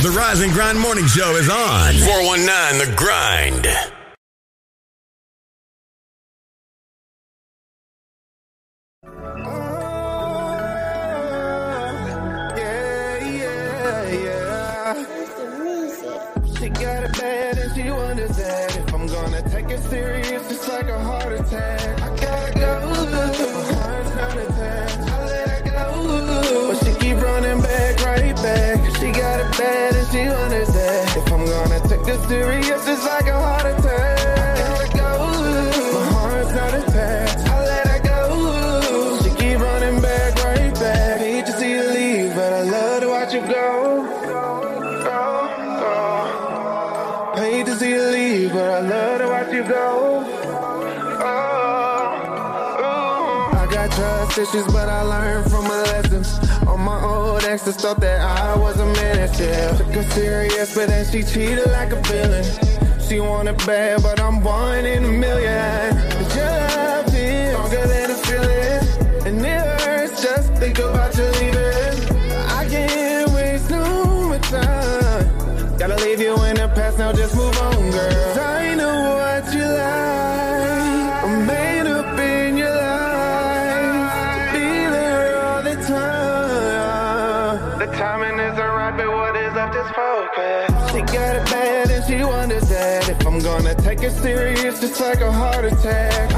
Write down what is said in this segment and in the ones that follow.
The Rise and Grind Morning Show is on. 419 The Grind. Yeah, yeah, yeah. She got it bad and she wonders that if I'm gonna take it serious, it's like a heart attack. Thought that I was a menace, yeah. Took her serious, but then she cheated like a villain. She wanted bad, but I'm one in a million. Serious, it's like a heart attack.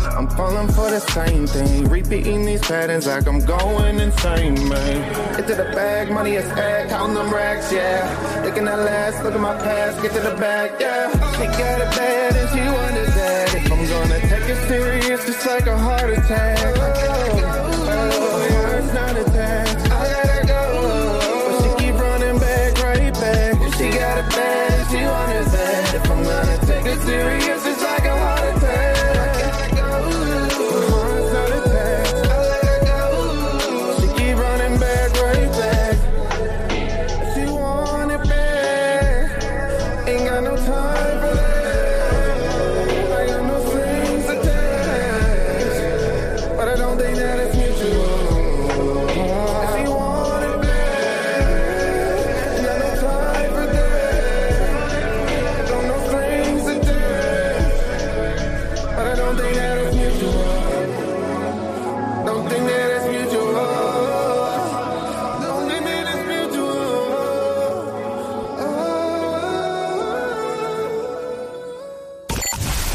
I'm falling for the same thing. Repeating these patterns like I'm going insane, man. Get to the bag, money is ag, counting them racks, yeah. Looking at last, look at my past, get to the bag, yeah. She got it bad and she wonders that if I'm gonna take it serious, just like a heart attack. Oh. I her go. But she keep running back, right back. She got it bad she wonders that if I'm gonna take it serious,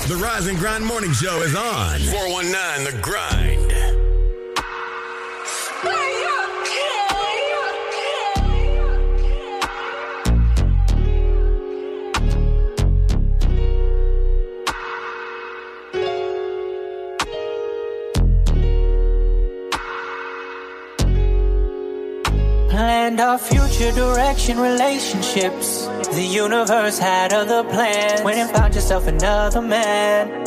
The Rise and Grind Morning Show is on. 419 The Grind. Planned our future direction, relationships. The universe had other plans. Went and found yourself another man.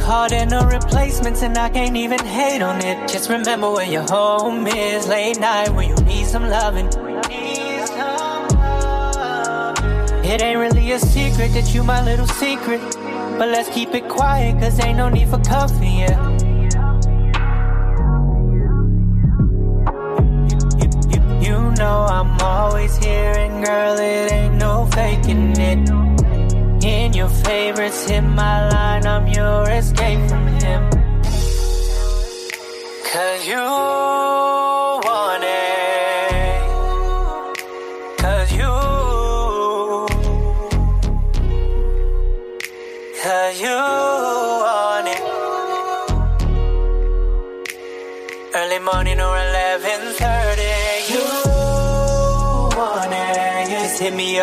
Caught in a replacements, and I can't even hate on it. Just remember where your home is. Late night when you need some loving. It ain't really a secret that you my little secret. But let's keep it quiet, cause ain't no need for coffee, yeah. Know I'm always here, and girl, it ain't no faking it. In your favorites, hit my line, I'm your escape from him. Cause you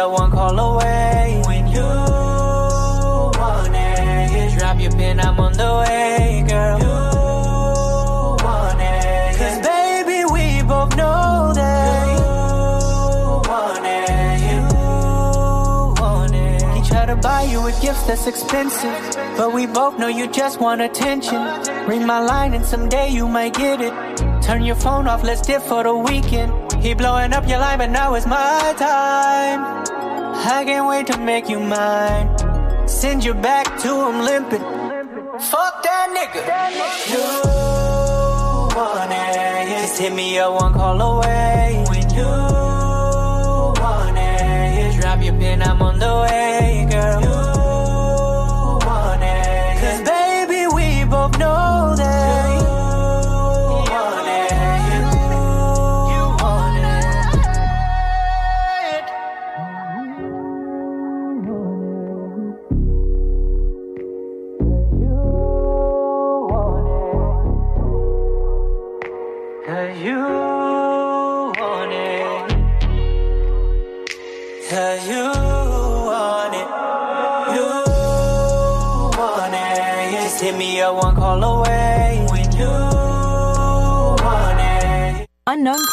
Me one call away. When you want it, drop your pin, I'm on the way, girl. You want it. Cause baby, we both know that you want it. You want it. He tried to buy you a gift that's expensive. But we both know you just want attention. Ring my line and someday you might get it. Turn your phone off, let's dip for the weekend. He blowing up your line, but now it's my time. I can't wait to make you mine. Send you back to him limping. Fuck that nigga. You want it. Just hit me up one call away. When you want it. Drop your pin, I'm on the way, girl.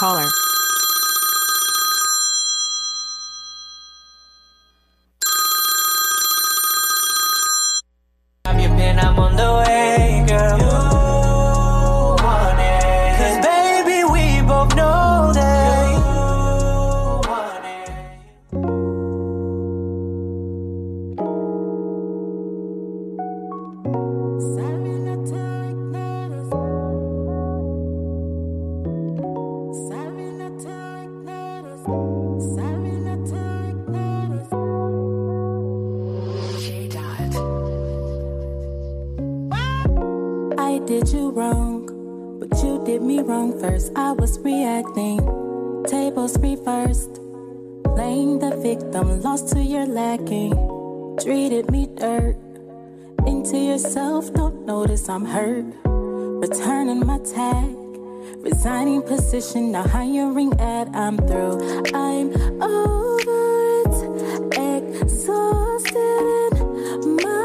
Caller. Playing the victim, lost to your lacking. Treated me dirt into yourself, don't notice I'm hurt. Returning my tag, resigning position, now hiring ad, I'm through. I'm over it, exhausted in my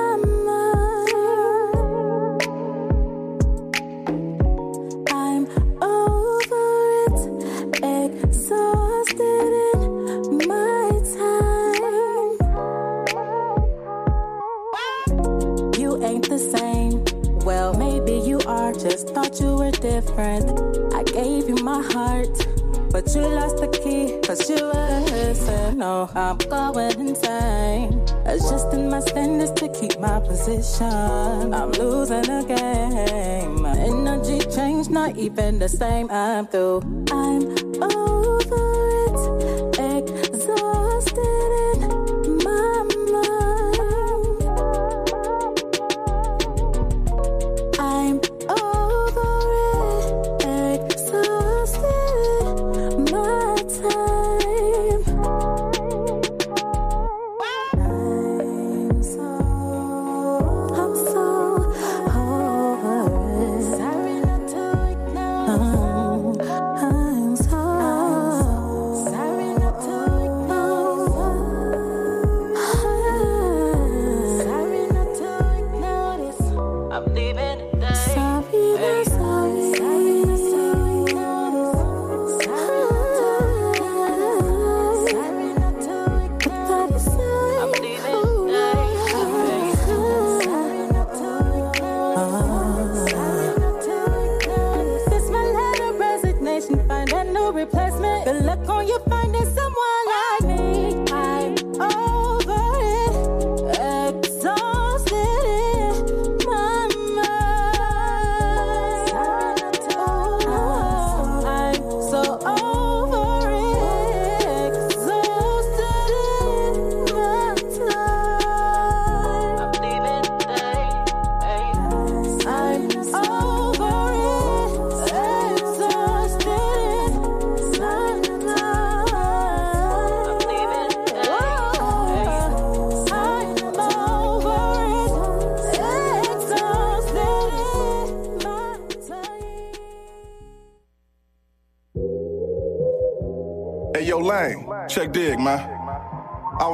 thought you were different. I gave you my heart, but you lost the key, cause you were listen. No, I'm going insane. Adjusting my standards to keep my position. I'm losing the game. My energy changed, not even the same. I'm through. I'm over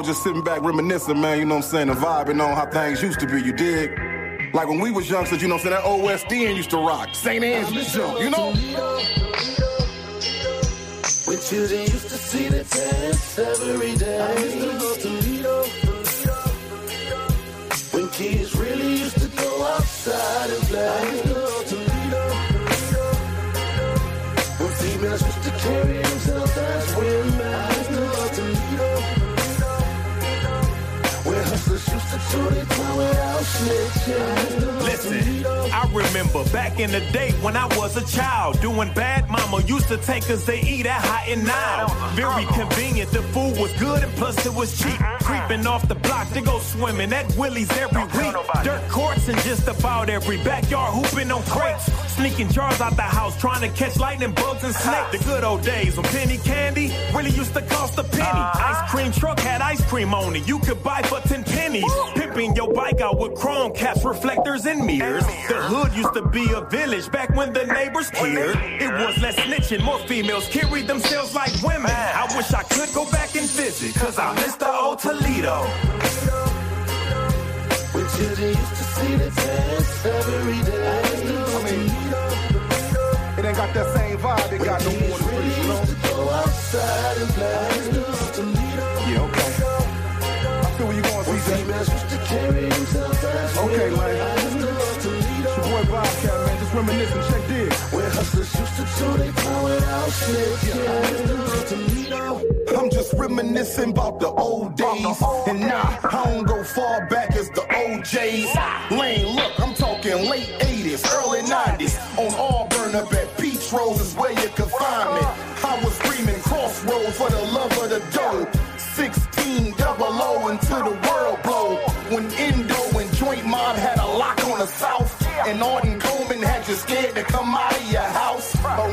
was just sitting back reminiscing, man, you know what I'm saying, and vibing on how things used to be, you dig? Like when we was youngsters, you know what I'm saying, that old West End used to rock. St. Jump, you know? When children used to see the test every day. I used to go to Lido. When kids really used to go outside and play. I used to go to Lido. When females used to carry themselves as women. Listen, I remember back in the day when I was a child, doing bad. Mama used to take us to eat at Hot 'n Now. Very convenient, the food was good and plus it was cheap. Creeping off the block to go swimming at Willie's every week. Dirt courts in just about every backyard, hooping on crates. Sneaking jars out the house, trying to catch lightning bugs and snakes. The good old days when penny candy really used to cost a penny. Ice cream truck had ice cream on it, you could buy for 10 pennies. Pimping your bike out with chrome caps, reflectors, and mirrors. The hood used to be a village back when the neighbors cared. It was less snitching, more females carried themselves like women. I wish I could go back and visit, cause I miss the old Toledo. When children used to see the test every day. I used to go to Lido. It ain't got that same vibe it got no more in the Really you know? used to go outside and play. Okay, man. I used to go to Lido. It's your boy Bobcat, man, just reminiscing, check this. Hustlers used to chew their tongue without snitching. I used to go to Lido. I'm just reminiscing about the old days. And nah, I don't go far back as the OJs. Lane, look, I'm talking late 80s, early 90s. On Auburn up at Peach Rose is where you could find me. Uh-huh. I was screaming crossroads for the love And Arden Coleman had you scared to come out.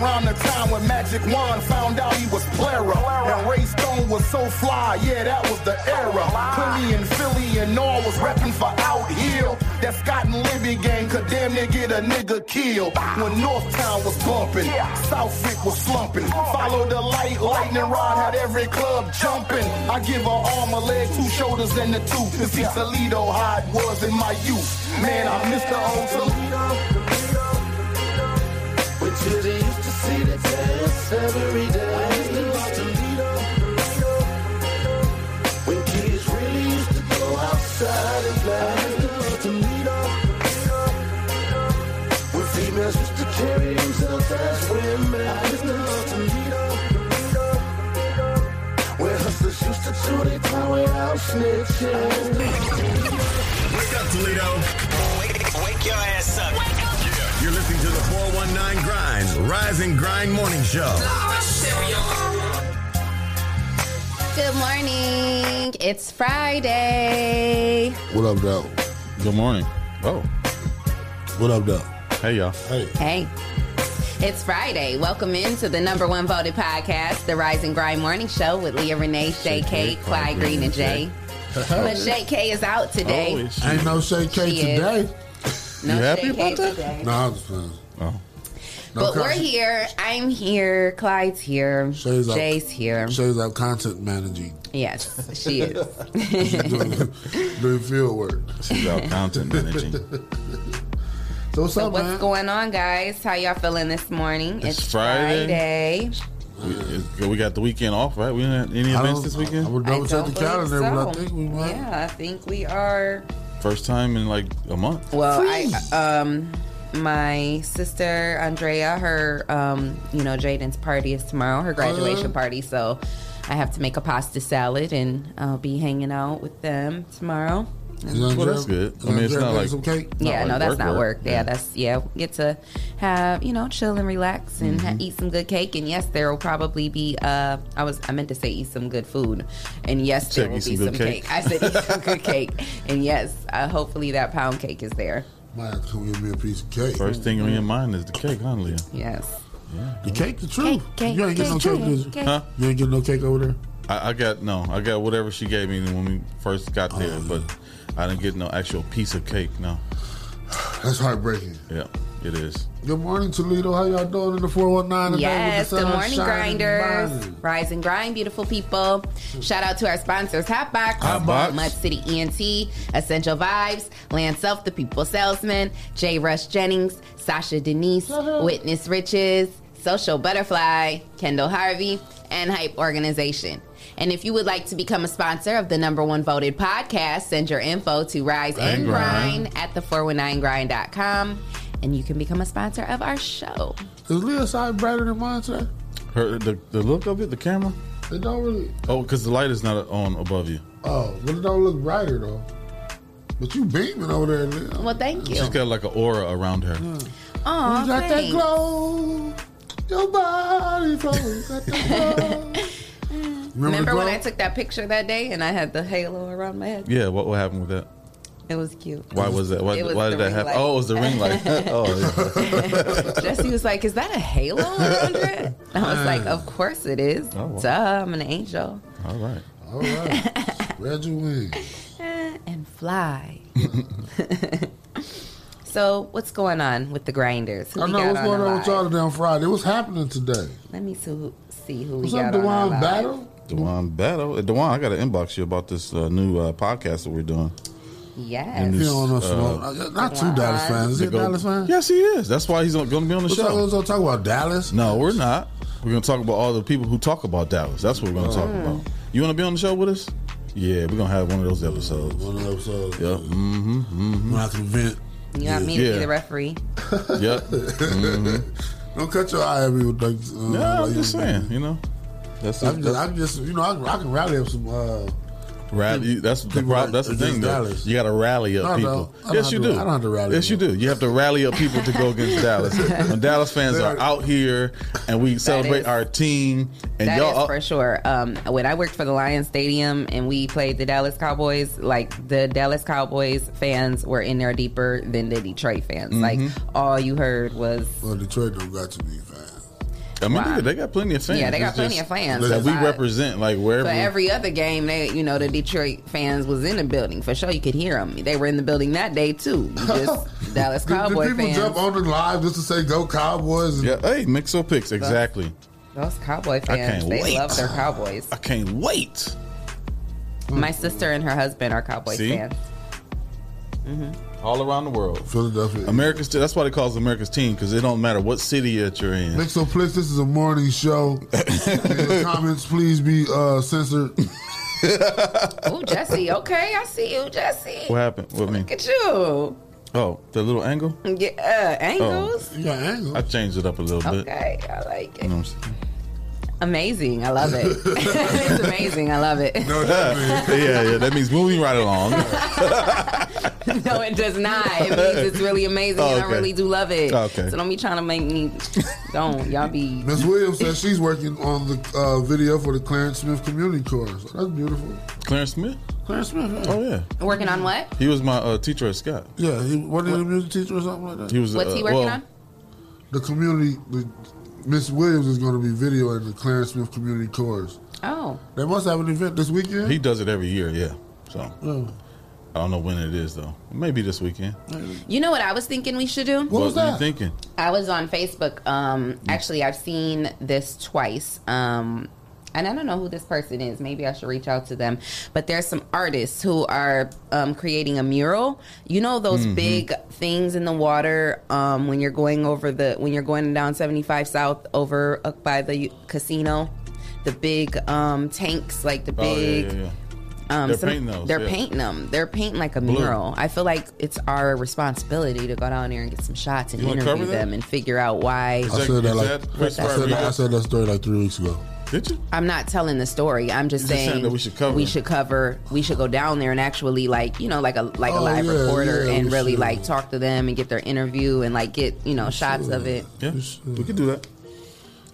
Around the time when Magic Wand found out he was Plera. And Ray Stone was so fly, yeah, that was the era. Philly and Philly and all was repping for Out Hill. That Scott and Libby gang could damn near get a nigga killed. When Northtown was bumping, Southwick was slumping. Follow the light, lightning rod had every club jumping. I give her arm, a leg, two shoulders, and a tooth. To see Toledo how it was in my youth. Man, I miss the old Toledo. When children used every day. I used to go to Lido. When kids really used to go outside and play. I used to go to Lido. When females used to carry themselves as women. I used to go to Lido. Where hustlers used to their snitching. Wake up, Toledo. Wake, wake your ass up. You're 1019 Grind's Rise and Grind Morning Show. Good morning. It's Friday. What up, though? Good morning. Oh. What up, though? Hey, y'all. Hey. Hey. It's Friday. Welcome into the number one voted podcast, the Rise and Grind Morning Show with Leah Renee, Shay K, Clyde Green, and Jay. but Shay K is out today. Oh, Ain't no Shay K today. No You happy about that? today. I'm just playing. Oh. No But we're here. I'm here. Clyde's here. Shay's out. Jay's here. Shay's out content managing, Yes, she is. doing, doing field work. She's out content managing. So what's So up, what's man? going on, guys? How y'all feeling this morning? It's Friday. Friday. we, we got the weekend off, right? We didn't have any events don't- this I weekend. would I double check don't the calendar, believe but I so. think we might. Yeah, I think we are. First time in like a month. Well, I um my sister Andrea, her um, you know, Jaden's party is tomorrow, her graduation Uh-huh. party, so I have to make a pasta salad and I'll be hanging out with them tomorrow. Is Well, Andrea- that's good. is I mean, it's not like- some cake. yeah, like no, that's work not work. work. Yeah, Yeah. that's yeah. Get to have you know chill and relax and ha- eat some good cake. And yes, there will probably be. Uh, I was I meant to say eat some good food. And yes, there will be some some cake. cake. I said eat some good cake. And yes, uh, hopefully that pound cake is there. Might have to come give me a piece of cake. First thing on your mind is the cake, huh, Leah? Yes. the cake, the truth. Cake, you ain't get no cake, cake, cake. Huh? You ain't get no cake over there. I, I got no. I got whatever she gave me when we first got there, Oh, but I didn't get no actual piece of cake. No. That's heartbreaking. Yeah. It is. Good morning, Toledo. How y'all doing in the 419 today? Yes, with the good morning, shining and grinders. Rise and grind, beautiful people. Shout out to our sponsors, Hotbox, Hotbox. Mud City ENT, Essential Vibes, Land Self, the People Salesman, J. Rush Jennings, Sasha Denise, uh-huh. Witness Riches, Social Butterfly, Kendall Harvey, and Hype Organization. And if you would like to become a sponsor of the number one voted podcast, send your info to rise and grind at the 419grind.com and you can become a sponsor of our show. Is Leah's side brighter than mine today? Her the, the look of it, the camera. It don't really. Oh, because the light is not on above you. Oh, but it don't look brighter though. But you beaming over there, Leah. Well, thank you. She's got like an aura around her. Aw, you got that glow. Your body flow. Got that glow. Remember, the when? I took that picture that day and I had the halo around my head? Yeah. What what happened with that? It was cute. Why was that? Why, It was why did that happen? light. Oh, it was the ring light. oh, yeah. Jesse was like, "Is that a halo around it?" I was like, "Of course it is. Oh, wow. Duh, I'm an angel." all right. All right. Spread your wings. and fly. so, what's going on with the grinders? Who I we know what's going the on with y'all today on Friday. What's happening today? Let me see who, see who What's we up, got on our Dewan. Battle? Dewan Battle. Uh, Dewan, I got to inbox you about this uh, new uh, podcast that we're doing. Yes. You don't know Uh. Not two Dallas fans. Is he a go- Dallas fan? Yes, he is. That's why he's going to be on the What's show. up? Let's all talk about Dallas. No, we're not. We're going to talk about all the people who talk about Dallas. That's what we're going to talk about. You want to be on the show with us? Yeah, we're going to have one of those episodes. One of those episodes. Yep. Mm-hmm. Mm-hmm. When I can vent. You want me to Yeah. be the referee? Yep. Mm-hmm. Don't cut your eye at me with like. Uh, No, like I'm just saying, you know. That's, I'm just, that's, I'm just, you know, I, I can rally up some. Uh, rally, you- that's the problem. That's the thing. Though. Dallas. You got to rally up No, people. don't. I don't yes, you do. I don't have to rally Yes, you do. You have to rally up people to go against Dallas. When Dallas fans are out here and we celebrate is- our team, and That y'all, is for sure. Um, when I worked for the Lions Stadium and we played the Dallas Cowboys, like the Dallas Cowboys fans were in there deeper than the Detroit fans. Like Mm-hmm. all you heard was well, Detroit don't got to be fans. I mean, Wow. they, they got plenty of fans. Yeah, they got It's plenty just of fans. that we But- represent, like wherever. for every other game. They, you know, the Detroit fans was in the building for sure. You could hear them. They were in the building that day too. You just Dallas Did, did Cowboy people fans. jump on the live just to say "Go Cowboys"? Yeah, hey, mix up picks exactly. Those Cowboy I fans, can't they wait. love their Cowboys. I can't wait. My sister and her husband are Cowboy See? fans. Mm-hmm. All around the world, Philadelphia. America's. That's why they call it America's team because it don't matter what city that you're in. Mix up Plex, this is a morning show. Any comments, please be uh, censored. Oh, Jesse. Okay, I see you, Jesse. What happened with me? Look at you. Oh, the little angle. Yeah, uh, angles. You got angles. I changed it up a little bit. Okay, I like it. You know what I'm saying? Amazing. I love it. it's amazing. I love it. No, that means yeah, yeah. That means moving right along. no, it does not. It means it's really amazing, Oh, and I really do love it. Okay. So don't be trying to make me. Don't y'all be. Miss Williams says she's working on the uh, video for the Clarence Smith Community Chorus. That's beautiful. Clarence Smith. Clarence Smith, yeah. Oh yeah, Working on what? he was my uh, teacher at Scott. Yeah, he wasn't he a music teacher or something like that. He was. What's uh, he working well, on? The community, the, Miss Williams is going to be videoing the Clarence Smith Community Chorus. Oh, They must have an event this weekend. He does it every year. Yeah. So Oh. I don't know when it is though. Maybe this weekend. you know what I was thinking we should do? What was are you thinking? I was on Facebook. Um, actually, I've seen this twice. Um, and I don't know who this person is. Maybe I should reach out to them. But there's some artists who are um, creating a mural. You know those big things in the water um, when you're going over the when you're going down 75 South over up by the casino. The big um, tanks, like the Oh yeah, big. yeah, yeah. Um, They're some- painting those, They're yeah. painting them. They're painting like a Blue. mural. I feel like it's our responsibility to go down there and get some shots and You interview them and figure out why. Is I said that is like that I said, that, I said that story like three weeks ago. Did you? I'm not telling the story. I'm just just saying, saying that we should cover We should cover. We should go down there and actually like you know like a like a Oh, live yeah, reporter yeah, and really should. like talk to them and get their interview and like get you know shots of it. Yeah, We should. we could do that.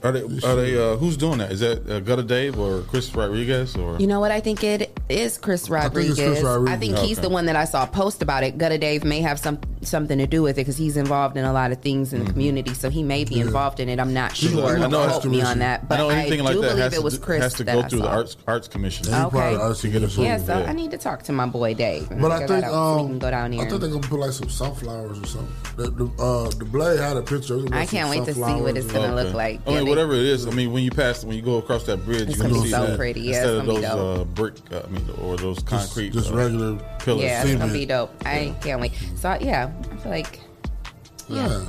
Are they? Are they? Uh, who's doing that? Is that uh, Gutter Dave or Chris Rodriguez or? You know what? I think it is Chris think it's Rodriguez. Chris Rodriguez. I think he's Okay. the one that I saw post about it. Gutta Dave may have some something to do with it because he's involved in a lot of things in the community, so he may be Mm-hmm. Yeah. involved in it. I'm not He's sure. like- I Don't know quote Arts me on that, but I know anything like do that believe it was Chris has to go through the arts arts commission. Yeah, he part of the Arts to get approved. Yeah, so I need to talk to my boy Dave. But I think that out so we um, can go down here. I here. think they're gonna put like some sunflowers or something. The the, uh, the blade had a picture. I can't wait to see what it's gonna look like. I Yeah, mean, they- whatever it is. I mean, when you pass, when you go across that bridge, It's you're gonna gonna be see so that pretty. Yeah, instead it's of gonna be those dope. uh, brick, uh, I mean, or those concrete, just uh, regular pillars. Yeah, it's gonna be dope. I can't wait. So yeah, I feel like Yeah. That'd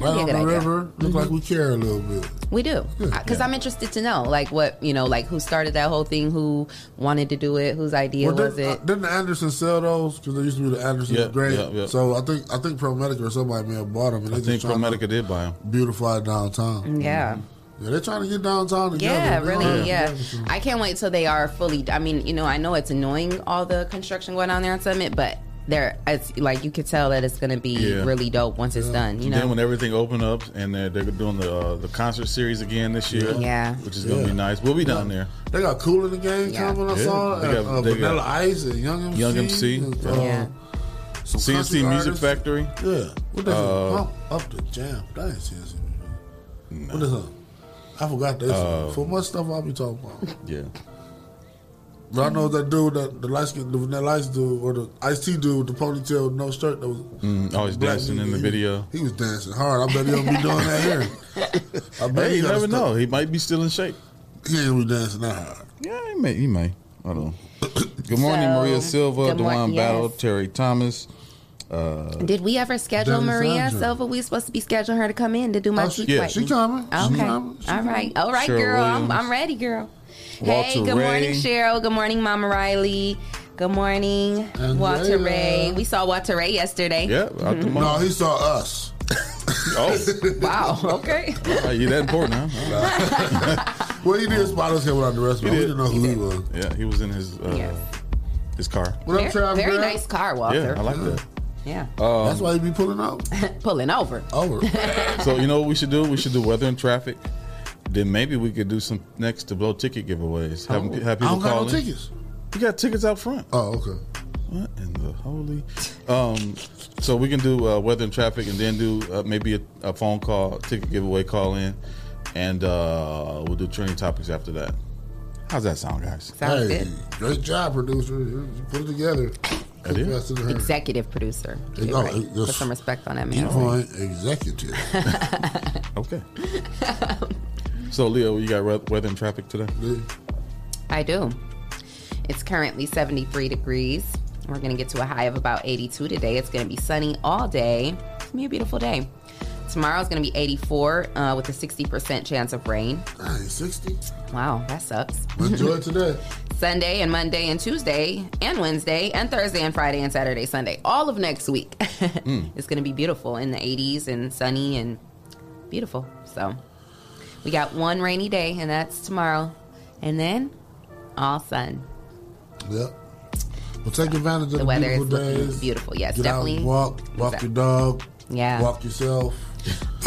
Right on the idea. river. Look like mm-hmm. we care a little bit. we do because uh, I'm interested to know like what you know, like who started that whole thing, who wanted to do it, whose idea Well, was didn't, it. uh, didn't Anderson sell those? Because they used to be the Anderson Yeah, Great. yeah, yeah. So I think I think ProMedica or somebody may have bought them. And they I think just ProMedica did buy them. to beautify downtown. Mm, yeah. Mm-hmm. Yeah, they're trying to get downtown together. Yeah, They really. don't Yeah, I can't wait till they are fully. I mean, you know, I know it's annoying all the construction going on there on Summit, but there, it's like you could tell that it's going to be Yeah. really dope once it's done. You know, then when everything opened up and they're, they're doing the uh, the concert series again this year, Yeah. which is gonna Yeah. be nice. We'll be down there. They got Kool & the Gang Yeah. coming. I saw They uh, got- uh, they Vanilla got Ice and Young MC. Young MC, and, uh, Yeah. some C+C country Music artists. Factory. Yeah. What they Uh, pump up the jam? That ain't C+C. What is that? I forgot that. Uh, For much stuff I'll be talking about. Yeah. But I know that dude, that the light skin, the vanilla ice dude, or the iced tea dude with the ponytail, no shirt. That was Mm, oh, he's dancing in the he- video. He was dancing hard. I bet he don't be doing that here. I bet Hey, he you never know. He might be still in shape. He ain't be dancing that hard. Yeah, he may. He may. I don't know. Good morning, So, Maria Silva, good mor- Dewan yes. Battle, Terry Thomas. Uh, Did we ever schedule Danny Maria Sandra. Silva? We supposed to be scheduling her to come in to do my Oh, she- cheek yeah, whitening. she coming. She Okay. coming. She All right. All right, Cheryl girl. I'm, I'm ready, girl. Hey, Walter good morning, Cheryl. Good morning, Mama Riley. Good morning, Walter Ray. We saw Walter Ray yesterday. Yeah, out the No, he saw us. Oh, wow. Okay. Are you that important, huh? Well, he did spot us here without the rest of us. We didn't know who he was. Yeah, he was in his uh, his car. What up, very Travis? very Graham? nice car, Walter. Yeah, I like that. Yeah. Um, That's why he be pulling out. Pulling over. Over. so you know what we should do? We should do weather and traffic. Then maybe we could do some next to blow ticket giveaways. Have, have I people don't got call no in. tickets. You got tickets out front. Oh, okay. What in the holy? Um, so we can do uh, weather and traffic, and then do uh, maybe a, a phone call, ticket giveaway, call in, and uh, we'll do trending topics after that. How's that sound, guys? Sounds hey, good. great job, producer. You put it together. That is. Congrats. Executive producer. Hey, no, right. Put some respect on that Key man. point executive. Okay. So Leo, you got weather and traffic today? I do. It's currently 73 degrees. We're going to get to a high of about 82 today. It's going to be sunny all day. It's going to be a beautiful day. Tomorrow is going to be 84 uh, with a 60% chance of rain. Dang, 60. Wow, that sucks. Enjoy it today. Sunday and Monday and Tuesday and Wednesday and Thursday and Friday and Saturday, Sunday. All of next week. It's going to be beautiful in the 80s and sunny and beautiful. So we got one rainy day, and that's tomorrow. And then all sun. Yep. Well, take advantage of The the, weather is beautiful looking days. beautiful. Yes, Get definitely. walk. Walk Exact- your dog. Yeah. Walk yourself.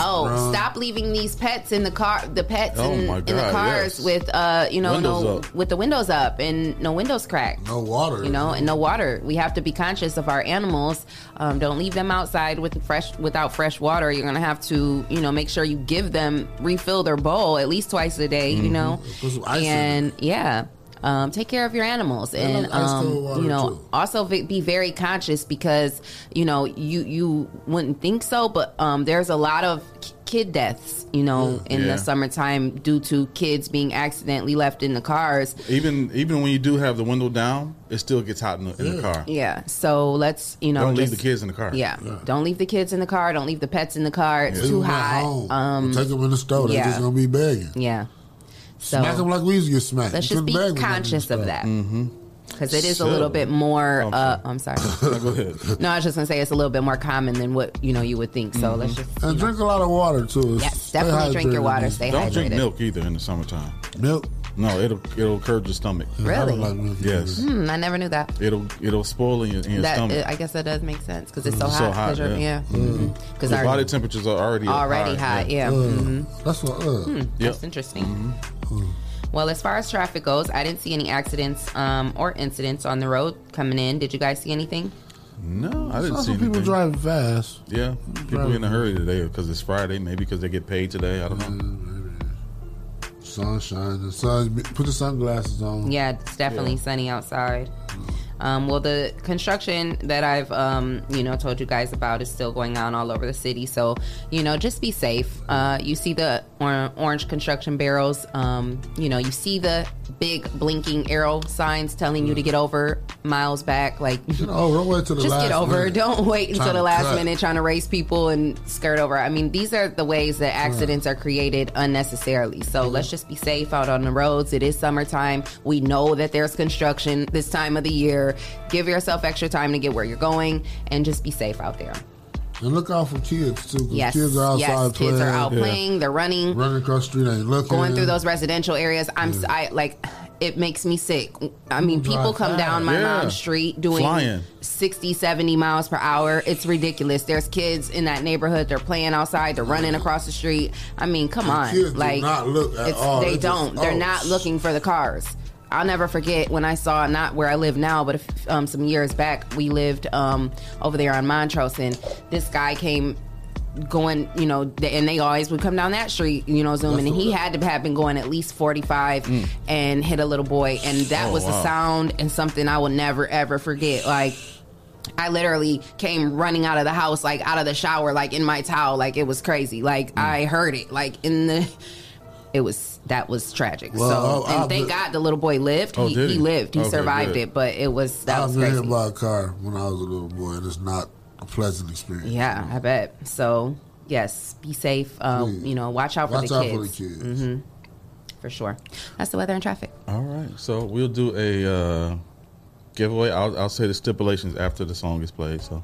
Oh, stop leaving these pets in the car. The pets Oh in, my in the cars yes. with uh, you know, Windows no up. with the windows up and no windows cracked. No water. You know, and no water. We have to be conscious of our animals. Um, don't leave them outside with fresh without fresh water. You're gonna have to, you know, make sure you give them refill their bowl at least twice a day. You know, Put some ice in and yeah. Um, take care of your animals, And and um, you know, too. also v- be very conscious because you know you you wouldn't think so, but um, there's a lot of kid deaths, you know, in Yeah. the summertime due to kids being accidentally left in the cars. Even even when you do have the window down, it still gets hot in the, in the car. Yeah, so let's you know Don't leave the kids in the car. Yeah. don't leave the kids in the car. Don't leave the pets in the car. It's Leave too hot. home. Um, take them in the store. They're just gonna be begging. yeah. So Smack them like we used to get smacked. let's just couldn't be beg when they was in conscious of that. Mm-hmm. because it is a little bit more. I'm uh, I'm sorry. No, go ahead. No, I was just gonna say it's a little bit more common than what you know you would think. So let's just And drink a lot of water too. Yes, Stay definitely drink your water. man. Stay Don't drink milk either in the summertime. Milk. No, it'll it'll curb your stomach. Really? don't like milk. Yes, Hmm, I never knew that. it'll it'll spoil in your, in your That stomach. I guess that does make sense because it's so It's hot. so hot, 'cause you're- yeah. yeah, because Your body temperatures are already already high, hot. Yeah, Uh, mhm. That's what. Uh, Hmm, Yep. that's interesting. Well, as far as traffic goes, I didn't see any accidents um, or incidents on the road coming in. Did you guys see anything? No, I didn't see some people driving fast. Yeah, people in a hurry today because it's Friday. Maybe because they get paid today. I don't know. Sunshine. The sun. Put the sunglasses on. Yeah, it's definitely sunny outside. Um, well, the construction that I've, um, you know, told you guys about is still going on all over the city. So, you know, just be safe. Uh, you see the or- orange construction barrels. Um, you know, you see the big blinking arrow signs telling you to get over miles back. Like, over. Don't wait till the just last get over. minute. Don't wait until the last cut. minute trying to race people and skirt over. I mean, these are the ways that accidents are created unnecessarily. So mm-hmm. let's just be safe out on the roads. It is summertime. We know that there's construction this time of the year. Give yourself extra time to get where you're going and just be safe out there. And look out for kids too. 'cause Yes, Kids are outside yes, playing. kids are out playing. They're running. Running across the street ain't looking. going through those residential areas. I'm s I like it makes me sick. I mean, people come down my Yeah. mom's street doing Flying. 60, 70 miles per hour. It's ridiculous. There's kids in that neighborhood. They're playing outside. They're running across the street. I mean, come The on. kids do like not look at it's, all. they They just- don't. They're oh, not looking for the cars. I'll never forget when I saw not where I live now, but um, some years back we lived um, over there on Montrose, and this guy came going, you know, and they always would come down that street, you know, zooming, and he had to have been going at least 45 and hit a little boy, and that Oh, was wow. a sound and something I will never ever forget. Like, I literally came running out of the house, like out of the shower, like in my towel, like it was crazy. Like I heard it, like in the. It was that was tragic. Well, so I- and I've thank been- God the little boy lived. Oh, he, he he? lived. He Okay, survived good. it, but it was that I've was been crazy. hit by a car when I was a little boy, and it's not a pleasant experience. Yeah, I bet. So yes, be safe. Um, you know, watch out for Watch the out kids. for the kids. hmm For sure. That's the weather and traffic. All right, so we'll do a uh, giveaway. I'll, I'll say the stipulations after the song is played. So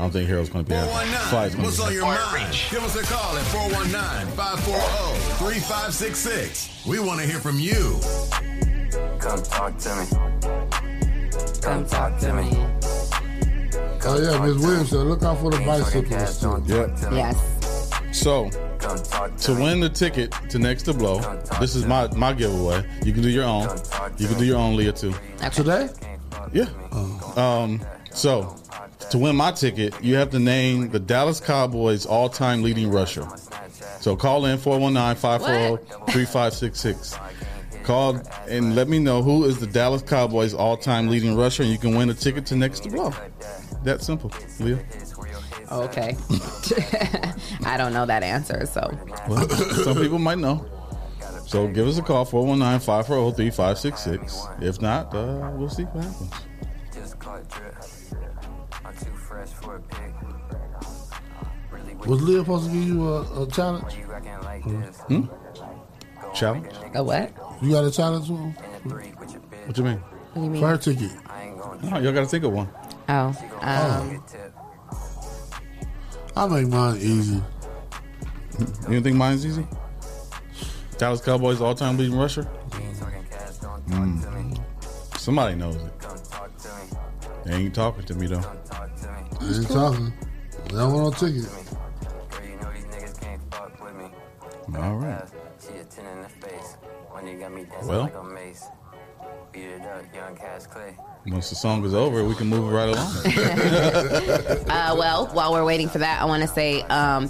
I don't think Harold's going to be happy. Fly's 419. What's on your mind? Give us a call at 419-540-3566. We want to hear from you. Come talk to me. Come talk to me. Oh yeah, Miss Williams said, look out for the bicycles too. Yep. Yes. So to win the ticket to Next to Blow, this is my my giveaway. You can do your own. You can do your own, Leah too. Today? Yeah. Um. So to win my ticket, you have to name the Dallas Cowboys all-time leading rusher. So call in 419-540-3566. Call and let me know who is the Dallas Cowboys all-time leading rusher, and you can win a ticket to Next to Blow. That simple, Leah. Okay. I don't know that answer, so Well, some people might know. So give us a call, 419-540-3566. If not, uh, we'll see what happens. Was Leah supposed to give you a, a challenge? Hmm? Challenge? A what? You got a challenge for? What you mean? What do you mean? Fire ticket. No, y'all got to think of one. Oh. Um, I make mine easy. You don't think mine's easy? Dallas Cowboys all-time leading rusher? Mm. Somebody knows it. They ain't talking to me though. I ain't talking. They don't want no ticket. All right. Well, once the song is over, we can move right along. uh, well, while we're waiting for that, I want to say um,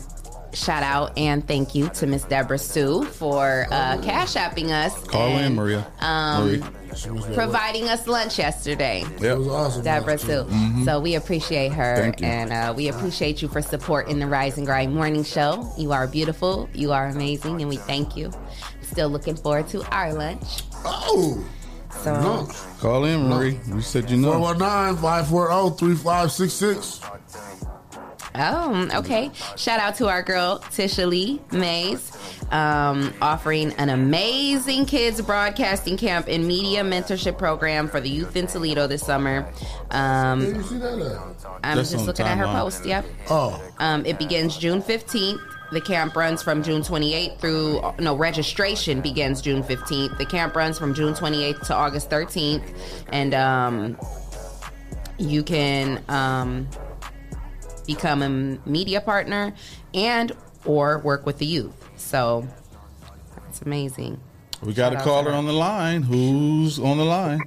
shout out and thank you to Miss Deborah Sue for uh, cash apping us. Call in, and, Maria. Um, Marie. providing us lunch yesterday. Yep. awesome. Deborah Sue. Mhm. So we appreciate her Thank you. and uh, we appreciate you for supporting the Rise and Grind morning show. You are beautiful, you are amazing, and we thank you. Still looking forward to our lunch. Oh. So No. Call in, Marie. You said you know. 419 540 3566. Oh, okay. Shout out to our girl Tisha Lee Mays, um, offering an amazing kids broadcasting camp and media mentorship program for the youth in Toledo this summer. Um, you see that? I'm That's just looking at her timeline. post. Yep. Oh, Um, it begins June 15th. The camp runs from June 28th through, no, registration begins June 15th. The camp runs from June 28th to August 13th. And um, you can um, become a media partner and or work with the youth. So that's amazing. We got a Shout out caller on the line. Who's on the line?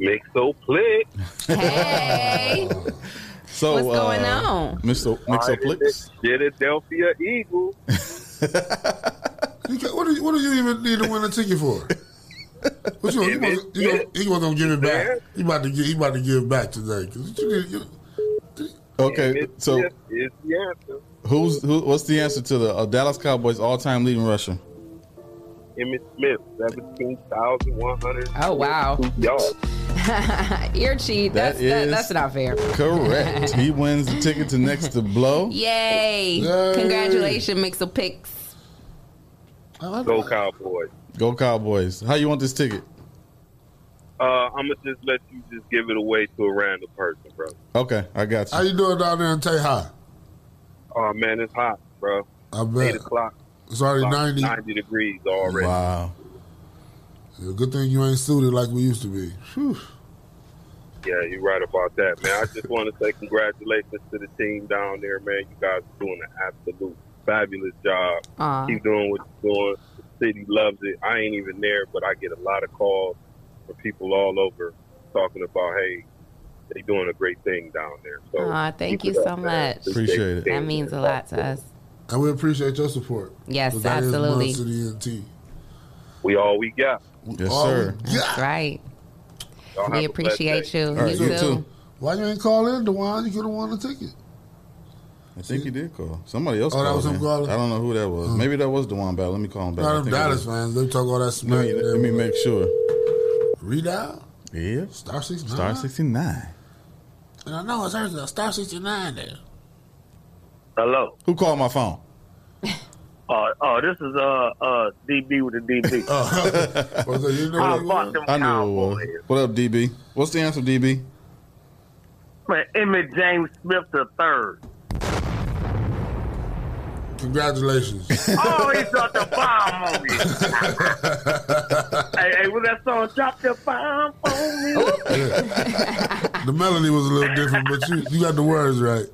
Mixo Plick. Hey, So What's going uh, on? Mr. Mixoplex. Philadelphia Eagles. you can, what, do you, what do you even need to win a ticket for? What you, you, want, you, gonna, you gonna give it back? He about to give. He about to give back today. 'Cause you need- you- Okay, so Smith is the answer. who's who? What's the answer to the uh, Dallas Cowboys all-time leading rusher? Emmitt Smith, 17,100 Oh, wow. yards. ear cheat. That That's that, is- that's not fair. Correct. he wins the ticket to next to blow. Yay! Yay. Congratulations, Mixel Picks. Go Cowboys. Go Cowboys. How you want this ticket? Uh, I'm gonna just let you just give it away to a random person, bro. Okay, I got you. How you. you doing down there in Teja? Oh man, it's hot, bro. I bet. Eight o'clock. it's already About ninety. 90 degrees already. Wow. Yeah, Good thing you ain't suited like we used to be. Whew. Yeah, you're right about that, man. I just want to say congratulations to the team down there, man. You guys are doing an absolute fabulous job. Aw. Keep doing what you're doing. The city loves it. I ain't even there, but I get a lot of calls from people all over talking about, hey, they doing a great thing down there. So Aw, thank you so much. Appreciate it. That means a lot to us. And we appreciate your support. Yes, 'Cause that is absolutely. Mud City NT. We all we got. Yes, All sir. we got. That's right. Y'all have We a blessed appreciate day. you. All right, you you too. too. Why you ain't call in, Dewan? You could have won the ticket. I think he did call. Somebody else Oh, that called was him in. calling? I don't know who that was. Maybe that was Dewan Bell. Let me call him back. I Not them think it Dallas was. fans. They talk all that Let me, let me make sure. Redial? Yeah. Star 69? Star 69. And I know it's hers. uh, Star 69 there. Hello. Who called my phone? Uh, oh, this is uh uh DB with the DB. Oh, well, so you know How what it about was? them I knew it was. Cowboys? What up, DB? What's the answer, DB? Man, Emmitt James Smith the third. Congratulations. Oh, he dropped the bomb on me. hey, hey, when that song drop the bomb on me? the melody was a little different, but you, you got the words right.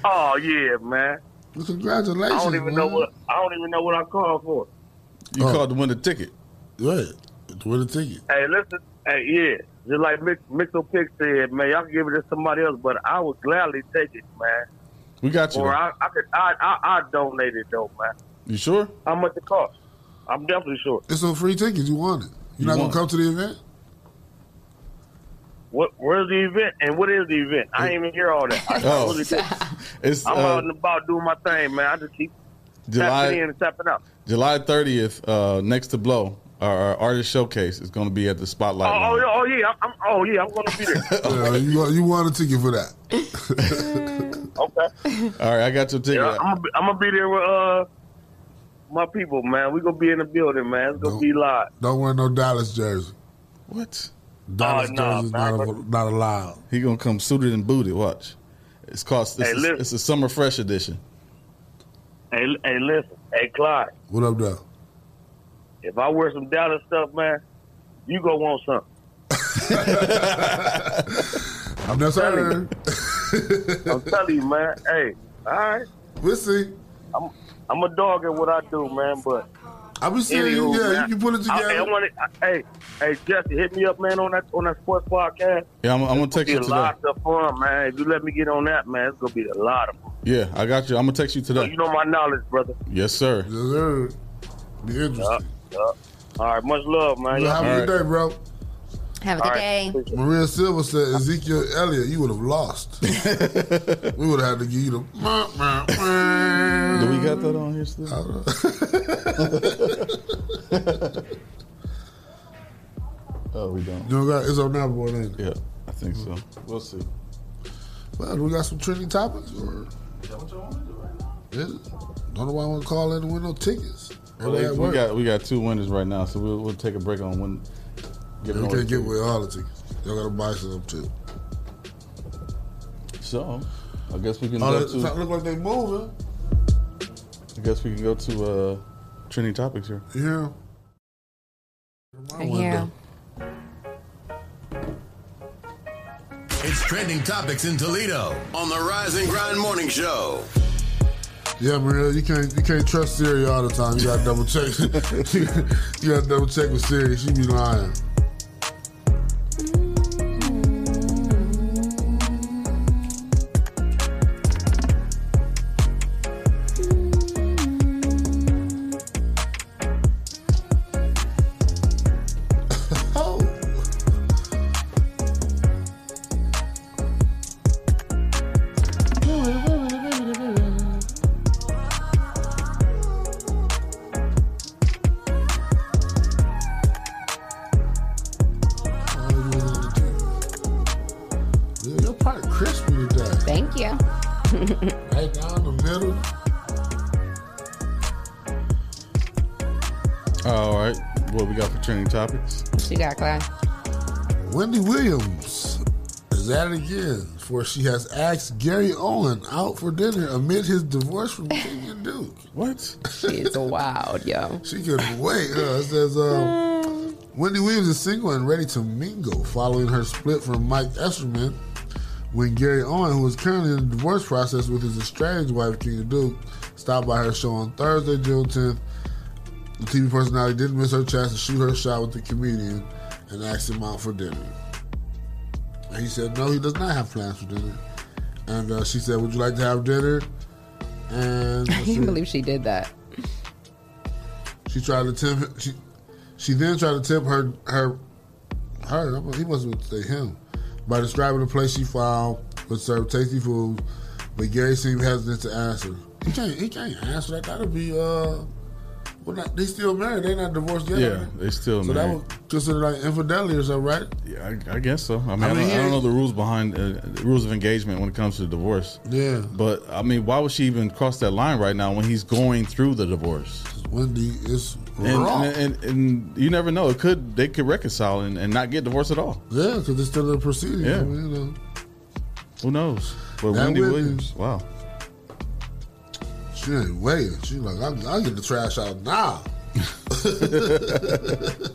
oh yeah, man. Well, Congratulations. I don't even man. know what I don't even know what I called for. You Oh. called to win the ticket. Right. To win a ticket. Hey, listen, hey, yeah, just like Mix, Mixo Pick said, man, y'all can give it to somebody else, but I would gladly take it, man. We got you. Or. I, I could, I, I, I donate it though, man. You sure? How much it cost? I'm definitely sure. It's a free ticket. You want it. You You're not going want to come to the event? What? Where's the event? And what is the event? I ain't even hear all that. I, Oh. I really did. It's I'm uh, out and about doing my thing, man. I just keep tapping July in and tapping out. July 30th, uh, next to Blow. Our, our artist showcase is going to be at the Oh, Spotlight. oh, Lounge. yeah, oh yeah, I'm, I'm, oh yeah, I'm gonna be there. Yeah, you, you want a ticket for that. okay. All right, I got your ticket. Yeah, I'm gonna, be, I'm gonna be there with uh my people, man. We gonna be in the building, man. It's gonna be live. Don't wear no Dallas jersey. What? Dallas Oh, nah, jerseys man, not, but- not allowed. He gonna come suited and booted. Watch. It's called. It's, Hey, a, listen. it's a summer fresh edition. Hey, li- hey, listen, hey, Clyde. What up, though? If I wear some Dallas stuff, man, you gonna want something. I'm just saying. I'm telling you, man. Hey, all right. We'll see. I'm I'm a dog at what I do, man. But I be seeing you. Anywho, Yeah, man, you can put it together. I wanna- I- hey, hey, Jesse, hit me up, man, on that on that sports podcast. Yeah, I'm, I'm gonna It's gonna text be you a today. lot of fun, man. If you let me get on that, man, it's gonna be a lot of fun. Yeah, I got you. I'm gonna text you So today. you know my knowledge, brother. Yes, sir. Yes, sir. Be interesting. Yup. All right, much love, man. Well, have a good day, bro. Have a good day. Maria Silva said Ezekiel Elliott, you would have lost. we would have had to give you the. Do we got that on here still? oh, we don't. You know, got- it's on that board, ain't it? Yeah, I think so. We'll see. Well, we got some trending topics, or is it? Don't know why I want to call in and win no tickets. Well, they- we got we got two winners right now, so we'll, we'll take a break on one. You away can't the get away all the tickets. Y'all got to buy some too. So, I guess we can Oh, go that- to. look like they moving. I guess we can go to uh, trending topics here. Yeah. Yeah. It's trending topics in Toledo on the Rise and Grind Morning Show. Yeah, Maria, you can't you can't trust Siri all the time. You gotta double check. you gotta double check with Siri. She be lying. Again, for she has asked Gary Owen out for dinner amid his divorce from Kenya Duke. What? She's wild, yo. She couldn't wait. Uh, it says uh, Wendy Williams is single and ready to mingle following her split from Mike Esterman. When Gary Owen, who is currently in the divorce process with his estranged wife, Kenya Duke, stopped by her show on Thursday, June 10th, the TV personality didn't miss her chance to shoot her shot with the comedian and asked him out for dinner. And he said no, he does not have plans for dinner. And uh, she said, "Would you like to have dinner?" And I can't believe she did that. She tried to tempt. She she then tried to tempt her her her. He have to say him by describing the place she found would serve tasty food. But Gary seemed hesitant to answer. He can't. He can't answer that. That'll be uh. Well, not, they still married. They're not divorced yet. Yeah, they still So married. So that would consider like infidelity or something, right? Yeah, I, I guess so. I mean, I, I don't, don't know the rules behind uh, the rules of engagement when it comes to divorce. Yeah. But I mean, why would she even cross that line right now when he's going through the divorce? Wendy is And, wrong. and, and, and you never know. It could they could reconcile and, and not get divorced at all. yeah, because it's still in proceedings. Yeah. Mean, you know. Who knows? But That Wendy Wendy- Williams, wow. She ain't waiting. She like, I'll, I'll get the trash out now.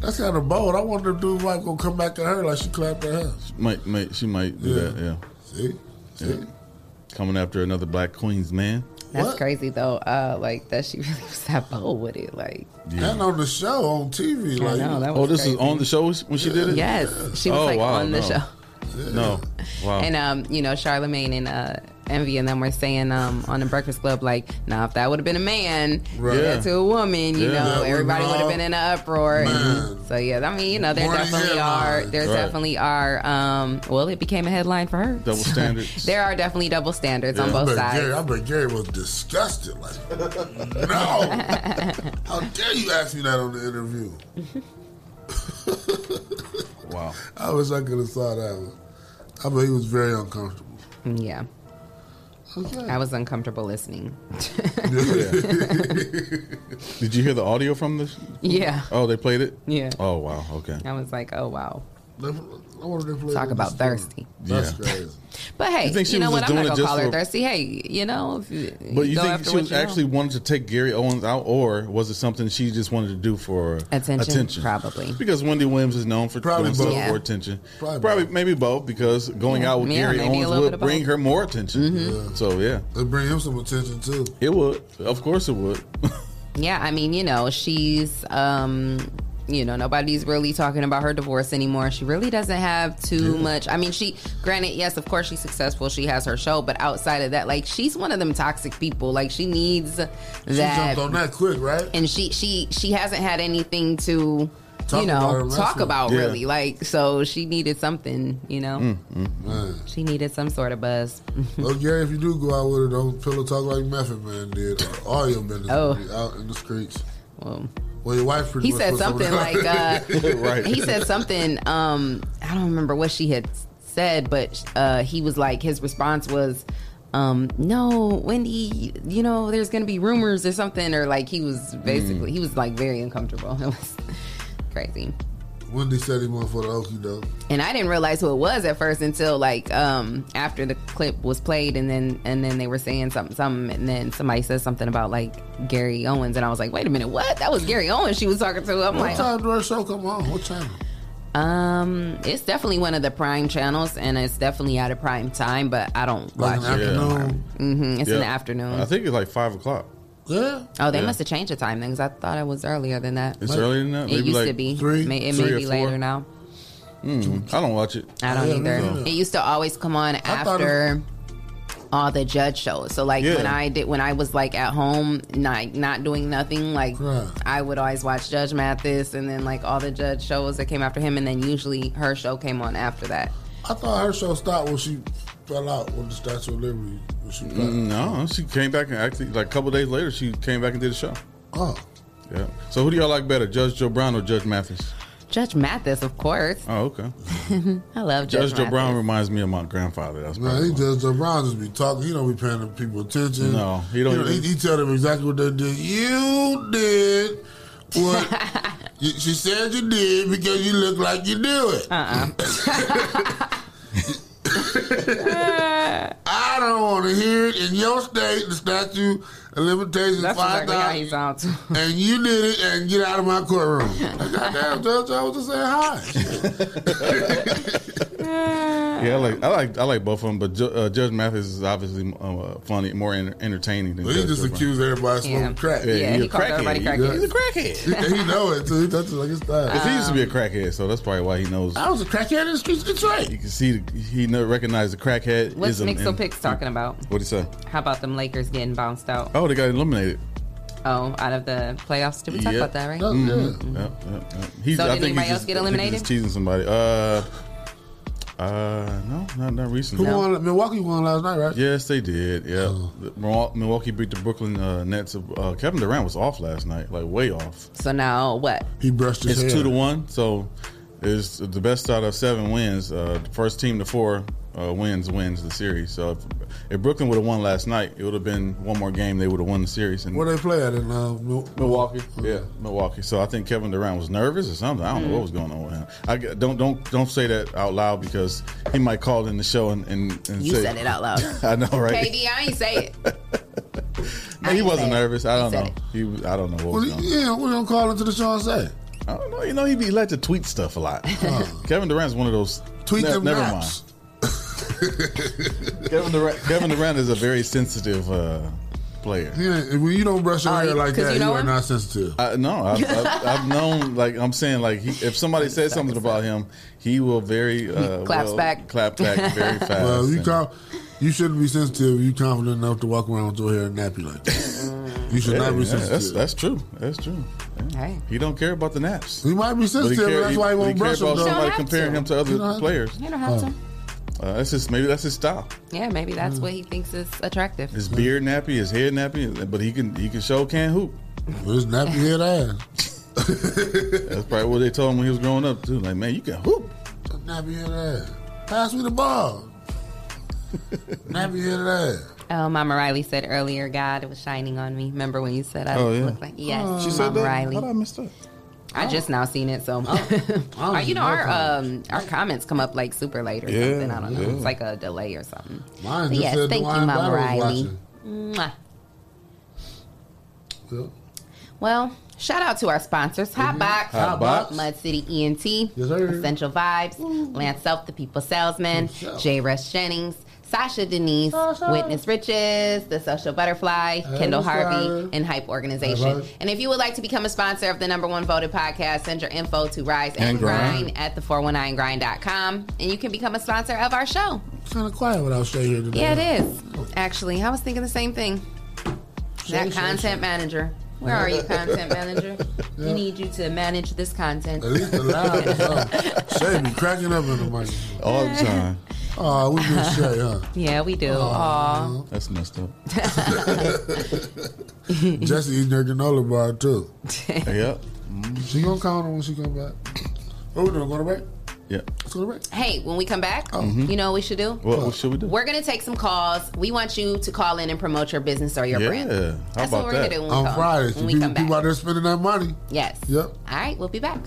That's kind of bold. I wonder if dude wife gonna come back at her like she clapped at her. Might, might she might do Yeah. that? Yeah. See, Yeah. Coming after another Black Queens man. That's crazy though. Uh, like that she really was that bold with it. Like And on the show on TV, I like know, that oh, was this is on the show when she did it. Yes, she was Oh, like wow, on the no. show. No, wow. And um, you know, Charlemagne and uh, Envy and them were saying um on the Breakfast Club, like, now if that would have been a man, Right. Yeah. to a woman, you Yeah. know, everybody would have been in an uproar. And so yeah, I mean, you know, there Morning definitely are, there Right. definitely are. Um, well, it became a headline for her. Double standards. there are definitely double standards on both I sides. Gary, I bet Gary was disgusted. Like, no, how dare you ask me that on the interview? wow. I wish I could have saw that one. I bet he was very uncomfortable. Yeah. Okay. I was uncomfortable listening. Did you hear the audio from this? Yeah. Oh, they played it. Yeah. Oh wow. Okay. I was like, oh wow. I wonder if they Talk about the store. thirsty. That's Yeah. crazy. But hey, You you, think she know was what? just I'm doing not it gonna call just her for- thirsty. Hey, you know, if you, But you go think she was you know. actually wanted to take Gary Owens out, or was it something she just wanted to do for Attention, probably. Because Wendy Williams is known for Probably doing stuff both. Yeah. for attention. Probably Probably, both. maybe both, because going Yeah. out with Yeah, Gary Owens would bring both. her more attention. Mm-hmm. So yeah, They bring him some attention too. it would. Of course, it would. Yeah, I mean, you know, she's um you know, nobody's really talking about her divorce anymore. She really doesn't have too much. I mean, she granted, yes, of course she's successful. She has her show, but outside of that, like she's one of them toxic people. Like she needs that She jumped on that quick, right? and she she she hasn't had anything to Talk you about know talk about Yeah. really like so she needed something you know mm, mm, mm. Man. she needed some sort of buzz Well, Gary, if you do go out with her, don't pillow talk like Method Man did. Or all your business Oh. out in the streets. well Well, your wife he said put some of something like uh Right. he said something um i don't remember what she had said, but uh, he was like, his response was, um, "No, Wendy, you know, there's gonna be rumors or something," or like he was basically, Mm. he was like very uncomfortable. It was crazy. Wendy said he went for the okie doke. And I didn't realize who it was at first until like um after the clip was played and then and then they were saying something something and then somebody said something about like Gary Owens and I was like, wait a minute, what? That was Gary Owens she was talking to. I'm What like, time do our show come on? What channel? um, it's definitely one of the prime channels and it's definitely at a prime time, but I don't Like watch it. afternoon? hmm It's in the afternoon. I think it's like five o'clock. Yeah. Oh, they Yeah. must have changed the time then because I thought it was earlier than that. It's earlier than that? It Maybe used like to be. three? May, it Three may be four? later now. Mm, I don't watch it. I don't Yeah, either. so- It used to always come on thought it- after all the judge shows. So like Yeah. when I did when I was like at home, not not doing nothing, like I would always watch Judge Mathis and then like all the judge shows that came after him, and then usually her show came on after that. I thought her show stopped when she fell out with the Statue of Liberty. When she. Mm, No, she came back and actually like a couple days later she came back and did a show. Oh. Yeah. So who do y'all like better, Judge Joe Brown or Judge Mathis? Judge Mathis, of course. Oh, okay. I love Judge, Judge Joe Mathis. Brown reminds me of my grandfather. That's Man, probably he just Joe Brown just be talking. He don't be paying the people attention. No, he don't He, even- he, tell them exactly what they did. You did what you, she said you did because you look like you do it. Uh-uh. I don't want to hear it in your state. The statute of limitations That's five exactly how he thousand, sounds. and you did it, and get out of my courtroom. Goddamn, Judge, I was just saying hi. Yeah, I like I like I like both of them, but Ju- uh, Judge Mathis is obviously uh, funny, more enter- entertaining than Well, he Judge just Joe Brown. accused everybody of smoking Yeah. crack. Yeah, he he a called crackhead. everybody He- crackhead. He's a crackhead. He, he know it too. That's like his style. If he used to be a crackhead, so that's probably why he knows. I was a crackhead in the streets of Detroit. You can see the- he know, recognized the crackhead. What's ism Mixo Picks talking about? What'd he say? How about them Lakers getting bounced out? Oh, they got eliminated. Oh, out of the playoffs. Did we talk Yep. about that, right? Mhm. Mhm. Yep, yep, yep. He's, So I did think anybody he's else just, get I think he's eliminated? just teasing somebody. Uh, uh, no, not not recently. Who won? Milwaukee won last night, right? Yes, they did. Yeah, Oh. The- Milwa- Milwaukee beat the Brooklyn uh, Nets. Uh, Kevin Durant was off last night, like way off. So now what? He brushed his It's hair. two to one, so it's the best out of seven wins. Uh, the first team to four uh, wins wins the series. So if, if Brooklyn would have won last night, it would have been one more game. They would have won the series. And Where they play at in uh, Mil- Milwaukee, yeah, Milwaukee. So I think Kevin Durant was nervous or something. I don't know what was going on with him. I don't don't don't say that out loud because he might call in the show and, and, and You say, said it out loud. I know, right? KD, I ain't say it. No, he wasn't nervous. I don't know. it. He was, I don't know what Well, was going yeah, we don't call into the show and say. I don't know. You know, he be like to tweet stuff a lot. Kevin Durant's one of those. Tweet ne- them Never raps. mind. Kevin Durant, Kevin Durant is a very sensitive uh, player. Yeah, when you don't brush your Oh, hair you- like 'cause that, you you, know are him? not sensitive. I, no, I've, I've, I've known. Like I'm saying, like he, if somebody says something about him, he will very uh, claps well, back. clap back very fast. Well, you And- com- you shouldn't be sensitive. You confident enough to walk around with your hair nappy like that. You should Yeah, not be yeah, sensitive. that's that's true. That's true. Hey. He don't care about the naps. he might be But he sensitive, care- and that's why he but won't care brush them. about though. somebody have comparing to. him to other You don't have to. players. You don't have to. Uh, that's just maybe that's his style. Yeah, maybe that's what he thinks is attractive. His beard nappy, his head nappy, but he can he can show can hoop. His nappy head ass. That's probably what they told him when he was growing up too. Like, man, you can hoop. Nappy head ass. Pass me the ball. nappy head ass. Oh, Mama Riley said earlier, God it was shining on me. Remember when you said I Oh, yeah. look like yes, She said Mama that. Riley. How did I miss that? I just now seen it, so I Or, you know our um our comments come up like super late or Yeah, something. I don't know. yeah. It's like a delay or something. Mine just yes, said thank you, Dwayne Mama Riley. Mwah. Yeah. Well, shout out to our sponsors: Hotbox, Hot Box. Mud City ENT, Yes. Essential Vibes, Lance Self, the People Salesman, Yourself. J. Rush Jennings, Sasha Denise, Sasha. Witness Riches, The Social Butterfly, Kendall Harvey, Sasha. and Hype Organization. All right. And if you would like to become a sponsor of the number one voted podcast, send your info to Rise and, And Grind. Grind at the419grind.com, and you can become a sponsor of our show. It's kind of quiet without Shay here today. Yeah, it is. Actually, I was thinking the same thing. Shay, That Shay, content Shay. manager. Where are you, content manager? Yeah. We need you to manage this content. At least the loud is up. Shay be cracking up in the microphone. All the time. Oh, we miss Shay, huh? Yeah, we do. Aw. That's messed up. Jesse eating her granola bar too. yep. She gonna count on when she come back. What we doing? Going to break? Yeah. Hey, when we come back, Mhm. you know what we should do? What, what should we do? We're gonna take some calls. We want you to call in and promote your business or your Yeah. brand. How That's about what we're that? gonna do when we On come, Fridays, when we people, come back. people out there spending that money. Yes. Yep. All right, we'll be back.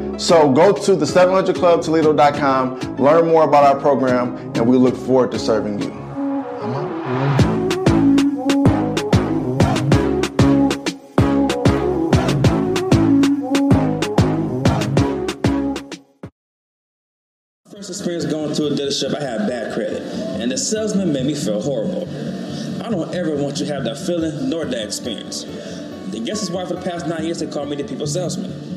So go to the 700clubtoledo.com, learn more about our program, and we look forward to serving you. First experience going to a dealership, I had bad credit, and the salesman made me feel horrible. I don't ever want you to have that feeling nor that experience. I guess that's why for the past nine years they call me the people salesman.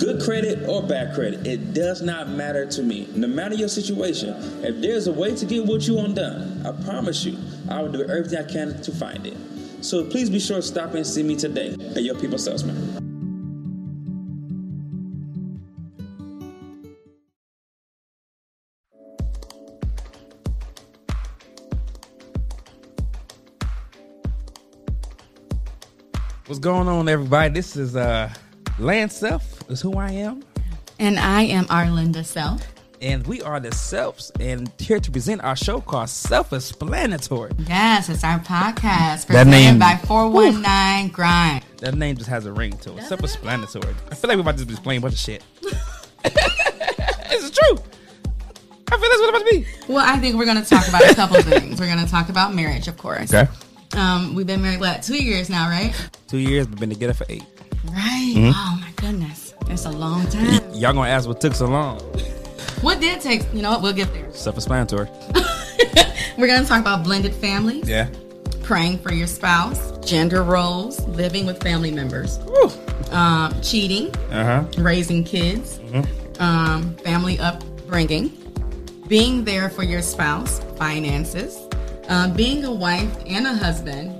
Good credit or bad credit, it does not matter to me. No matter your situation, if there's a way to get what you want done, I promise you, I will do everything I can to find it. So please be sure to stop and see me today at your people salesman. What's going on, everybody? This is uh Lance Self is who I am, And I am Arlinda Self. and we are the Selfs, and here to present our show called Self-Explanatory. Yes, it's our podcast That presented name- by 419 Grind. That name just has a ring to it. Self-explanatory. I feel like we're about to be playing a bunch of shit. it's true. I feel that's what it's about to be. Well, I think we're going to talk about a couple things. We're going to talk about marriage, of course. Okay. Um, we've been married, what, two years now, right? Two years, we've been together for eight. Right. Mhm. Oh, my goodness. It's a long time. Y'all gonna ask what took so long? What did take, you know what, we'll get there. Self-explanatory. We're to talk about blended families, Yeah. praying for your spouse, gender roles, living with family members, um, cheating, Uh huh. raising kids, Mm-hmm. um, family upbringing, being there for your spouse, finances, um, being a wife and a husband,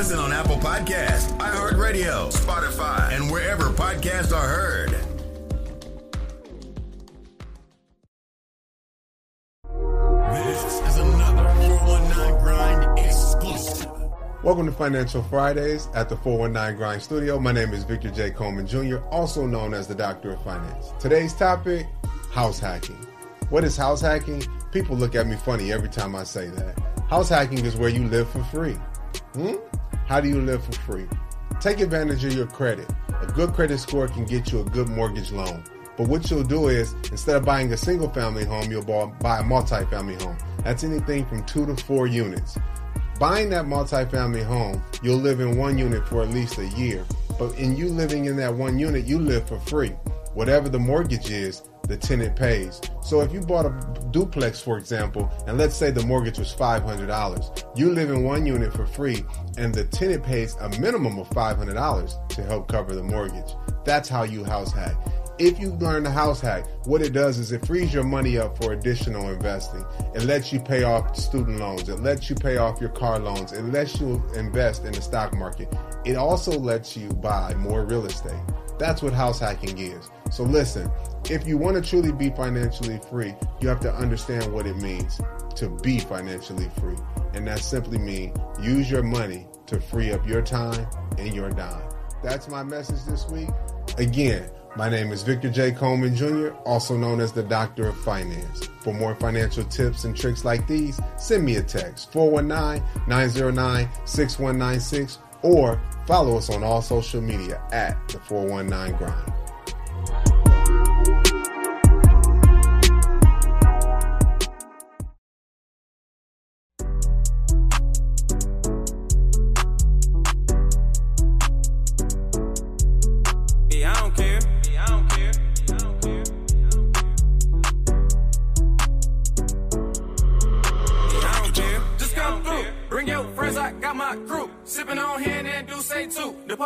Listen on Apple Podcast, iHeartRadio, Spotify, and wherever podcasts are heard. This is another 419 Grind exclusive. Welcome to Financial Fridays at the 419 Grind Studio. My name is Victor J. Coleman Jr., also known as the Doctor of Finance. Today's topic house hacking. What is house hacking? People look at me funny every time I say that. House hacking is where you live for free. Hmm? How do you live for free? Take advantage of your credit. A good credit score can get you a good mortgage loan. But what you'll do is, instead of buying a single family home, you'll buy a multi-family home. That's anything from two to four units. Buying that multi-family home, you'll live in one unit for at least a year. But in you living in that one unit, you live for free. Whatever the mortgage is, the tenant pays. So if you bought a duplex, for example, and let's say the mortgage was $500, you live in one unit for free, and the tenant pays a minimum of $500 to help cover the mortgage. That's how you house hack. if you learn the house hack, what it does is it frees your money up for additional investing. It lets you pay off student loans. It lets you pay off your car loans. It lets you invest in the stock market. It also lets you buy more real estate. That's what house hacking is. So listen, if you want to truly be financially free, you have to understand what it means to be financially free. And that simply means use your money to free up your time and your dime. That's my message this week. Again, my name is Victor J. Coleman Jr., also known as the Doctor of Finance. For more financial tips and tricks like these, send me a text 419 909 6196 or follow us on all social media at the 419 Grind.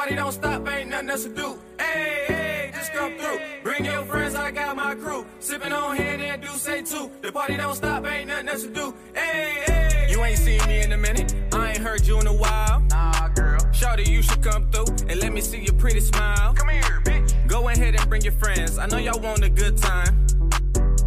Party don't stop, ain't nothing else to do. Hey, hey, just come through. Bring your friends, I got my crew. Sipping on hand and do say too. The party don't stop, ain't nothing else to do. Hey, hey. You ain't seen me in a minute. I ain't heard you in a while. Nah, girl. Shawty, you should come through and let me see your pretty smile. Come here, bitch. Go ahead and bring your friends. I know y'all want a good time.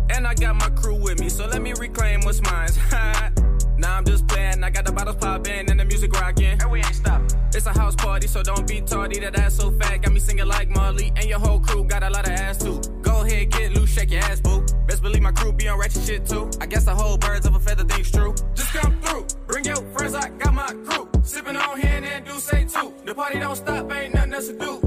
And I got my crew with me, so let me reclaim what's mine. nah, I'm just playing. I got the bottles popping and the music rocking. And we ain't stopping. It's a house party, so don't be tardy. That ass so fat, got me singing like Marley. And your whole crew got a lot of ass too. Go ahead, get loose, shake your ass, boo. Best believe my crew be on ratchet shit too. I guess the whole birds of a feather thing's true. Just come through, bring your friends, I got my crew. Sipping on hand and do say too. The party don't stop, ain't nothing else to do.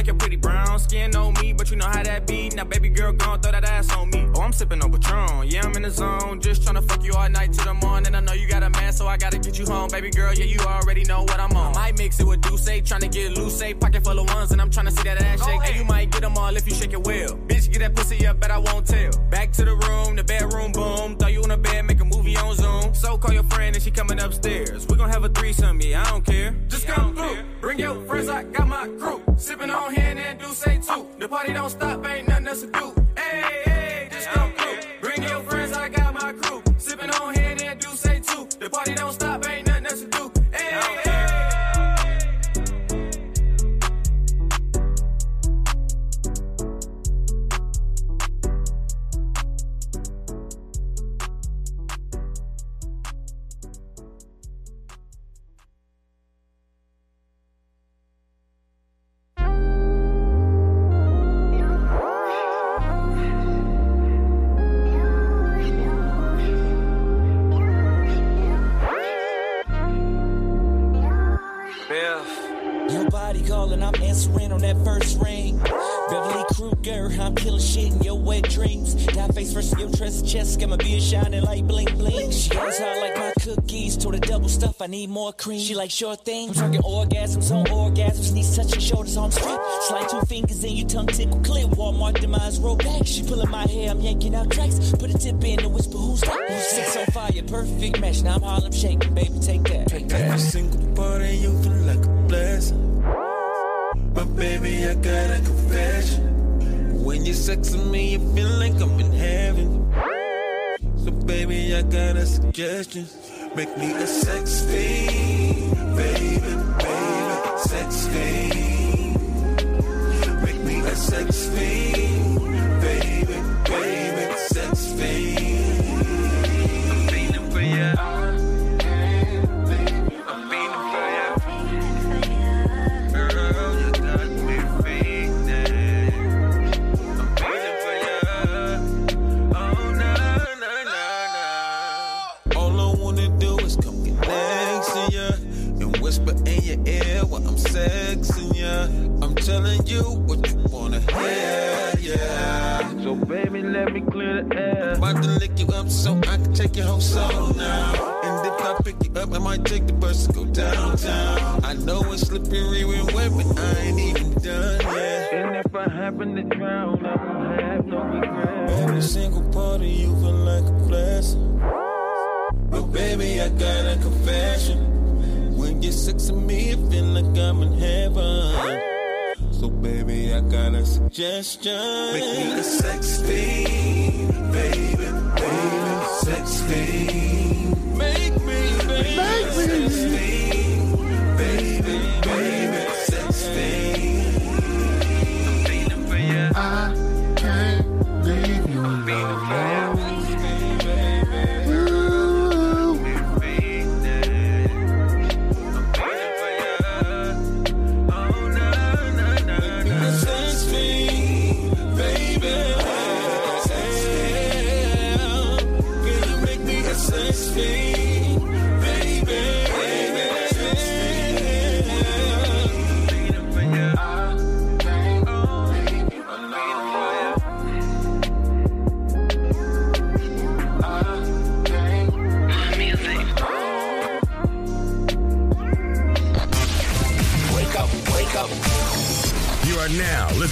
Like your pretty brown skin on me, but you know how that be. Now, baby girl, gon' throw that ass on me. Oh, I'm sipping on Patron. Yeah, I'm in the zone. Just tryna fuck you all night till the morning. I know you got a man, so I gotta get you home, baby girl. Yeah, you already know what I'm on. I might mix it with D'usse, tryna get loose, say pocket full of ones, and I'm tryna see that ass shake. And you might get them all if you shake it well. Bitch, get that pussy up, but I won't tell. Back to the room, the bedroom, boom. Throw you in the bed, make a movie on Zoom. So call your friend and she coming upstairs. We gon' have a threesome, yeah, I don't care. Just come through, bring your friends, I got my crew. Sipping on hand and do say too. The party don't stop, ain't nothing else to do. Hey, hey, just come through. Bring your friends, I got my crew. Sipping on hand and do say too. The party don't stop, ain't answering on that first ring. Beverly Kruger, I'm killing shit in your wet dreams. That face versus your dress chest, got my beard shining like bling bling. She goes hard like my cookies, told her double stuff, I need more cream. She like short things, I'm talking orgasms on orgasms, knees touching shoulders on strip. Slide two fingers in your tongue tickle clip. Walmart demise roll back. She pulling my hair, I'm yanking out tracks. Put a tip in and whisper, who's that? Sex on fire, perfect match. Now I'm Harlem shaking, baby, take that. When you're sexing me, you feel like I'm in heaven. So baby, I got a suggestion. Make me a sex fiend, baby, baby, sex fiend. Make me a sex fiend, you up so I can take your whole soul now. And if I pick you up, I might take the bus to go downtown. I know it's slippery when wet, but I ain't even done yet. And if I happen to drown, I won't have no regrets. Every single part of you feel like a blessing. But baby, I got a confession. When you're sexing me, it feel like I'm in heaven. So baby, I got a suggestion. Make me a sex fiend, baby, baby, fiend. Make me, baby, Make me.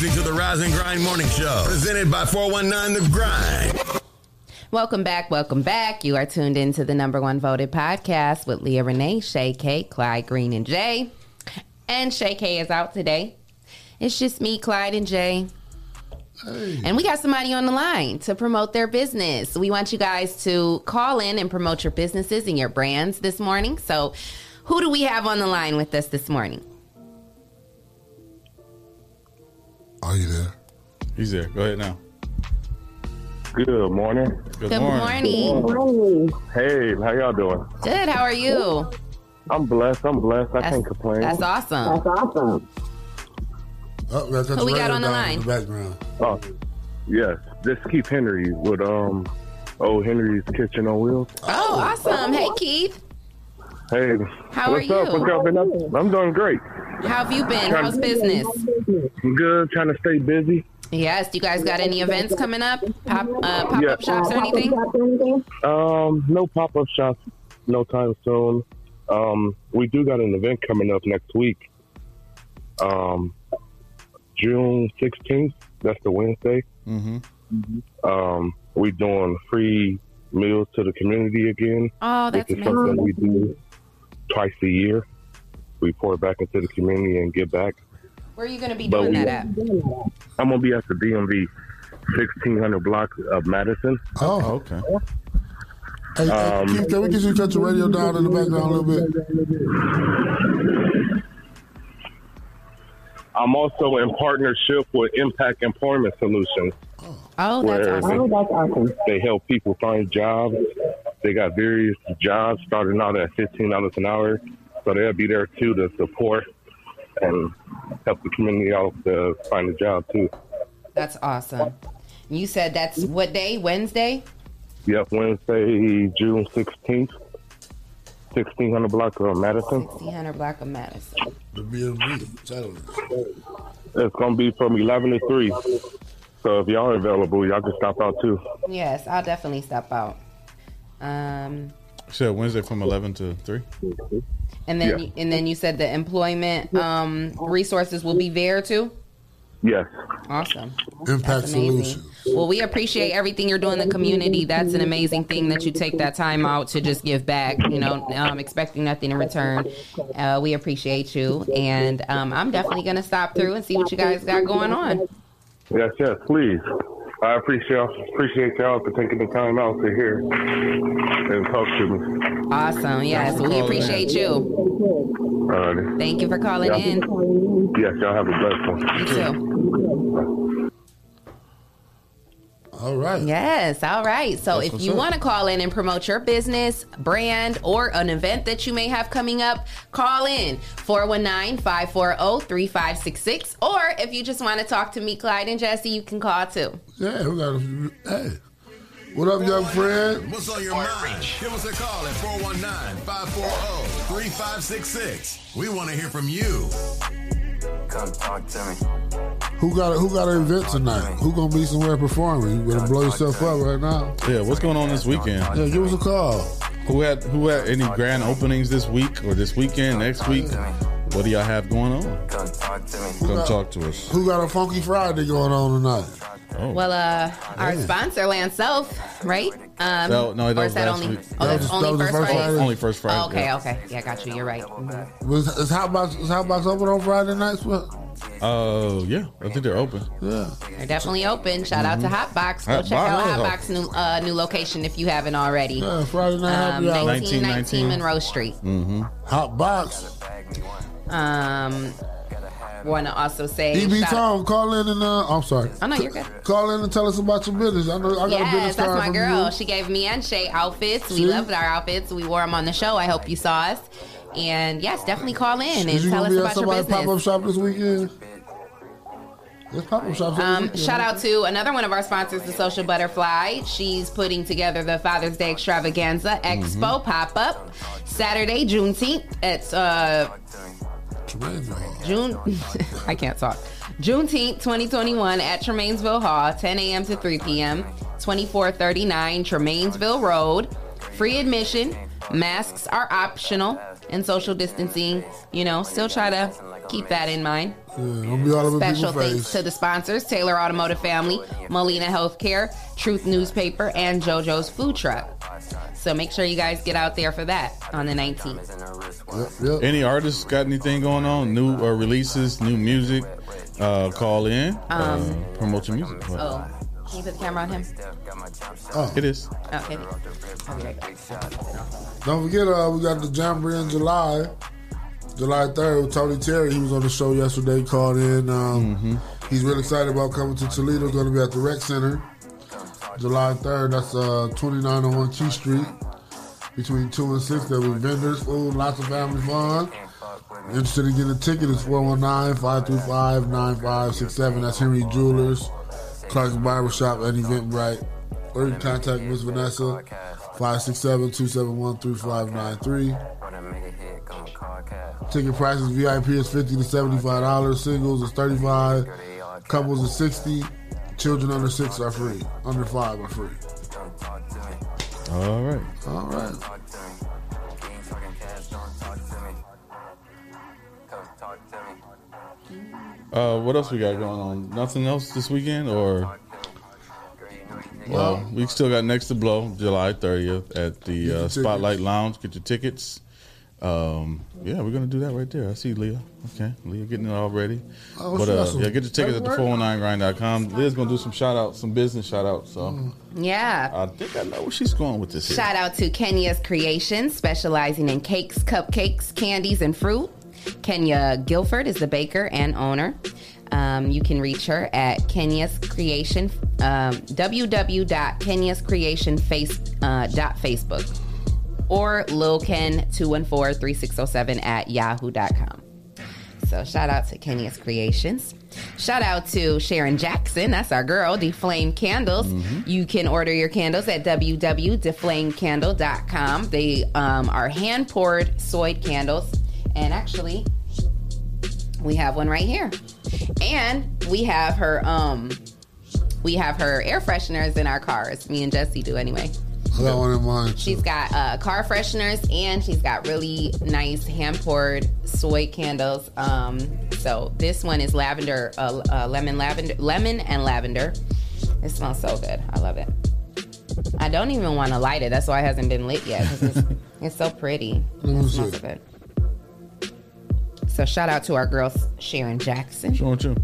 Listening to the Rise and Grind Morning Show, presented by 419 The Grind. Welcome back, welcome back. You are tuned into the number one voted podcast with Leah Renee, Shay K, Clyde Green, and Jay. And Shay K is out today. It's just me, Clyde, and Jay. Hey. And we got somebody on the line to promote their business. We want you guys to call in and promote your businesses and your brands this morning. So, who do we have on the line with us this morning? Are you there? He's there. Go ahead now. Good morning. Good, Good morning. Hey, how y'all doing? Good. How are you? I'm blessed. I'm blessed. I can't complain. That's awesome. That's awesome. Oh, that's Who we got on the line? In the background. Oh, yes. This Keith Henry with um, old Henry's Kitchen on Wheels. Oh, awesome. Hey, Keith. Hey, How what's are up? you? What's y'all been up? I'm doing great. How have you been? How's business? I'm good. Trying to stay busy. Yes. You guys got any events coming up? Pop uh, pop Yeah. up shops or anything? Um, no pop up shops, no time soon. Um, we do got an event coming up next week. Um, June 16th. That's the Wednesday. Mm-hmm. Um, we doing free meals to the community again. Oh, that's this is something we do twice a year. We pour it back into the community and give back. Where are you going to be But doing we- that at? I'm gonna be at the BMV 1600 block of Madison. Oh, okay. Hey, hey, Um, Keith, can we get you to cut your radio down in the background a little bit? I'm also in partnership with Impact Employment Solutions. Oh, that's where. Oh, that's awesome. They help people find jobs. They got various jobs starting out at fifteen dollars an hour, so they'll be there too to support and help the community out to find a job too. That's awesome. You said that's what day? Wednesday? Yep, Wednesday, June sixteenth, sixteen hundred block of Madison. 1600 block of Madison. The BMV, Saturday. It's gonna be from eleven to three. So if y'all are available, y'all can stop out too. Yes, I'll definitely stop out. Um, So Wednesday from eleven to three. and then Yeah. and then you said the employment um, resources will be there too. Yes. Awesome. Impact Solutions. Well, we appreciate everything you're doing in the community. That's an amazing thing that you take that time out to just give back, you know, um, expecting nothing in return. Uh, we appreciate you. And um, I'm definitely going to stop through and see what you guys got going on. Yes, yes, please. I appreciate y'all, appreciate y'all for taking the time out to hear and talk to me. Awesome. Yes, we appreciate you. Alrighty. Thank you for calling Y'all- in. Yes, y'all have a blessed one. You too. All right. Yes, all right. So That's if you want to call in and promote your business, brand, or an event that you may have coming up, call in 419-540-3566. Or if you just want to talk to me, Clyde and Jesse, you can call too. Yeah, we got a Hey. What up, young friend? What's on your mind? Give us a call at 419-540-3566. We want to hear from you. Come talk to me. Who got a, who got an event tonight? Who gonna be somewhere performing? You better blow yourself up right now. Yeah, what's going on this weekend? Yeah, give us a call. Who had who had any grand openings this week or this weekend, next week? what do y'all have going on? Come talk to me. Come talk to us. Who got a Funky Friday going on tonight? Oh. Well, uh, our Yeah. sponsor, Lance Self, right? Um, No, no, that was that only? week. Oh, That that's was- only that was first first Friday. Friday. Only first Friday, Oh, okay, yeah. okay. Yeah, got you. You're right. Mhm. Was is Hotbox is Hotbox open on Friday nights? What? Oh yeah, I think they're open. Yeah, They're definitely open. Shout out to Mhm. Hotbox. Go Hot check out Hotbox new uh, new location if you haven't already. Yeah, Friday night um, happy hour. 1919 Monroe Street. Mm-hmm. Hot box. Um, want to also say shout- Tom, call in and uh, I'm sorry. Oh no, you're good. Call in and tell us about your business. I know I got a business Yes, that's card my from girl. you. She gave me and Shay outfits. We See? loved our outfits. We wore them on the show. I hope you saw us. And yes, definitely call in and Is you tell gonna us be at about your somebody's business. pop up shop this weekend? There's pop up shops. every Um, weekend, shout out to another one of our sponsors, the Social Butterfly. She's putting together the Father's Day Extravaganza Expo pop up Saturday, Juneteenth. It's uh, June. I can't talk. Juneteenth 2021 at Tremainsville Hall, 10 a.m. to 3 p.m. 2439 Tremainsville Road. Free admission. Masks are optional, and social distancing. You know, still try to keep that in mind. Yeah, don't be all over Special thanks face. to the sponsors Taylor Automotive Family, Molina Healthcare, Truth Newspaper, and JoJo's Food Truck. So make sure you guys get out there for that on the 19th. Any artists got anything going on? New uh, releases, new music? Uh, call in. Um, uh, promote your music. Oh, can you put the camera on him? Oh. It is. Okay. I'll be right back. Don't forget, uh, we got the Jamboree in July. July 3rd with Tony Terry. He was on the show yesterday, called in. Um, Mm-hmm. He's really excited about coming to Toledo. Going to be at the Rec Center. July 3rd, that's uh, 2901 T Street. Between 2 and 6, there'll be vendors, food, lots of family fun. Interested in getting a ticket It's 419-535-9567. That's Henry Jewelers, Clark's Barbershop, and Eventbrite. Or you can contact Miss Vanessa, 567-271-3593. Ticket prices, VIP is 50 to $75, singles is 35 couples is 60 children under 6 are free, under 5 are free. All right. All right. Uh, what else we got going on? Nothing else this weekend, or well, we still got next to blow July 30th at the uh. Spotlight Lounge. Get your tickets. Um, yeah, we're gonna do that right there. I see Leah. Okay, Leah getting it all ready. Oh, but uh, yeah, get your tickets at the That's right. 419grind.com. Leah's gonna do some shout outs, some business shout outs. So Yeah. I think I know where she's going with this. Here. Shout out to Kenya's Creations, specializing in cakes, cupcakes, candies, and fruit. Kenya Guilford is the baker and owner. Um, you can reach her at Kenya's Creation, um, www.kenyascreationface, uh, dot Facebook or lilken214-3607 at yahoo.com. So shout out to Kenya's Creations. Shout out to Sharon Jackson. That's our girl, Deflame Candles. You can order your candles at www.deflamecandle.com. They um, are hand poured soy candles. And actually, we have one right here. And we have her um we have her air fresheners in our cars. Me and Jesse do anyway. I got one in mind. too. She's got uh, car fresheners and she's got really nice hand poured soy candles. Um, so this one is lavender, uh, uh, lemon, lavender, lemon and lavender. It smells so good. I love it. I don't even want to light it. That's why it hasn't been lit yet. It's, it's so pretty. It smells good. So shout out to our girl Sharon Jackson. Sure, you.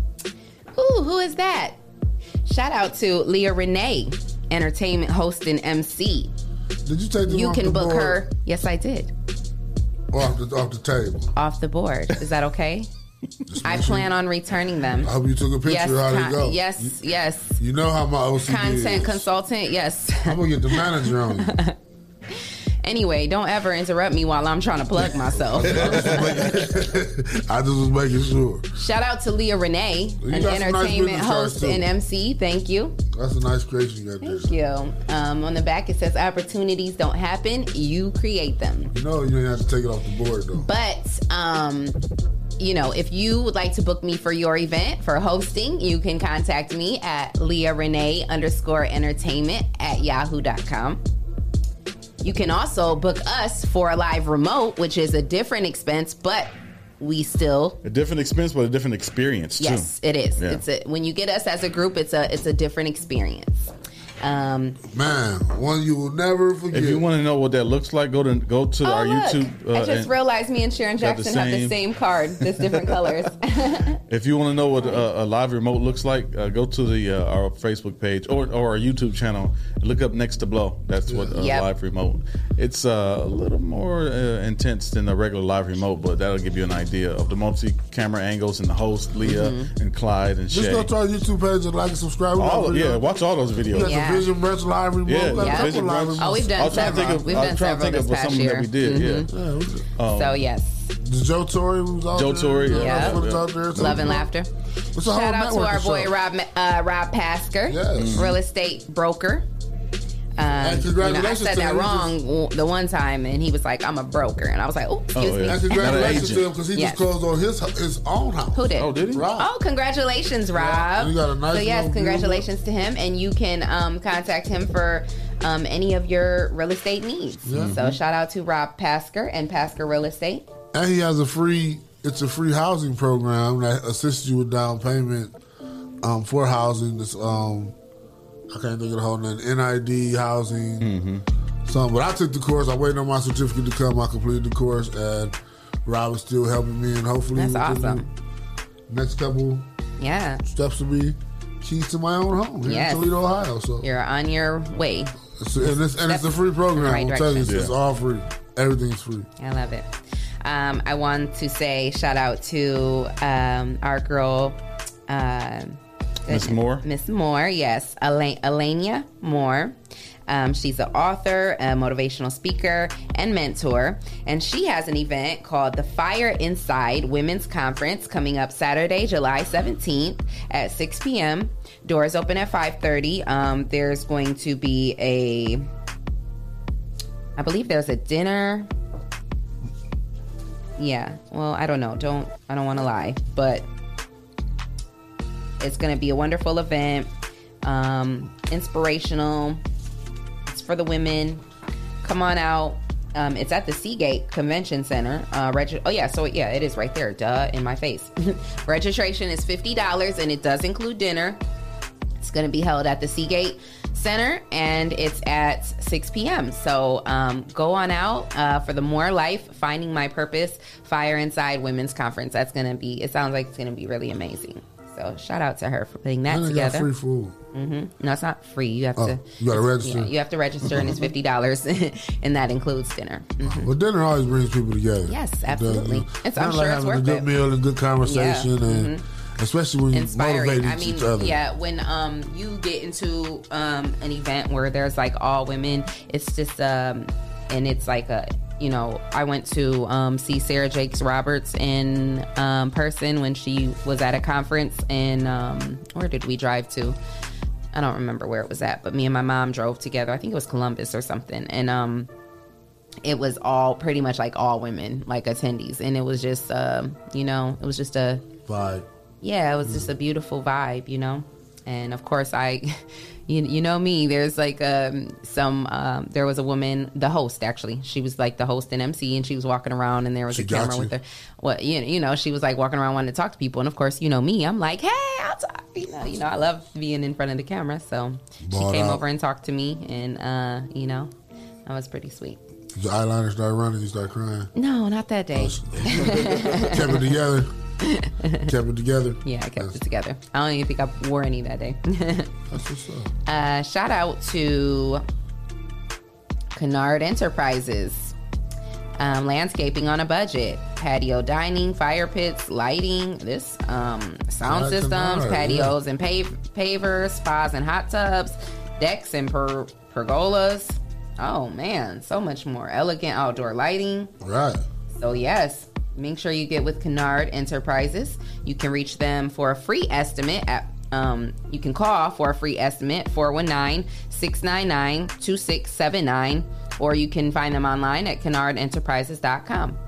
Ooh, who is that? Shout out to Leah Renee, entertainment host and MC. Did you take You can book board? her. Yes, I did. Off the, off the table. Off the board. Is that okay? I plan on returning them. I hope you took a picture yes, of how they con- go. yes, yes. You know how my OCD Content is. consultant, yes. I'm gonna get the manager on you. Anyway, don't ever interrupt me while I'm trying to plug myself. I just was making sure. Shout out to Leah Renee, You an some nice entertainment host and MC. Thank you. That's a nice creation you got there. Thank you. Um, on the back, it says opportunities don't happen, you create them. You know you have to take it off the board though. But um, you know, if you would like to book me for your event for hosting, you can contact me at Leah Renee underscore entertainment at yahoo.com. You can also book us for a live remote, which is a different expense, but we still A different expense, but a different experience too. yes, it is. Yeah. It's a, when you get us as a group, it's a it's a different experience. Um, Man, one you will never forget. If you want to know what that looks like, go to go to oh, our look, YouTube. uh, I just and- realized me and Sharon got the Jackson have the same- same card, just different colors. If you want to know what a, a live remote looks like, uh, go to the uh, our Facebook page or, or our YouTube channel. and Look up next to blow. That's what a Yep. live remote. It's uh, a little more uh, intense than a regular live remote, but that'll give you an idea of the multi-camera angles and the host Leah Mm-hmm. and Clyde and Just Shay. go to our YouTube page and like and subscribe. We All, videos. yeah, watch all those videos. got the Vision Brush live remote. Yeah, we got yeah. Vision live Brush. Oh, we've done I was trying to think several. of- We've I was done trying to several think of this something past that we year. did. Yeah. Mhm. Yeah, we did. Um, so yes, Joe Torre was out Joe. Torre, yeah. Yeah. Put it out there. So love and we- laughter. It's Shout out to our boy shows. Rob uh, Rob Pasker, Yes. real estate broker. Um, And I said that wrong w- the one time, and he was like, "I'm a broker," and I was like, "Oh, excuse Oh, me." yeah. And congratulations to him because he Yes. just closed on his his own house. Who did? Oh, did he? Rob. Oh, congratulations, Rob. you got a nice so yes, congratulations to him, and you can um, contact him for um, any of your real estate needs. Yeah. So shout out to Rob Pasker and Pasker Real Estate. And he has a free. It's a free housing program that assists you with down payment um, for housing. This um, I can't think of the whole name. NID housing. Mm-hmm. Something. But I took the course. I waited on my certificate to come. I completed the course, and Rob is still helping me. And hopefully, That's awesome. Next couple Yeah, steps will be keys to my own home here Yes. in Toledo, Ohio. So you're on your way. It's- and it's, and it's a free program. right I'm telling you, it's, direction. it's all free. Everything's free. I love it. Um, I want to say shout out to um, our girl, um, Miss Moore? Miss Moore, yes, Ela- Elenia Moore. Um, she's an author, a motivational speaker, and mentor. And she has an event called the Fire Inside Women's Conference coming up Saturday, July 17th at 6 p.m. Doors open at 5:30. Um, there's going to be a, I believe there's a dinner. Yeah. Well, I don't know. Don't I don't want to lie, but it's going to be a wonderful event. Um, inspirational. It's for the women. Come on out. Um, it's at the Seagate Convention Center. Uh, regi- oh yeah, so yeah, it is right there. Duh, in my face. Registration is fifty dollars, and it does include dinner. It's going to be held at the Seagate Center, and it's at 6 p.m. So um, go on out uh, for the More Life, Finding My Purpose, Fire Inside Women's Conference. That's going to be. It sounds like it's going to be really amazing. So shout out to her for putting that got together. free food. hmm No, it's not free. You have Oh, to. you gotta register. Yeah, you have to register, and it's fifty dollars, and that includes dinner. Mhm. Well, dinner always brings people together. Yes, absolutely. It's- I'm like sure it's having worth a good it. meal and good conversation, Yeah, and especially when you motivate I each, mean, each other. yeah, when um you get into um an event where there's like all women, it's just um and it's like a you know I went to um see Sarah Jakes Roberts in um person when she was at a conference and um where did we drive to? I don't remember where it was at, but me and my mom drove together. I think it was Columbus or something, and um it was all pretty much like all women like attendees. And it was just um you know it was just a vibe. Yeah it was just a beautiful vibe you know? And of course i you, you know me there's like um some um there was a woman the host actually she was like the host and mc and she was walking around and there was She a camera you. with her well you, you know she was like walking around wanting to talk to people and of course you know me i'm like hey i'll talk you know you know i love being in front of the camera so Balled she came out. over and talked to me and uh you know that was pretty sweet The eyeliner started running, you start crying. no, not that day. Kept it together. Kept it together. Yeah, I kept it together. I don't even think I wore any that day. That's what's up. uh, shout out to Kennard Enterprises. Um, landscaping on a budget, patio dining, fire pits, lighting, this um, sound systems, Kennard, patios and pave- pavers, spas and hot tubs, decks and per- pergolas. Oh man, so much more. Elegant outdoor lighting. Right. So yes, make sure you get with Kennard Enterprises. You can reach them for a free estimate at um, you can call for a free estimate 419-699-2679 or you can find them online at kennardenterprises.com.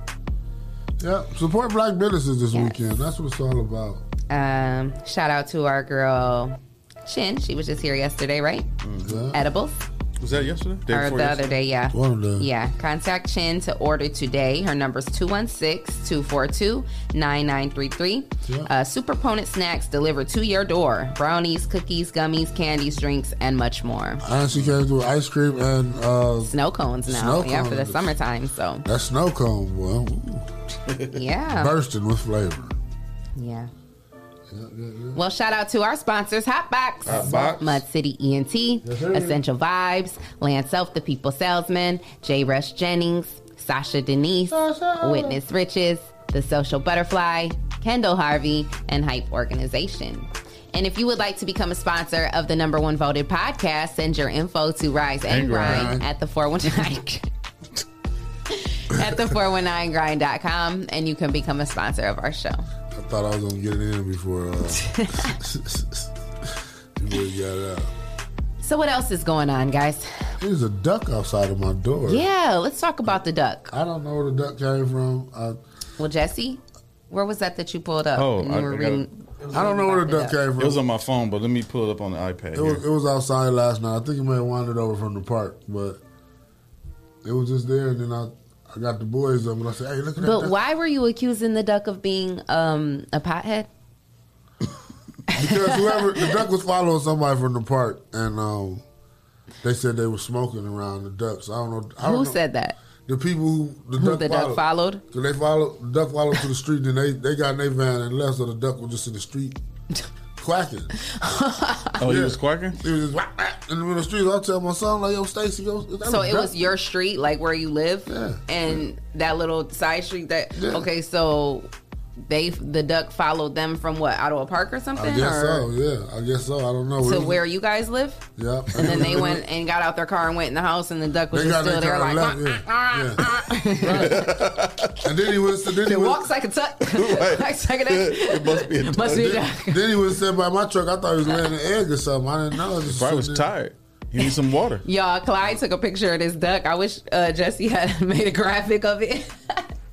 Yeah, support black businesses this weekend. That's what it's all about. Um, shout out to our girl Chin. She was just here yesterday, right? Yeah. Edibles. Was that yesterday? Day or the yesterday? other day, yeah. One. Yeah. Contact Chin to order today. Her number's 216-242-9933. Yeah. Uh, Superponent snacks delivered to your door. Brownies, cookies, gummies, candies, drinks, and much more. And she came through ice cream and uh, Snow cones now. Snow yeah, for the summertime. So that snow cone, ooh, yeah. bursting with flavor. Yeah. Well, shout out to our sponsors, Hotbox, Hotbox. Mud City ENT, sir. Essential Vibes, Lance Self, The People Salesman, J. Rush Jennings, Sasha Denise, Witness Riches, The Social Butterfly, Kendall Harvey, and Hype Organization. And if you would like to become a sponsor of the number one voted podcast, send your info to Rise and, And Grind, Grind. at the 419 at the 419grind.com and you can become a sponsor of our show. I thought I was gonna get it in before. Uh, before you got it out. So what else is going on, guys? There's a duck outside of my door. Yeah, let's talk about the duck. I don't know where the duck came from. I, Well, Jesse, where was that that you pulled up? Oh, and you I- were I got reading- I don't know where the duck came from. It was on my phone, but let me pull it up on the iPad. It was, it was outside last night. I think it may have wandered over from the park, but it was just there. And then I, I got the boys up and I said, "Hey, look at that." But why were you accusing the duck of being um, a pothead? Because whoever the duck was following somebody from the park, and um, they said they were smoking around the ducks. I don't know. I don't Who know. said that? The people who the Who duck the duck followed. followed? So they followed the duck followed to the street, and they they got in their van and left. So the duck was just in the street quacking. Oh, he was quacking. He was just whack, whack, in the middle of the street. I tell my son like, "Yo, Stacy, go." So a it was your street, like where you live, and that little side street. That okay, so they the duck followed them from what out of a park or something, I guess or so. Yeah, I guess so. I don't know. to It where you guys live. Yeah. And then they went and got out their car and went in the house, and the duck was They just still there, like. and left, yeah. And then he was. Then he It was, walks like a duck. Walks like a duck. It must be a duck. Must be a then, duck. then he was sitting by my truck. I thought he was laying an egg or something. I didn't know. Just Probably was tired. He needs some water. Y'all, Clyde took a picture of this duck. I wish uh, Jesse had made a graphic of it.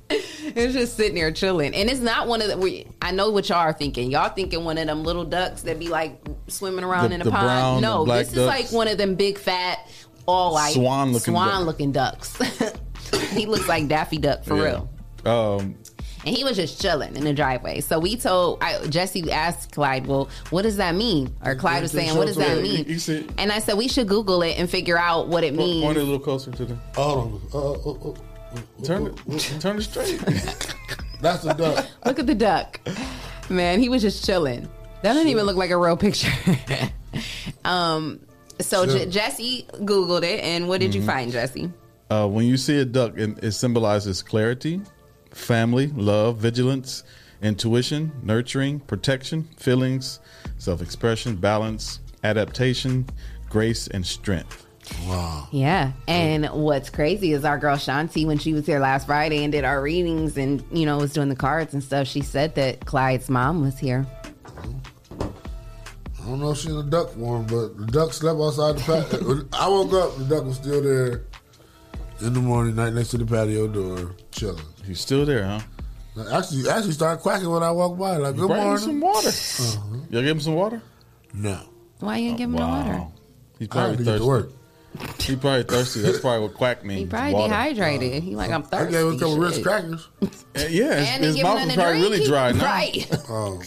it was just sitting there chilling, and it's not one of the. We, I know what y'all are thinking. Y'all thinking one of them little ducks that be like swimming around The- in a the pond. brown, no, the black this is like one of them big fat, all white Swan-looking duck. looking ducks. he looks like Daffy Duck for Yeah. real. Um, And he was just chilling in the driveway. So we told I, Jesse asked Clyde, "Well, what does that mean?" Or Clyde was saying, "What does that mean?" He, he said, And I said we should Google it and figure out what it means. point it a little closer to the. Hold on. Uh, uh, uh, uh, Turn it, turn it straight. That's the duck. Look at the duck. Man, he was just chilling. That doesn't even look like a real picture. um, so Sure. J- Jesse Googled it, and what did you Mhm. find, Jesse? Uh, when you see a duck, it, it symbolizes clarity, family, love, vigilance, intuition, nurturing, protection, feelings, self expression, balance, adaptation, grace, and strength. Wow. Yeah. And what's crazy is our girl Shanti, when she was here last Friday and did our readings and, you know, was doing the cards and stuff, she said that Clyde's mom was here. I don't know if she in a duck form, but the duck slept outside the patio. I woke up, the duck was still there in the morning, right next to the patio door, chilling. He's still there, huh? Actually, actually started quacking when I walked by. Like, good Bring him morning. some water. Uh-huh. Y'all give him some water? No. Why you didn't give him no water? He's I probably had to get thirsty. To. He probably thirsty. That's probably what quack means. He probably water. dehydrated. he like, I'm thirsty. I thirsty. gave him a couple Ritz crackers. Uh, Yeah, his, And he his mouth nothing is probably drink. really dry now. Right. Oh.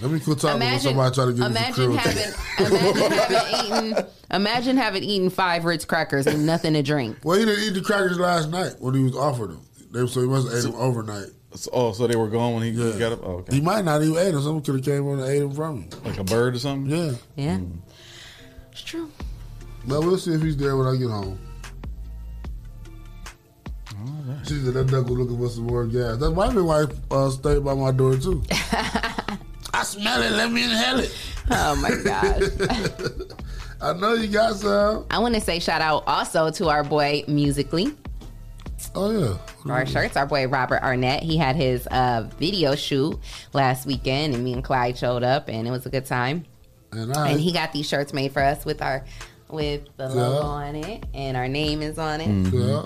Let me quit talking when Imagine, somebody try to give me some imagine having, imagine having eaten, imagine having eaten five Ritz crackers and nothing to drink. Well, he didn't eat the crackers last night when he was offered them. They, so he must have ate them overnight. So- oh, so they were gone when he got up? Oh, okay. He might not even ate them. Someone could have came on and ate them from him. Like a bird or something? Yeah. Yeah. It's true. But we'll see if he's there when I get home. She said that duck was looking for some more gas. That might be why he uh, stayed by my door too. I smell it. Let me inhale it. Oh my gosh. I know you got some. I want to say shout out also to our boy Musically. Oh yeah. For our shirts, our boy Robert Arnett. He had his uh, video shoot last weekend, and me and Clyde showed up, and it was a good time. And, I, And he got these shirts made for us with our with the logo on it, and our name is on it. Yeah.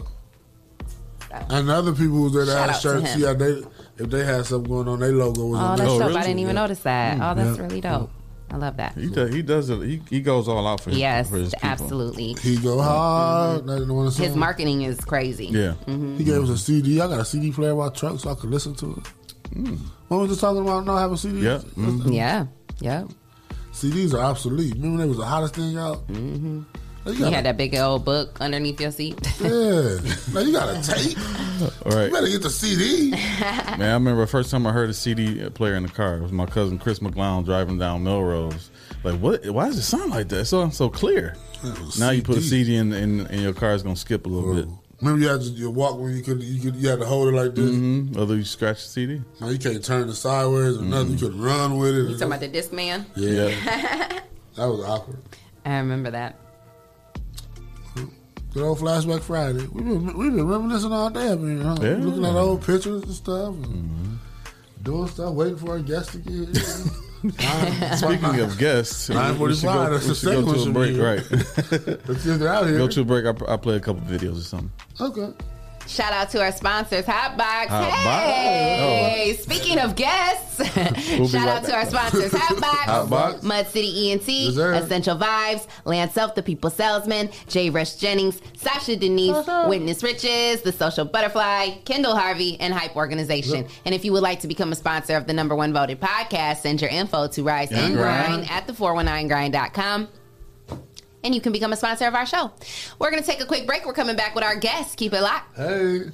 And other people was there that Shout had to shirts, him. yeah, they if they had something going on, their logo was Oh, on that's there. dope. I didn't even notice that. Oh, that's Yeah. really dope. I love that. He does. He does it. He, he goes all out for his, Yes, for his people. absolutely. He go hard. That one His marketing is crazy. Yeah. Mhm. He gave us a CD. I got a CD player in my truck so I could listen to it. What was just talking about not having CDs? Yeah. Mhm. Yeah. Yeah. CDs are obsolete. Remember they was the hottest thing out? Mm-hmm. Like, You you, had that big old book underneath your seat. yeah. Now you got a tape. All right. You better get the CD. Man, I remember the first time I heard a CD player in the car. It was my cousin Chris McGlown driving down Melrose. Like, what? Why does it sound like that? It sounds so clear. Now you put a CD in, in, in your car, it's gonna skip a little bit. Remember you had to, your Walkman. You could you could you had to hold it like this. Mm-hmm. Other you scratch the CD. Now you can't turn it sideways or nothing. You could run with it. You talking about the Discman? Yeah. that was awkward. I remember that. Good old flashback Friday. We've been we've been reminiscing all day. I mean, huh? Yeah. Mm-hmm. looking at old pictures and stuff, and doing stuff, waiting for our guests to get here. Speaking of guests, nine we should go. That's the should go second to a break, right? Let's get out here. Go to a break. I, I play a couple videos or something. Okay. Shout out to our sponsors, Hotbox. Hotbox. Hey, oh. speaking of guests, We'll shout right out to our sponsors, Hotbox, Hotbox. Mud City ENT, Yes, sir. Essential Vibes, Lance Self, The People Salesman, J. Rush Jennings, Sasha Denise, uh-huh. Witness Riches, The Social Butterfly, Kendall Harvey, and Hype Organization. And if you would like to become a sponsor of the number one voted podcast, send your info to Rise and And Grind Grind. at the419grind.com. And you can become a sponsor of our show. We're going to take a quick break. We're coming back with our guests. Keep it locked. Hey.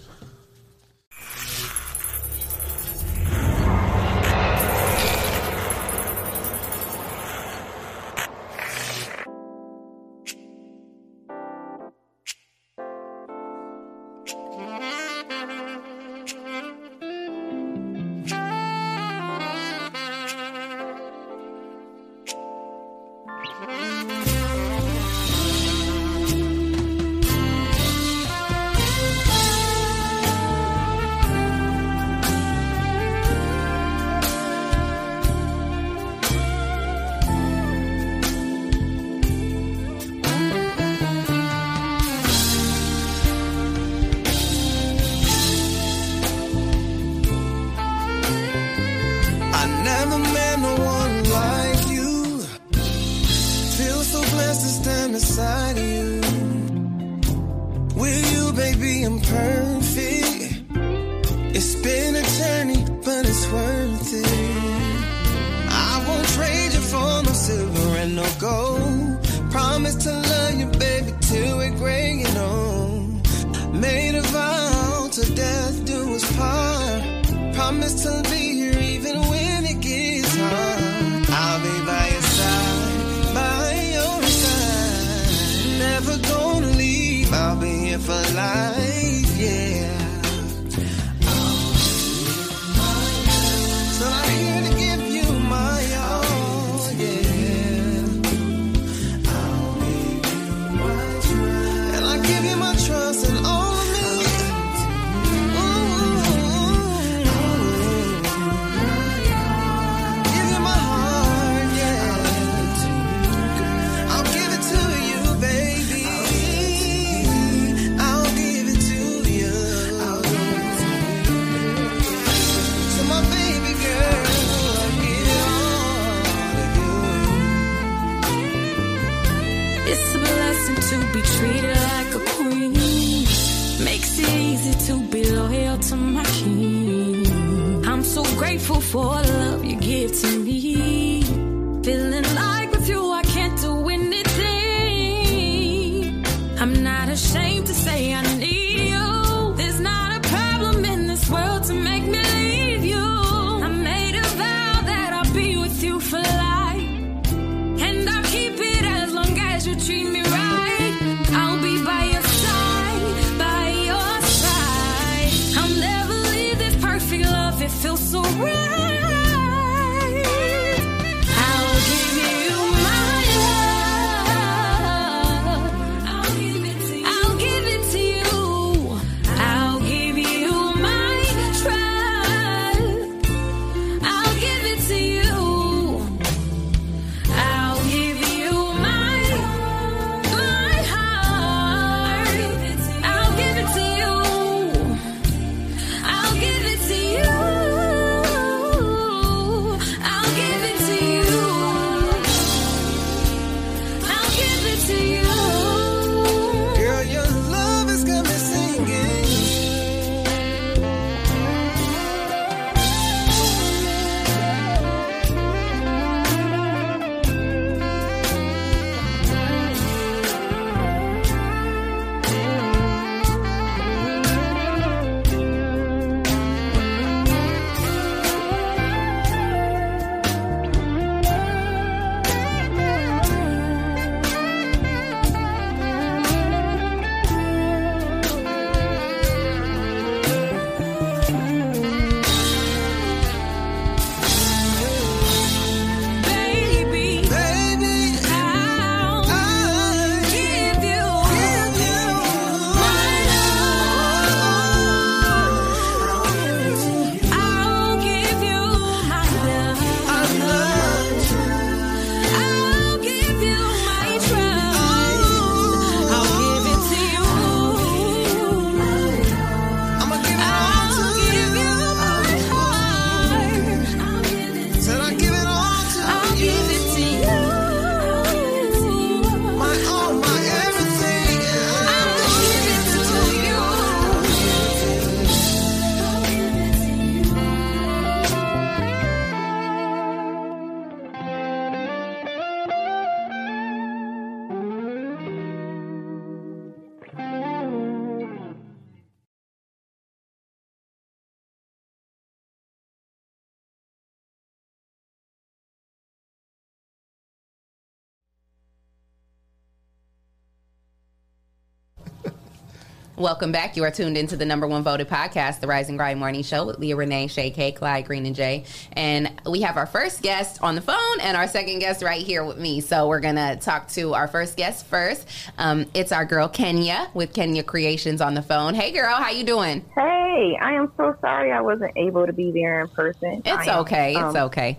Welcome back. You are tuned into the number one voted podcast, The Rising Grind Morning Show with Leah Renee, Shay K, Clyde, Green, and Jay. And we have our first guest on the phone and our second guest right here with me. So we're going to talk to our first guest first. Um, it's our girl Kenya with Kenya Creations on the phone. Hey, girl, how you doing? Hey, I am so sorry I wasn't able to be there in person. It's am, okay. It's um, okay.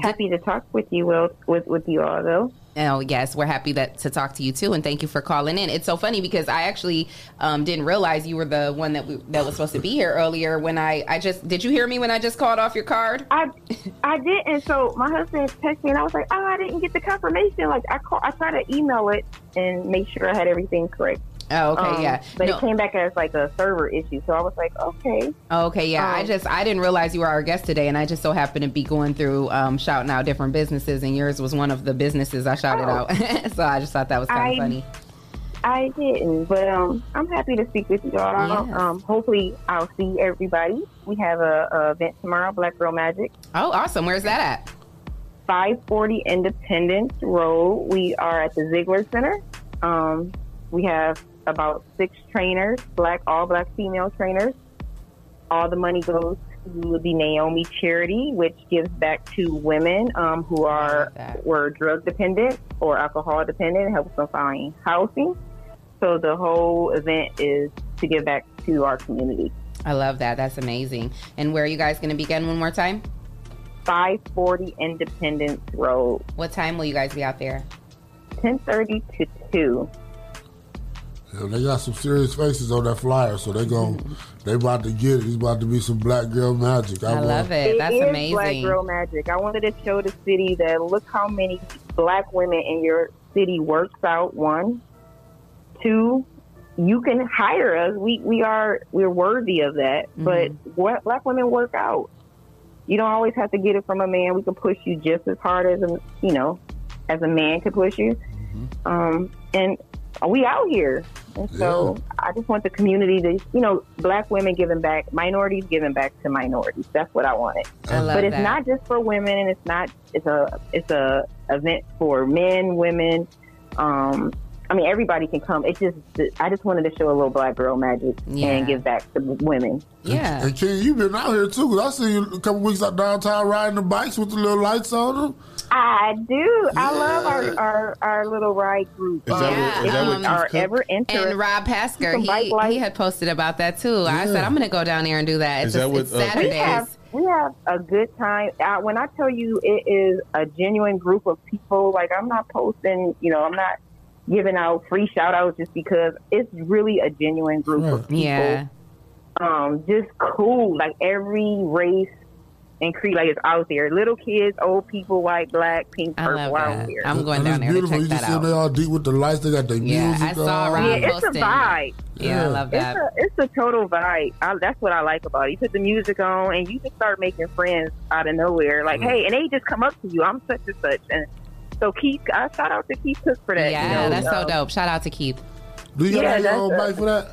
Happy to talk with you, Will, with with you all though. Oh yes, we're happy that to talk to you too, and thank you for calling in. It's so funny because I actually um, didn't realize you were the one that we, that was supposed to be here earlier. When I I just did you hear me when I just called off your card? I I did, and so my husband texted me, and I was like, oh, I didn't get the confirmation. Like I call, I tried to email it and make sure I had everything correct. Oh, okay, Um, yeah. But No. it came back as like a server issue, so I was like, okay. Okay, yeah. I Um, just I didn't realize you were our guest today, and I just so happened to be going through um, shouting out different businesses, and yours was one of the businesses I shouted Oh. out. so I just thought that was kind of funny. I didn't, but um, I'm happy to speak with you all. Yes. Um, hopefully, I'll see everybody. We have a, a event tomorrow, Black Girl Magic. Oh, awesome! Where's that at? 540 Independence Road. We are at the Ziegler Center. Um, we have about six trainers, black, all black female trainers. All the money goes to the Naomi Charity, which gives back to women um, who are were drug dependent or alcohol dependent, and helps them find housing. So the whole event is to give back to our community. I love that. That's amazing. And where are you guys going to begin one more time? 540 Independence Road. What time will you guys be out there? 10:30 to 2. Yeah, they got some serious faces on that flyer, so they gon' they about to get it. It's about to be some black girl magic. I I'm, uh, love it. That's is amazing. Black Girl Magic. I wanted to show the city that look how many black women in your city works out. One, two, you can hire us. We we are we're worthy of that. But what black women work out. You don't always have to get it from a man. We can push you just as hard as a you know as a man can push you. Um, and we out here. And so I just want the community to, you know, black women giving back, minorities giving back to minorities. That's what I wanted. I love but it's that. not just for women, and it's not. It's a it's a event for men, women. Um, I mean, everybody can come. It just I just wanted to show a little black girl magic Yeah. and give back to women. Yeah. And Ken, you've been out here too. 'cause I seen you a couple weeks out downtown riding the bikes with the little lights on them. I do. I love our, our, our little ride group. Is that what- Um, is that if what you are ever interested, And Rob Pasker, he, he had posted about that too. I said I'm going to go down there and do that. It's, Is that just- what, it's uh, Saturdays. We have we have a good time. Uh, when I tell you it is a genuine group of people, like I'm not posting, you know, I'm not giving out free shout outs just because it's really a genuine group of people. Yeah. Um, just cool. Like every race and creed like it's out there. Little kids, old people, white, black, pink, I purple love out that. there. I'm going And down it's there to beautiful. check you that just see out. they all deep with the lights. They got their Yeah, music I saw on. Rob Yeah, it's a vibe. Yeah, I love that. It's a, it's a total vibe. I, that's what I like about it. You put the music on, and you can start making friends out of nowhere. Like, Mm. hey, and they just come up to you. I'm such and such, and so Keith. I shout out to Keith Cook for that. yeah, you know, that's so um, dope. Shout out to Keith. Do you Yeah, got your own bike for that?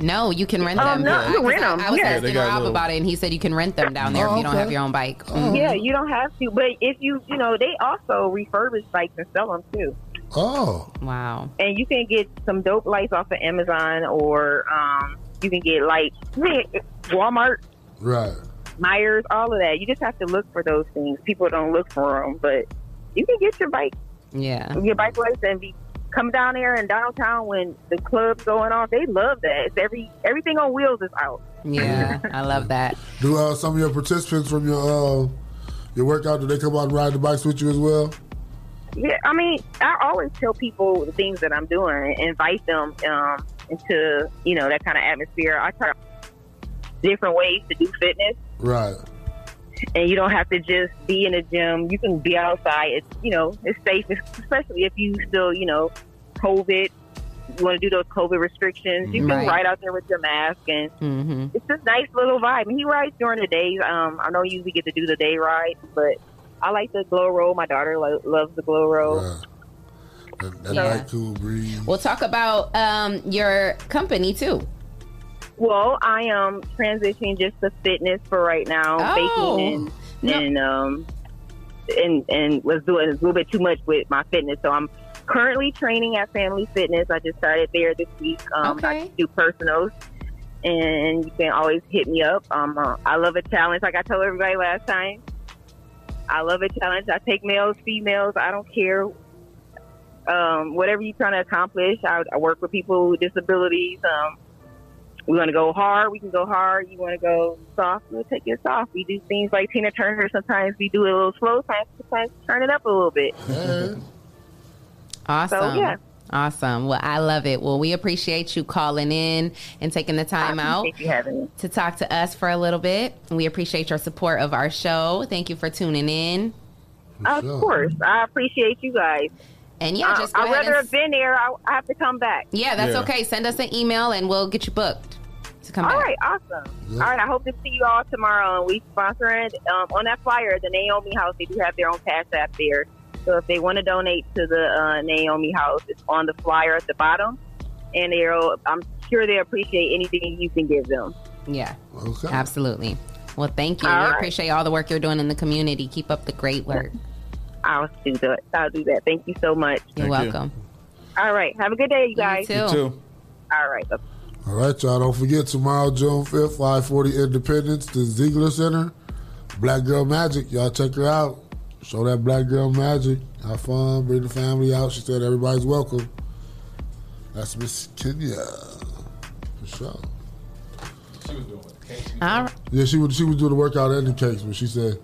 No, you can rent Um, them. no, you can I- rent 'em. I was Yeah. asking Rob little- about it, and he said you can rent them down there Oh, if you don't okay. have your own bike. Mhm. Yeah, you don't have to, but if you, you know, they also refurbish bikes and sell them too. Oh, wow. And you can get some dope lights off of Amazon, or um, you can get like Walmart, Right. Meijer's, all of that. You just have to look for those things. People don't look for them, but you can get your bike, Yeah. your bike lights, and be come down there in downtown when the club's going on. They love that. It's every everything on wheels is out. Yeah, I love that. Do uh, some of your participants from your uh, your workout do they come out and ride the bikes with you as well? Yeah, I mean, I always tell people the things that I'm doing, invite them um, into you know that kind of atmosphere. I try different ways to do fitness, Right. And you don't have to just be in a gym. You can be outside. It's you know it's safe, especially if you still you know COVID. You want to do those COVID restrictions. You can Right. ride out there with your mask, and Mm-hmm. it's just nice little vibe. And he rides during the days. Um, I know you usually get to do the day ride, but I like the glow roll. My daughter lo- loves the glow roll. That, that Yeah. night cool breeze. We'll talk about um, your company too. Well, I am transitioning just to fitness for right now, Oh. baking and and um and and was doing a little bit too much with my fitness, so I'm currently training at Family Fitness. I just started there this week. Um, I do personals, and you can always hit me up. Um, uh, I love a challenge, like I told everybody last time. I love a challenge. I take males, females. I don't care. Um, whatever you're trying to accomplish, I, I work with people with disabilities. Um, we want to go hard, we can go hard. You want to go soft, we'll take it soft. We do things like Tina Turner. Sometimes we do it a little slow, sometimes, sometimes turn it up a little bit. Awesome. So, yeah. Awesome. Well, I love it. Well, we appreciate you calling in and taking the time out appreciate you having me. to talk to us for a little bit. We appreciate your support of our show. Thank you for tuning in. Of course, I appreciate you guys. And yeah, just I'd rather and- have been there. I, I have to come back. Yeah, that's okay. Send us an email and we'll get you booked to come All back. right, awesome. All right, I hope to see you all tomorrow. And we sponsoring um, on that flyer, at the Naomi House. They do have their own cash app there. So if they want to donate to the uh, Naomi House, it's on the flyer at the bottom, and they'll. I'm sure they appreciate anything you can give them. Yeah. Okay. Absolutely. Well, thank you. All we right. appreciate all the work you're doing in the community. Keep up the great work. I'll do that. I'll do that. Thank you so much. You're welcome. All right, have a good day, you guys. too. You too. All right. bye. All right, y'all. Don't forget tomorrow, June fifth, five forty Independence, the Ziegler Center. Black Girl Magic. Y'all check her out. Show that Black Girl Magic. Have fun. Bring the family out. She said everybody's welcome. That's Miss Kenya. For sure. She was doing All right. Yeah, she was she was doing the workout and the cakes, but she said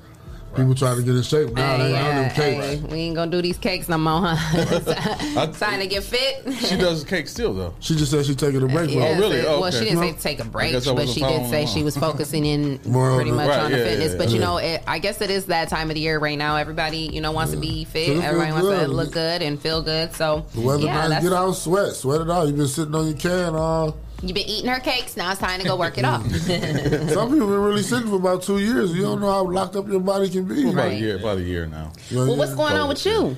people try to get in shape now. Hey, they on yeah, them cakes. hey, we ain't gonna do these cakes no more, huh? Trying to get fit. She does cake still though. She just said she's taking a break. Uh, yeah, oh, from it. so- Well, she didn't say take a break, but she did say she was focusing in More on pretty the- much Right, on the fitness. yeah, but you know, it, I guess it is that time of the year right now. Everybody, you know, wants to be fit. feel Everybody wants to look good and feel good. So The weather yeah, nice. Get out and sweat. Sweat it out. You've been sitting on your can all. You've been eating her cakes. Now it's time to go work it off. Some people been really sick for about two years. You don't know how locked up your body can be. About a year, about a year now. well, what's going on with you?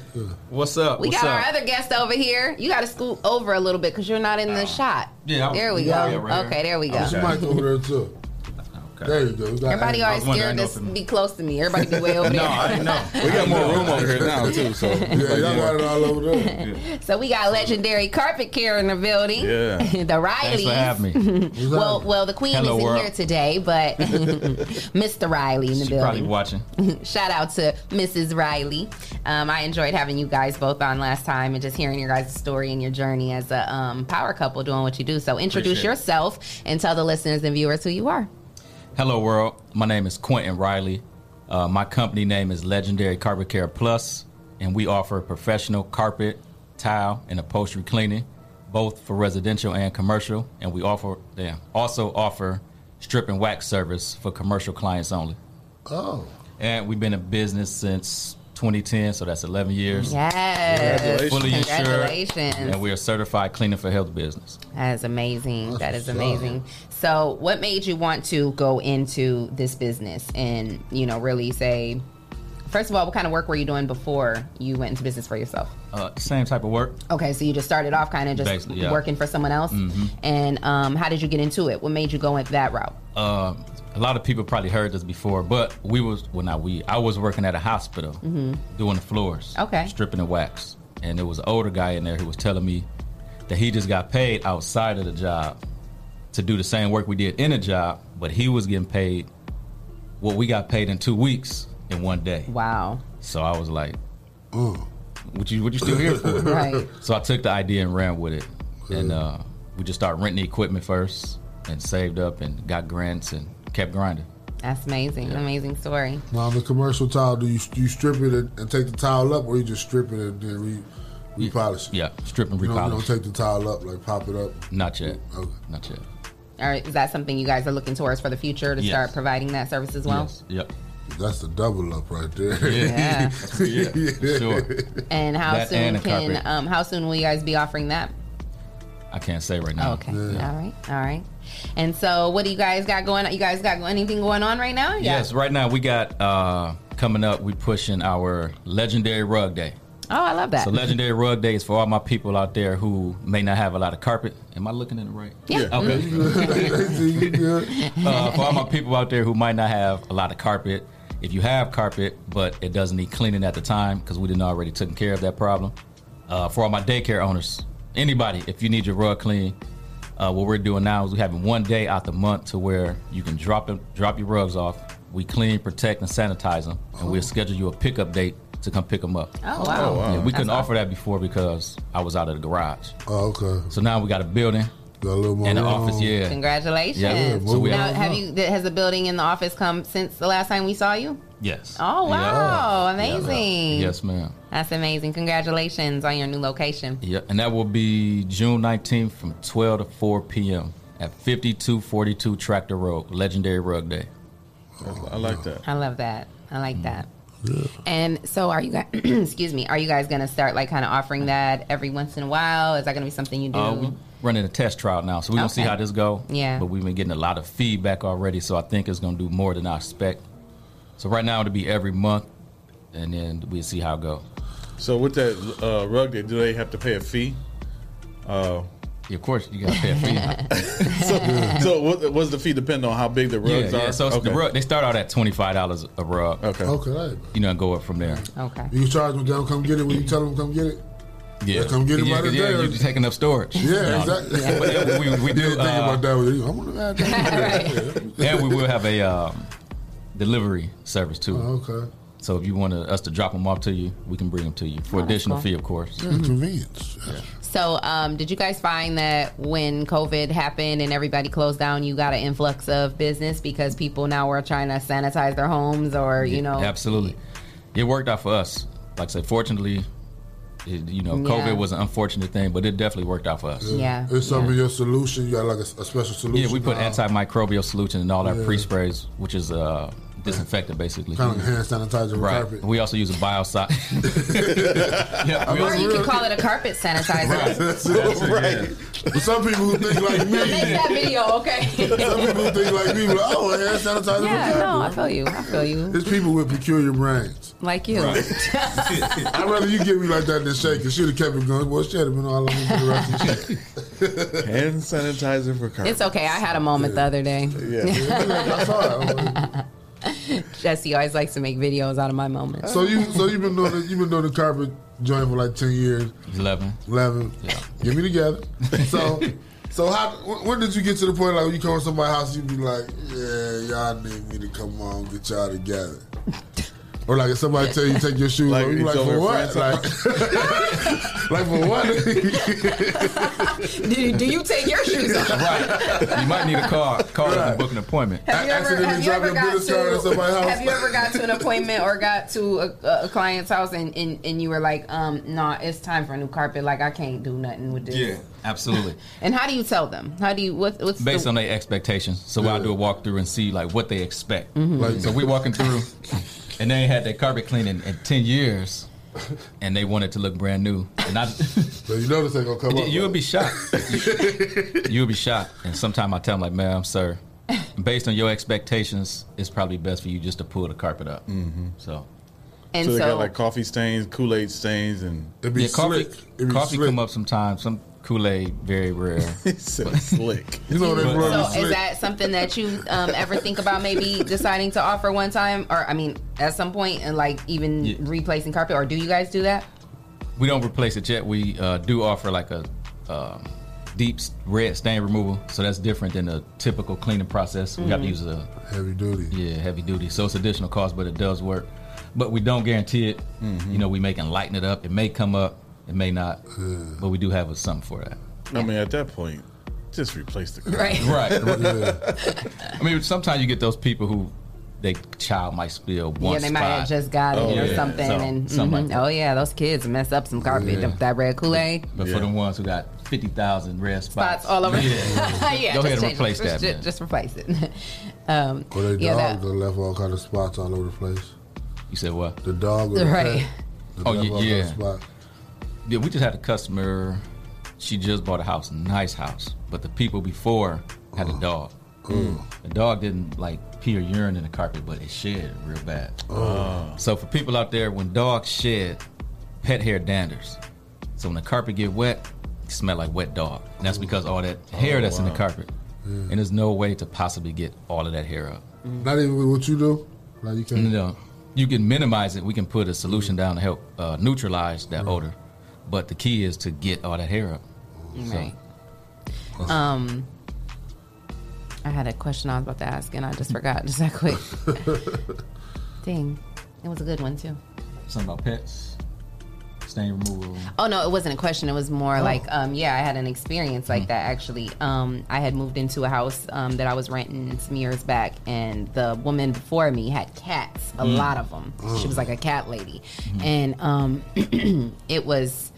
What's up? We What's got up? our other guest over here. You got to scoot over a little bit because you're not in the oh. shot. Yeah, I'm- there we yeah, go. yeah, right here. okay, there we oh, go. She might over there too. There you go. We Everybody Andy. always scared to be close to me. Everybody be way over there. No, I know. We got more room over here now too. So Yeah, y'all got it all over there. So we got legendary carpet care in the building. Yeah. the Rileys. Thanks for having me. well, well, the queen Hello, isn't world. here today, but Mr. Riley in the She probably watching. Shout out to Mrs. Riley. Um, I enjoyed having you guys both on last time and just hearing your guys' story and your journey as a um, power couple doing what you do. So introduce Appreciate it. yourself and tell the listeners and viewers who you are. Hello, world. My name is Quentin Riley. Uh, my company name is Legendary Carpet Care Plus, and we offer professional carpet, tile, and upholstery cleaning, both for residential and commercial. And we offer, damn, also offer strip and wax service for commercial clients only. Oh. And we've been in business since 2010, so that's 11 years. Yes. Fully insured. Congratulations. And we are certified cleaning for health business. That is amazing. that is what's amazing. So, what made you want to go into this business and, you know, really say, first of all, what kind of work were you doing before you went into business for yourself? Uh, same type of work. Okay, so you just started off kind of just Basically, yeah. working for someone else. Mhm. And um, how did you get into it? What made you go in that route? Um, a lot of people probably heard this before, but we was well not we. I was working at a hospital Mhm. doing the floors, Okay. stripping the wax, and there was an older guy in there who was telling me that he just got paid outside of the job to do the same work we did in a job, but he was getting paid what we got paid in two weeks in one day. Wow. So I was like, "What you what you still here for?" Right. So I took the idea and ran with it, and uh, we just started renting the equipment first, and saved up and got grants and kept grinding. That's amazing. Amazing story. Now the commercial tile, do you do you strip it and, and take the tile up, or you just strip it and then re, repolish it? Yeah, strip and You don't, you repolish. don't take the tile up, like pop it up. Not yet. Okay. Not yet. All right, is that something you guys are looking towards for the future to Yes. start providing that service as well? Yes. Yep. That's the double up right there. Yeah. yeah. Sure. And how That soon and can um, how soon will you guys be offering that? I can't say right now. Okay. All right. All right. And so, what do you guys got going? on? You guys got anything going on right now? Yeah. Yes, right now we got uh coming up. We pushing our legendary rug day. Oh, I love that. So legendary rug day is for all my people out there who may not have a lot of carpet. Am I looking in the right? Yeah. Okay. uh, for all my people out there who might not have a lot of carpet, if you have carpet but it doesn't need cleaning at the time because we didn't already taken care of that problem, uh, for all my daycare owners, anybody, if you need your rug clean, uh, what we're doing now is we're having one day out the month to where you can drop them, drop your rugs off. We clean, protect, and sanitize them, and we'll schedule you a pickup date to come pick them up. Oh, wow. Oh, wow. Yeah, we couldn't That's offer that before because I was out of the garage. Oh, okay. So now we got a building Got a little more and an room. office. Yeah. Congratulations. Yeah, so we now, have- have you? Has the building in the office come since the last time we saw you? Yes. Oh wow, Yeah. amazing. Yes, ma'am. That's amazing. Congratulations on your new location. Yep, and that will be June 19th from 12 to 4 p.m. at 5242 Tractor Road, Legendary Rug Day. I like that. I love that. I Mm. like that. And so, are you guys? excuse me. Are you guys gonna start like kind of offering that every once in a while? Is that gonna be something you do? Uh, we running a test trial now, so we're gonna see how this go. Yeah. But we've been getting a lot of feedback already, so I think it's gonna do more than I expect. So right now it'll be every month, and then we'll see how it go. So with that uh, rug do they have to pay a fee? Uh, of course, you gotta pay a fee. so, so what, what's the fee depend on how big the Yeah, rugs yeah. are? So it's the rug, they start out at twenty five dollars a rug. Okay. Okay. You know, and go up from there. Okay. You charge them down, come get it when you tell them come get it. Yeah, come get it yeah, by the yeah, day. you're taking up storage. Yeah, No. exactly. But yeah, we, we do. Think about that. I'm gonna add that. and we will have a um, delivery service too. Oh, okay. So if you want us to drop them off to you, we can bring them to you for Oh, additional cool. fee, of course. Convenience. So, um, did you guys find that when COVID happened and everybody closed down, you got an influx of business because people now were trying to sanitize their homes, or you know, Absolutely, it worked out for us. Like I said, fortunately, it, you know, Yeah. COVID was an unfortunate thing, but it definitely worked out for us. Yeah. It's some of your solution. You got like a, a special solution. Yeah, we put now. antimicrobial solution in all our Yeah. pre sprays, which is uh, disinfectant basically. Kind of like hand sanitizer with right. carpet. We also use a biocide. yeah, or you could call it a carpet sanitizer. That's it. right. But some people who think like me, Make that video, okay? some people who think like me, like, oh, hand sanitizer yeah, with carpet. no, I feel you. I feel you. There's people with peculiar brains. Like you. I'd rather you give me like that than shake. Cause she'd have kept it going. Well, she'd have been all over the rest of the shit. Hand sanitizer for carpet. It's okay. I had a moment the other day. I saw it. Jesse always likes to make videos out of my moments. So you, so you've been doing, the, you've been doing the carpet joint for like ten years. Eleven. Eleven. Yeah. Get me together. So, so how? When when did you get to the point like when you come to somebody's house, you be like, yeah, y'all need me to come on, get y'all together. Or like if somebody tell you take your shoes Like off, you like for what? Like, like for what? do, do you take your shoes off? right. You might need a call. Call us and book an appointment. Have you ever, have you ever got business card at somebody's to? Have you ever got to an appointment or got to a, a client's house and, and, and you were like, um, nah, it's time for a new carpet. Like I can't do nothing with this. Yeah, absolutely. And how do you tell them? How do you what, what's Based the, on their expectations. So I'll do a walkthrough and see like what they expect. Mhm. Like- so we walking through, and they ain't had their carpet cleaned in, in ten years, and they want it to look brand new. And I, so you know this ain't gonna come up. you would be shocked. you would be shocked. And sometimes I tell them like, "Ma'am, sir, based on your expectations, it's probably best for you just to pull the carpet up." Mm-hmm. So. And so they so- got like coffee stains, Kool Aid stains, and it'd be yeah, coffee, it'd be coffee come up sometimes. Some Kool Aid, very rare. slick. You know So is that something that you um, ever think about maybe deciding to offer one time, or I mean, at some point, and like even replacing carpet, or do you guys do that? We don't replace it yet. We uh, do offer like a um, deep red stain removal, so that's different than a typical cleaning process. We have to Mhm. use a heavy duty. Yeah, heavy duty. So it's additional cost, but it does work. But we don't guarantee it. You know, we may can lighten it up. It may come up. It may not. But we do have a, something for that. I mean, at that point, just replace the carpet. Right. Right. I mean, sometimes you get those people who their child might spill one yeah, they might have spot. just got it Oh, or yeah. something, So, and something like mhm. that. oh yeah, those kids mess up some carpet. Yeah. That- That red Kool Aid But for the ones who got fifty thousand red spots, spots all over. yeah, yeah, go just ahead and change it. replace just, that. Just, man. just replace it. um, Or they yeah, dog that, that left all kind of spots all over the place. You said what? The dog. Or the Right. cat, that Oh left yeah, all kind of yeah. spots. Yeah, we just had a customer. She just bought a house, nice house, but the people before had a uh-huh. dog. Uh-huh. The dog didn't like pee or urine in the carpet, but it shed real bad. Oh. So for people out there, when dogs shed, pet hair danders. So when the carpet get wet, it smell like wet dog. And that's because all that oh, hair Oh, that's in the wow. carpet. And there's no way to possibly get all of that hair up. Mm-hmm. Not even with what you do. Like you can't. No, you can minimize it. We can put a solution down to help uh, neutralize that odor. But the key is to get all that hair up. So, Right. Um, I had a question I was about to ask and I just forgot just that quick. Dang, it was a good one too. something about pets, stain removal. Oh no, it wasn't a question. It was more Oh. like, um, yeah, I had an experience like that actually. Um, I had moved into a house um, that I was renting some years back, and the woman before me had cats, a Mm. lot of them. She was like a cat lady, Mm-hmm. and um, it was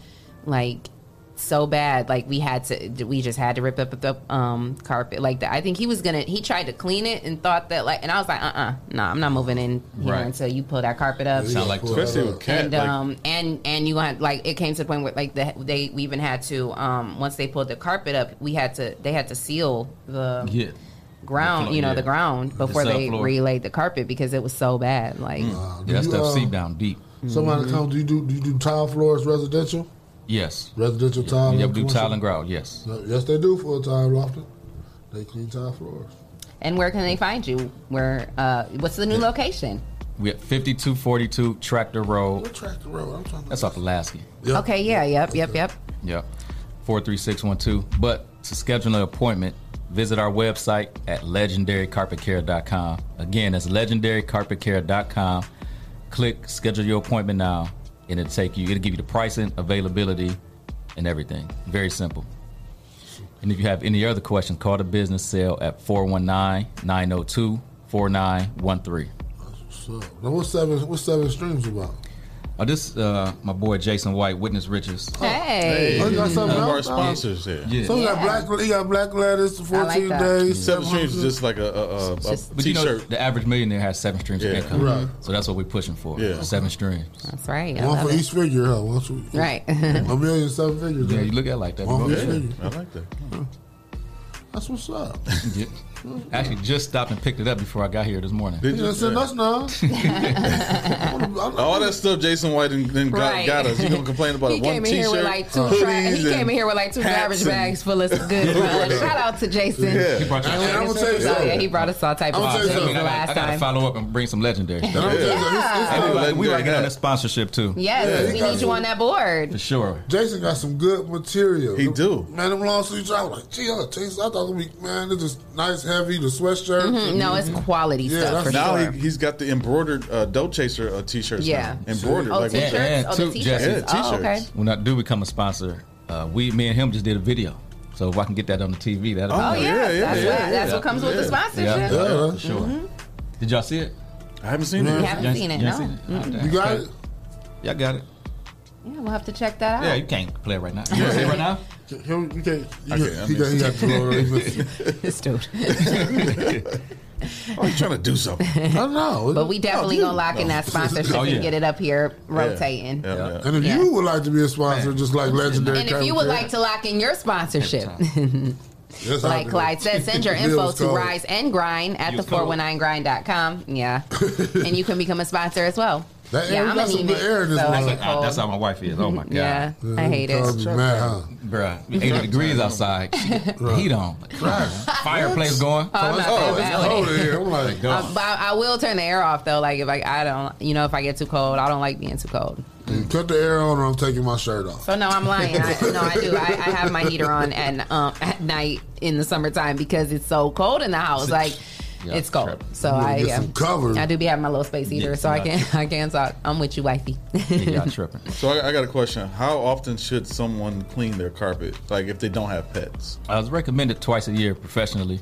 like so bad. Like we had to, we just had to rip up the um, carpet. Like that. I think he was gonna. He tried to clean it and thought that like, and I was like, uh, uh no, I'm not moving in here Right. until you pull that carpet up. Sound like Especially with cat, and like- um and and you had like it came to the point where like the, they we even had to um once they pulled the carpet up we had to they had to seal the Yeah. ground The floor, you know yeah. the ground The before they subfloor. relaid the carpet because it was so bad like Yeah. Do that stuff uh, seep down deep. Somebody Mm-hmm. come. Do you do do you do tile floors residential? Yes. Residential tile. Yeah, and we do commercial? tile and grout. Yes. Yes, they do for a tile lofting. They clean tile floors. and where can they find you where uh what's the new location We at 5242 Tractor Road. Tractor Road. I'm trying to. That's off Laskey. okay yeah yep yep yep Yep. 43612. But to schedule an appointment, visit our website at legendarycarpetcare.com. Again, that's legendarycarpetcare.com. Click schedule your appointment now, and it'll take you, it'll give you the pricing, availability, and everything. Very simple. And if you have any other questions, call the business cell at 419 902 4913. Now what's seven? What's seven streams about? Oh, this uh, my boy Jason White, Witness Riches. Hey. Oh, you got something One of our else? sponsors here. Yeah. So you got black. You got black lettuce. Fourteen that. days. Seven streams is just like a, a, a, a But you know, t-shirt. the average millionaire has seven streams of income. Right. So that's what we're pushing for. Yeah. Seven streams. that's right I One love for it. each figure, huh? One for, right A million seven figures. Yeah, you look at it like that. One for bro. each figure. I like that. That's what's up. Yeah. Actually, just stopped and picked it up before I got here this morning. Did Yeah, you? send us now. All that stuff Jason White and then got, Right. got us. You gonna complain about he one came in here with t-shirt, like two hoodies, he came and in here with like two hats garbage and- bags full of good uh, shout out to Jason Yeah. He brought you- And And I'm gonna tell you just- oh, yeah, he brought us all type of I'm gonna tell you things something. the I, last I gotta time. follow up and bring some legendary And I'm stuff. telling you, it's- it's I got- need a We like it on hat. sponsorship too. Yes, Yeah, he we got need you some- on that board. For sure. Jason got some good material. He do. Man, them long sleeves. I was like, gee, I, taste, I thought it'd be, man, this is nice, heavy, the sweatshirt. Mhm, No, it's quality Yeah, stuff that's- for Now sure. he, he's got the embroidered uh, dough chaser uh, t-shirts. Yeah. now. embroidered. Oh, like t-shirts? And oh, two the t-shirts. Yeah, Oh, t-shirts. okay. When I do become a sponsor, uh, we, me and him just did a video. So if I can get that on the TV, that'll Oh, Oh, be yeah. yeah, yeah, that's yeah, what, yeah. that's what comes with the sponsorship. yeah, Yeah. yeah, for sure. Did y'all see it? I haven't seen We it. haven't Y'all- seen it, y'all no. seen it? Oh, You got it? Y'all got it. Yeah, we'll have to check that out. Yeah, you can't play it right now. You wanna see it right now? Him, you can't. You I got, he, got, he got to. This dude. Oh, he's trying to do something. I don't know. But we definitely gonna lock in that sponsorship Oh, yeah. and get it up here rotating. Yeah, yeah. And if Yeah. you would like to be a sponsor, just like Legendary And if you would like to lock in your sponsorship, Yes, like Clyde said, send your info to code. Rise and Grind at the Use code. 419grind.com. Yeah. and you can become a sponsor as well. That yeah, air- I'm that's some anemic, good air in this so I one. get Ah. That's how my wife is. Oh my god. Yeah, I hate it. Cause mad, huh? Bruh, 80 degrees outside. She get the heat on. Fireplace going. Oh, I'm not Oh, that it's cold in here. I'm like, Uh, but I I will turn the air off though. Like if I, I don't, you know, if I get too cold, I don't like being too cold. cut the air on or I'm taking my shirt off. So no, I'm lying. I, no, I do. I, I have my heater on and um, at night in the summertime because it's so cold in the house. Like Yeah, it's cold. tripping. So I get yeah, some cover. I do be having my little space heater, Yeah, so I yeah. can I can talk. I'm with you, wifey. Yeah, tripping. So I, I got a question. How often should someone clean their carpet? Like if they don't have pets? Uh, I was recommended twice a year professionally,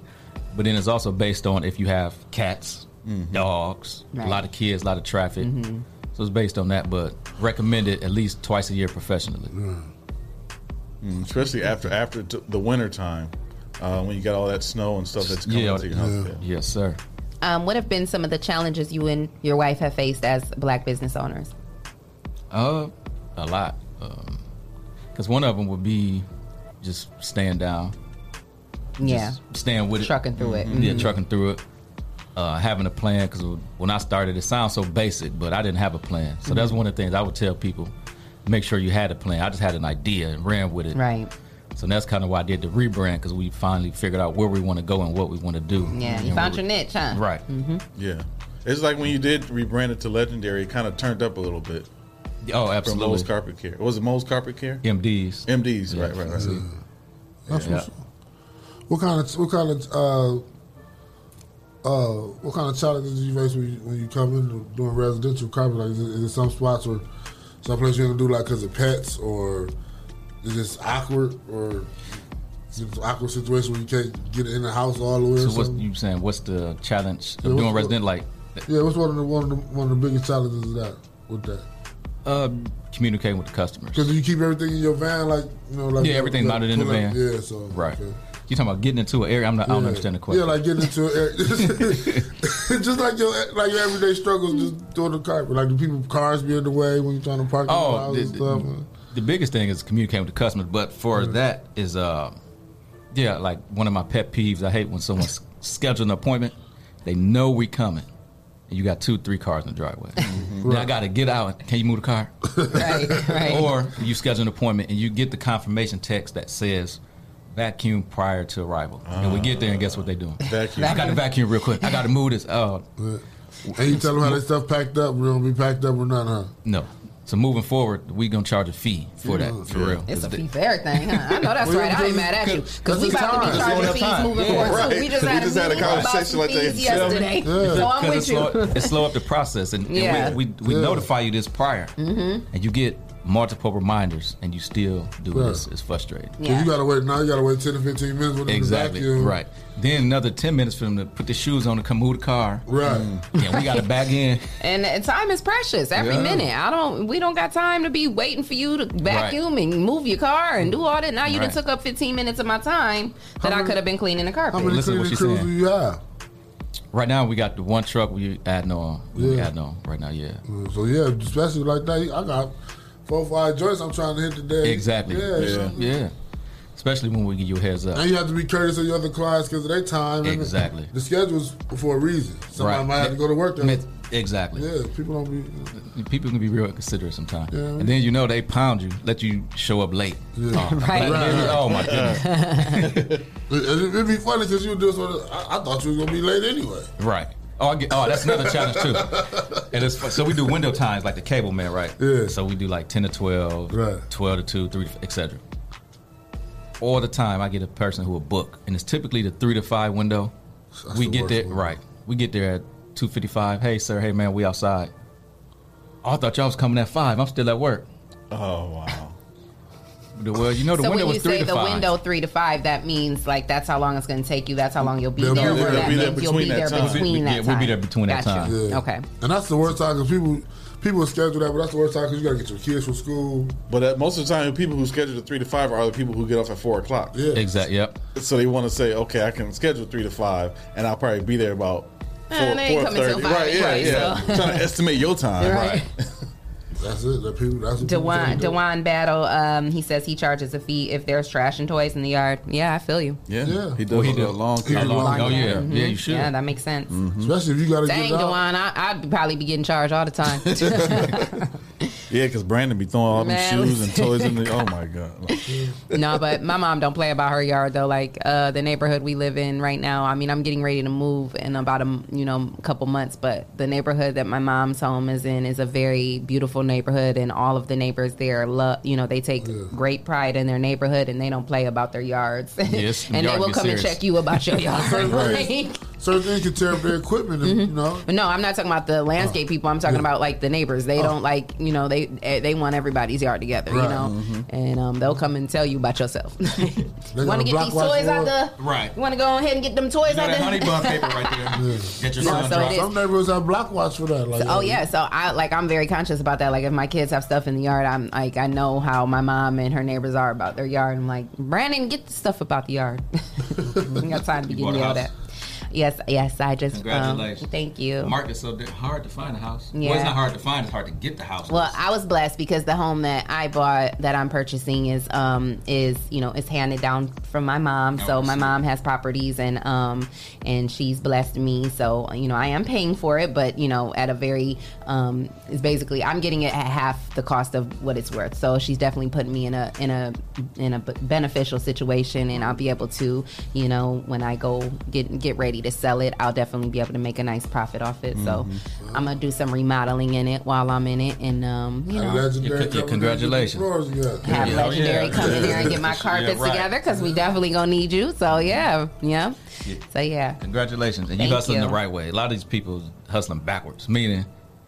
but then it's also based on if you have cats, mm-hmm. dogs, Right. a lot of kids, a lot of traffic. Mm-hmm. So it's based on that, but recommended at least twice a year professionally. Mm, mm especially after after t- the winter time, uh, when you got all that snow and stuff that's coming Yeah, into your house. Yeah. yes, sir. um, what have been some of the challenges you and your wife have faced as black business owners? Uh, a lot. Because one of them would be just staying down. Yeah. Just staying with it. Trucking through it. Yeah, Mhm. trucking through it. Uh, having a plan because when I started, it sounds so basic, but I didn't have a plan. So that's Mhm. one of the things I would tell people: make sure you had a plan. I just had an idea and ran with it. Right. So that's kind of why I did the rebrand because we finally figured out where we want to go and what we want to do. Yeah, you And found your niche, huh? Right. Mm-hmm. Yeah. It's like when you did rebrand it to Legendary, it kind of turned up a little bit. Oh, absolutely. From absolutely. Mo's Carpet Care. Was it Mo's Carpet Care? MDs. MDs, right, right, right. That's Yeah. What kind of what kind of uh, uh, what kind of challenges do you face when you, when you come in doing residential carpet? Like, is it, is it some spots or some place you gonna do like because of pets, or is this awkward, or is it awkward situation where you can't get in the house all the way? So or what's you saying? What's the challenge of Yeah, doing resident? Like, Yeah, what's one of the one of the one of the biggest challenges of that with that? uh, communicating with the customers. Because you keep everything in your van, like you know, like yeah, everything's like, mounted in the van. Yeah, so right. You talking about getting into an area? I'm not. I don't understand the question. Yeah, like getting into it, just like your like your everyday struggles, just doing the carpet. Like the people cars be in the way when you're trying to park the Oh, the, and stuff. man. The biggest thing is communicating with the customers. But for that is, uh, yeah, like one of my pet peeves. I hate when someone's scheduling an appointment. They know we coming, and you got two, three cars in the driveway. Then I got to get out. Can you move the car? right, right. Or you schedule an appointment and you get the confirmation text that says vacuum prior to arrival. and we get there and guess what they doing? Vacuum. I got to vacuum real quick. I got to move this. Oh, And you tell them how their stuff packed up, we don't be packed up or not, huh? no. So moving forward, we gonna charge a fee for that for real. It's a fee for everything, huh? I know that's right. I ain't because- mad at you because because we it's about to be charging fees time. moving Yeah. forward. Right. too. We just We had a had a meeting about conversation like that fees yesterday. yesterday, so I'm Because with it slow, you. it slow up the process, and, and we, we, we Yeah. notify you this prior, Mhm. and you get multiple reminders, and you still do Right. it. It's, it's frustrating. So you gotta wait now. You gotta wait ten to fifteen minutes for them Exactly. to vacuum. Right. Then another ten minutes for them to put their shoes on and come move the car. Right. Mm. Yeah, we got to back in. And time is precious. Every Yeah. minute. I don't. We don't got time to be waiting for you to vacuum and move your car and do all that. Now you done Right. took up 15 minutes of my time that I could have been cleaning the carpet. How many Listen to what cleaning she's crews saying. do you have? Right now, we got the one truck we adding on. We Yeah. adding on right now. Yeah. Mm, so yeah, especially like that, I got four or five joints I'm trying to hit today. Exactly. Yeah. Yeah. so- yeah. Especially when we give you a heads up. And you have to be courteous of your other clients because of their time. and Exactly. The schedule's for a reason. Somebody Right. might have to go to work. That, Exactly. yeah, people don't be. People can be real considerate sometimes. Yeah. And then you know they pound you, let you show up late. Yeah. Oh, Right. like, Oh my goodness. It, would be funny because you do sort of. I, I thought you was gonna be late anyway. Right. Oh, I get, oh, that's another challenge too. And it's so we do window times like the cable man, right? Yeah. So we do like ten to twelve, Right. twelve to two, three, etc. All the time, I get a person who will book, and it's typically the three to five window. That's we the get worst there one. right. We get there at two fifty five. Hey sir, hey man, we outside. Oh, I thought y'all was coming at five. I'm still at work. Oh wow. Well, you know the so window when you was three say to the five. window three to five, that means like that's how long it's going to take you. That's how long you'll be They'll be there. there. or They'll that be there means you'll be between there time. between that Yeah, time. we'll be there between that Gotcha. time. Yeah. Okay. And that's the worst time because people people schedule that, but that's the worst time because you got to get your kids from school. But uh, most of the time, the people who schedule the three to five are the people who get off at four o'clock. Yeah. Exactly. Yep. So they want to say, okay, I can schedule three to five, and I'll probably be there about four, Eh, they ain't coming till five Right? Yeah, anyway, yeah. so. Trying to estimate your time. Right. That's it. That people. That's what Dewan, tell. Dewan Battle, um, he says he charges a fee if there's trash and toys in the yard. Yeah, I feel you. Yeah. Yeah. He does Well, he a did. long time. a long Oh yeah, Mhm. yeah. You should. Yeah, that makes sense. Especially if you got to Dang, get out. Dewan, I, I'd probably be getting charged all the time. Yeah, because Brandon be throwing all them shoes and toys in the. Oh my god. no, but my mom don't play about her yard though. Like uh, the neighborhood we live in right now. I mean, I'm getting ready to move in about a you know couple months, but the neighborhood that my mom's home is in is a very beautiful neighborhood, and all of the neighbors there love. You know, they take great pride in their neighborhood, and they don't play about their yards. Yes, and they will get come and check you about your yard. Right. Like- Certain things can tear up their equipment. And, You know. But no, I'm not talking about the landscape people. I'm talking Yeah. about like the neighbors. They don't like, you know, they eh, they want everybody's yard together, you Right. know, and um, they'll come and tell you about yourself. They got want to get these toys out board. the? Right. You want to go ahead and get them toys out that there? honey bun paper right there. Get your No, son so dropped. it is- Some neighbors have block watch for that. Like, So- oh yeah, so I like I'm very conscious about that. Like if my kids have stuff in the yard, I'm like I know how my mom and her neighbors are about their yard. I'm like Brandon, get the stuff about the yard. I got time to be You bought getting a yelled at. Yes, yes, I just um, Congratulations. thank you. Market's so hard to find a house. Well, Yeah. it's not hard to find; it's hard to get the house. Well, I was blessed because the home that I bought that I'm purchasing is um is you know is handed down from my mom. Oh, so my mom has properties and um and she's blessed me. So you know I am paying for it, but you know at a very um it's basically I'm getting it at half the cost of what it's worth. So she's definitely putting me in a in a in a beneficial situation, and I'll be able to you know when I go get get ready ready to sell it, I'll definitely be able to make a nice profit off it. So Mm-hmm. I'm gonna do some remodeling in it while I'm in it, and um, you know, legendary Yeah, congratulations. get the floors together. have Yeah, legendary yeah. come in there and get my Yeah, carpets right. together because we definitely gonna need you. So yeah, yeah. So yeah. Congratulations. And you Thank hustling you. the right way. A lot of these people hustling backwards, meaning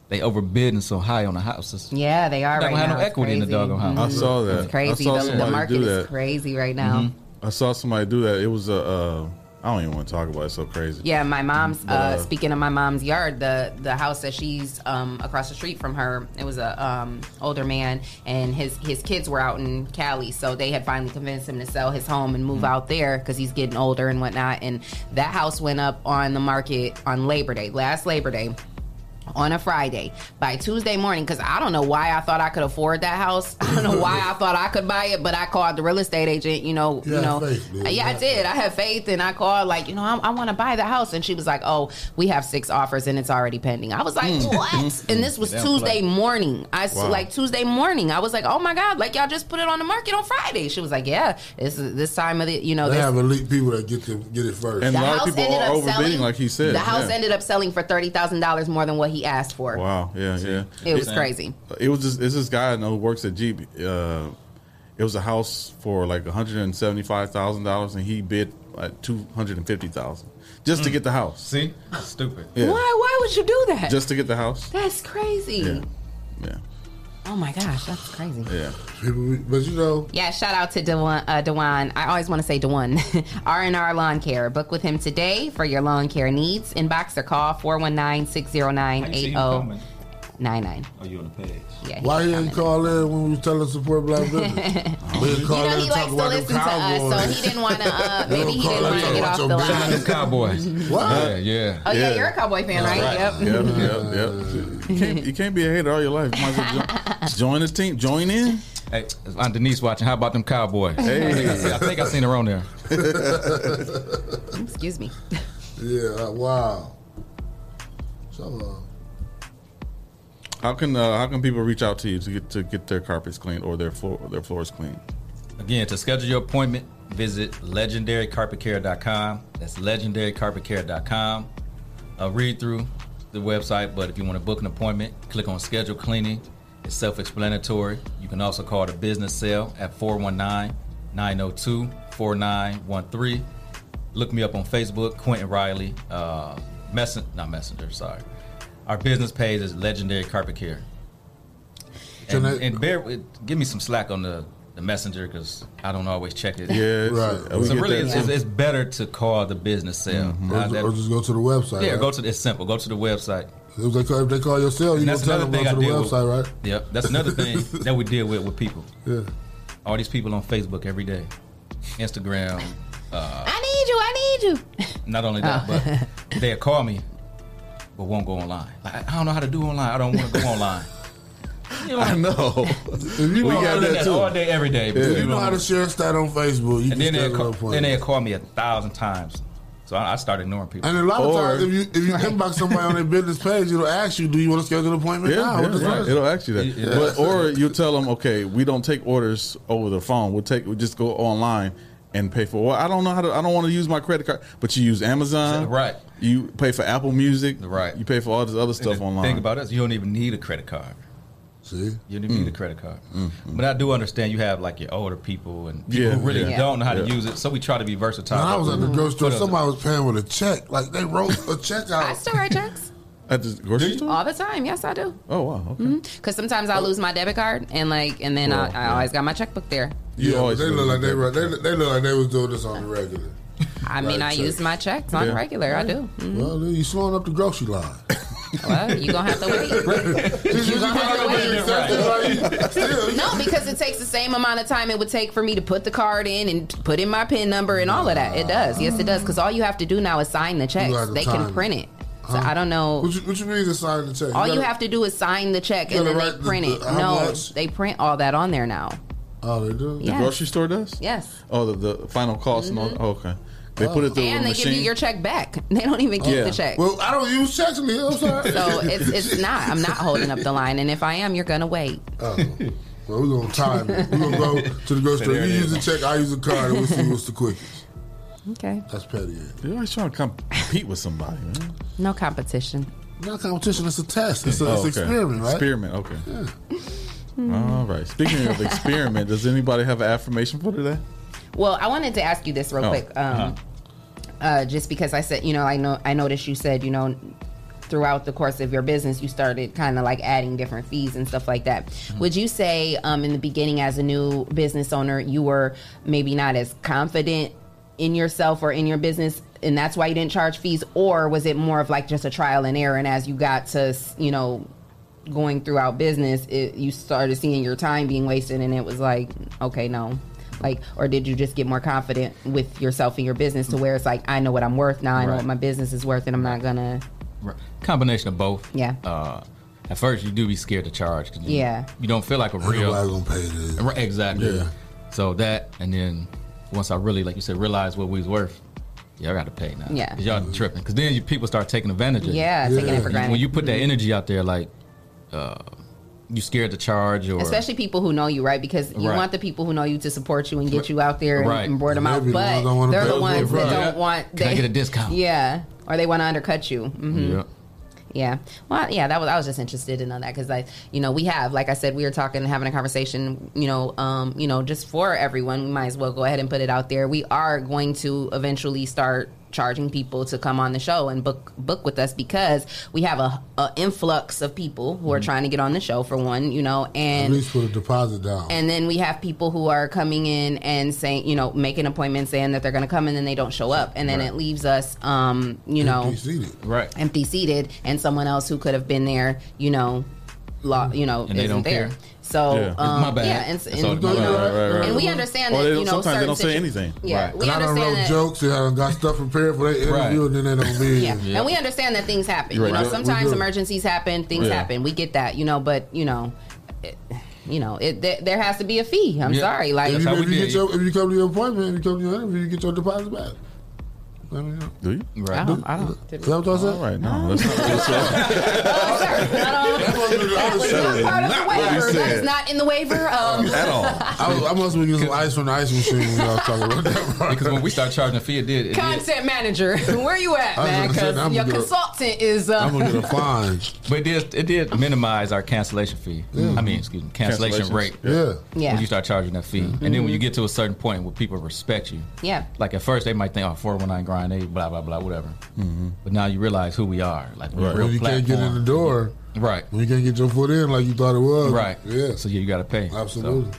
they overbidding so high on the houses. Yeah, they are They right don't have now. no It's equity in the crazy. doggone house. I saw that. It's crazy. I saw The, the somebody market do is that. crazy right now. I saw somebody do that. It was a. Uh, I don't even want to talk about it. It's so crazy. Yeah, my mom's. But, Uh, uh, speaking of my mom's yard, the the house that she's um, across the street from her, it was a um, older man, and his his kids were out in Cali, so they had finally convinced him to sell his home and move Mm-hmm. out there because he's getting older and whatnot. And that house went up on the market on Labor Day, last Labor Day. On a Friday by Tuesday morning, because I don't know why I thought I could afford that house. I don't know why I thought I could buy it, but I called the real estate agent. You know, You you know, faith, yeah, I did. I had faith, and I called like, you know, I, I want to buy the house, and she was like, "Oh, we have six offers, and it's already pending." I was like, Mm. "What?" and this was They Tuesday play. morning. I Wow. like Tuesday morning. I was like, "Oh my god!" Like y'all just put it on the market on Friday. She was like, "Yeah, this this time of the, you know, They this, have elite people that get to get it first. And the a lot of people are up overbidding, selling- like he said. the house yeah. ended up selling for thirty thousand dollars more than what he asked for. Wow. Yeah. Yeah. It was crazy. It was just it's this guy I know who works at Jeep. Uh, it was a house for like one hundred and seventy five thousand dollars, and he bid like two hundred and fifty thousand just to get the house. See? Stupid. Yeah. Why? Why would you do that? Just to get the house. That's crazy. Yeah. Yeah. Oh my gosh, that's crazy. Yeah. People, but you know, Yeah, shout out to Dewan. Uh, Dewan. I always want to say Dewan. R and R Lawn Care. Book with him today for your lawn care needs. Inbox or call 419-609-8099. Oh, you on the page? Yeah. why he didn't call in when we was telling support black business? we didn't You know in he likes to listen to us, so he didn't want to. Uh, maybe he didn't want to get off the line. business. Cowboys. What? Yeah, yeah. Oh yeah, Yeah. you're a cowboy fan, right? Yep. Yep. Yep. Yep. You can't, you can't be a hater all your life. You might as well join, join the team. Join in. Hey, Aunt Denise watching. How about them Cowboys? Hey. I think I, see- I think I seen her on there. Excuse me. Yeah, uh, wow. So, uh, How can uh, how can people reach out to you to get to get their carpets cleaned or their floor their floors cleaned? Again, to schedule your appointment, visit legendarycarpetcare.com. That's legendarycarpetcare.com. Uh, read through the website, but if you want to book an appointment, click on schedule cleaning. It's self explanatory. You can also call the business cell at 419 902 4913. Look me up on Facebook, Quentin Riley. Uh, not Messenger, sorry. Our business page is Legendary Carpet Care. And, I- and bear, with- give me some slack on the, the messenger because I don't always check it. Yeah, it's- Right. uh, So really, it's, it's, it's better to call the business cell. or, that- or just go to the website. yeah, right? go to it's simple. Go to the website. If they call, if they call your cell, you And that's tell another them thing go I to the deal with. website, right? Yep, that's another thing that we deal with with people. Yeah. All these people on Facebook every day, Instagram. Uh, I need you. I need you. not only that, Oh. but they'll call me, but won't go online. Like, I don't know how to do online. I don't want to go online. You I know. If you We know got how that too. all day, every day. if you know how to share stat on Facebook, you and then they schedule call, then appointment. they call me a thousand times. So I, I started ignoring people. And a lot of Or- times, if you if you inbox somebody on their business page, it'll ask you, "Do you want to schedule an appointment Yeah, now?" yeah, right. It'll ask you that. Yeah. But, or you tell them, okay, we don't take orders over the phone. We'll take, we'll just go online and pay for. Well, I don't know how to. I don't want to use my credit card, but you use Amazon, Right. You pay for Apple Music, Right. You pay for all this other And stuff the online. thing about it is you don't even need a credit card. See, You don't even need a mm. credit card. Mm, mm. But I do understand you have like your older people and people Yeah, who really yeah. don't know how to use it. So we try to be versatile. When I was at the mm-hmm. grocery store, somebody was paying with a check. Like they wrote a check out. I still write checks At the grocery store. all the time. Yes, I do. Oh wow. Okay. Mm-hmm. Because sometimes I'll lose my debit card and like, and then I, I yeah. always got my checkbook there. You yeah, always they look like they, your were- they they look like they was doing this on the regular. I mean, Right, I check. use my checks on Yeah. regular. I do. Mhm. Well, you slowing up the grocery line. Well, you gonna have to wait. you gonna have to wait. No, because it takes the same amount of time it would take for me to put the card in and put in my PIN number and all of that. It does. Yes, it does. Because all you have to do now is sign the checks. They can print it. So Huh? I don't know. What you, what you mean to sign the check? All you gotta- have to do is sign the check and then they write the- print it. the- No, much? they print all that on there now. Oh, they do. The Yes. grocery store does. Yes. Oh, the, the final cost and all. Mm-hmm. Oh, okay. They put it through And a they machine. give you your check back. They don't even keep Yeah. the check. Well, I don't use checks, Leo. I'm sorry. So it's it's not. I'm not holding up the line. And if I am, you're gonna wait. Oh. Well, we're gonna time it. We're gonna go to the grocery store. You use a check, I use a card, and we'll see what's the quickest. Okay. That's petty. You're always trying to compete with somebody, man. No competition. Not competition. It's a test. It's, a, Oh, it's okay. experiment, right? Experiment, okay. Yeah. All right. Speaking of experiment, does anybody have an affirmation for today? Well, I wanted to ask you this real Oh, quick. Um, uh-huh. uh, just because I said, you know, I know, I noticed you said, you know, throughout the course of your business, you started kind of like adding different fees and stuff like that. Mm-hmm. Would you say, um, in the beginning, as a new business owner, you were maybe not as confident in yourself or in your business, and that's why you didn't charge fees, or was it more of like just a trial and error? And as you got to, you know, going throughout business, it, you started seeing your time being wasted, and it was like, okay, no. Like, or did you just get more confident with yourself and your business to where it's like, I know what I'm worth now, I know Right. what my business is worth, and I'm not gonna, Right. Combination of both. Yeah. Uh, at first, you do be scared to charge because you, Yeah. you don't feel like a Ain't real. nobody gonna pay this. Right, exactly. Yeah. So that, and then once I really, like you said, realized what we was worth, yeah, I got to pay now. Yeah. 'Cause y'all tripping. Because then you, people start taking advantage of you. Yeah, taking it for You- granted. When you put that energy out there, like, uh, you scared to charge or. especially people who know you, right? Because you Right. want the people who know you to support you and get you out there and, Right. and board them out, Maybe the but ones that wanna they're the ones it. that Right. don't want. Can I they- get a discount? Yeah, or they want to undercut you. hmm Yeah. Yeah. Well, yeah, that was I was just interested in on that because I, you know, we have, like I said, we were talking, having a conversation, you know, um, you know, just for everyone, we might as well go ahead and put it out there. We are going to eventually start charging people to come on the show and book book with us because we have a, a influx of people who are trying to get on the show for one, you know, and At and least put a deposit down. and then we have people who are coming in and saying, you know, making appointments saying that they're going to come and then they don't show up. And then Right. it leaves us, um, you know, Empty seated. Right. empty seated and someone else who could have been there, you know, lo- you know, And they isn't don't there. care. So, Yeah. um, My bad. yeah, and, That's and, all- you bad. know, Right, right, right. and we understand that, they you know, sometimes they don't say anything. Yeah, Right. we and I done understand wrote that. jokes and I done got stuff prepared for that interview, and then they don't be Yeah. here. and we understand that things happen. Right. You know, sometimes emergencies happen, things Yeah. happen. We get that, you know, but you know, it, you know, it there, there has to be a fee. I'm Yeah. sorry, like if you, if you get your, if you come to your appointment, if you come to your interview, you get your deposit back. I mean. Do you? I don't, I don't. Is that what y'all said? All right, no, that's not what you said. That was part of the waiver. That is not in the waiver. Um, At all. I, was- I must be getting some ice from the ice machine when y'all was talking about that. because when we start charging a fee, it did. It did. Content manager, where are you at, I was man? gonna say, Because I'm your gonna- consultant is. Uh, fine. But it did, it did minimize our cancellation fee. I mean, excuse me, cancellation Cancellations. rate. Yeah. Yeah. When you start charging that fee. And then when you get to a certain point where people respect you, Yeah. like at first they might think, oh, 419 grind, they blah, blah, blah, whatever. Mm-hmm. But now you realize who we are. Like, we're Right. real When you can't get in the door, Right. when you can't get your foot in like you thought it was, Right. Yeah. So yeah, you got to pay. Absolutely.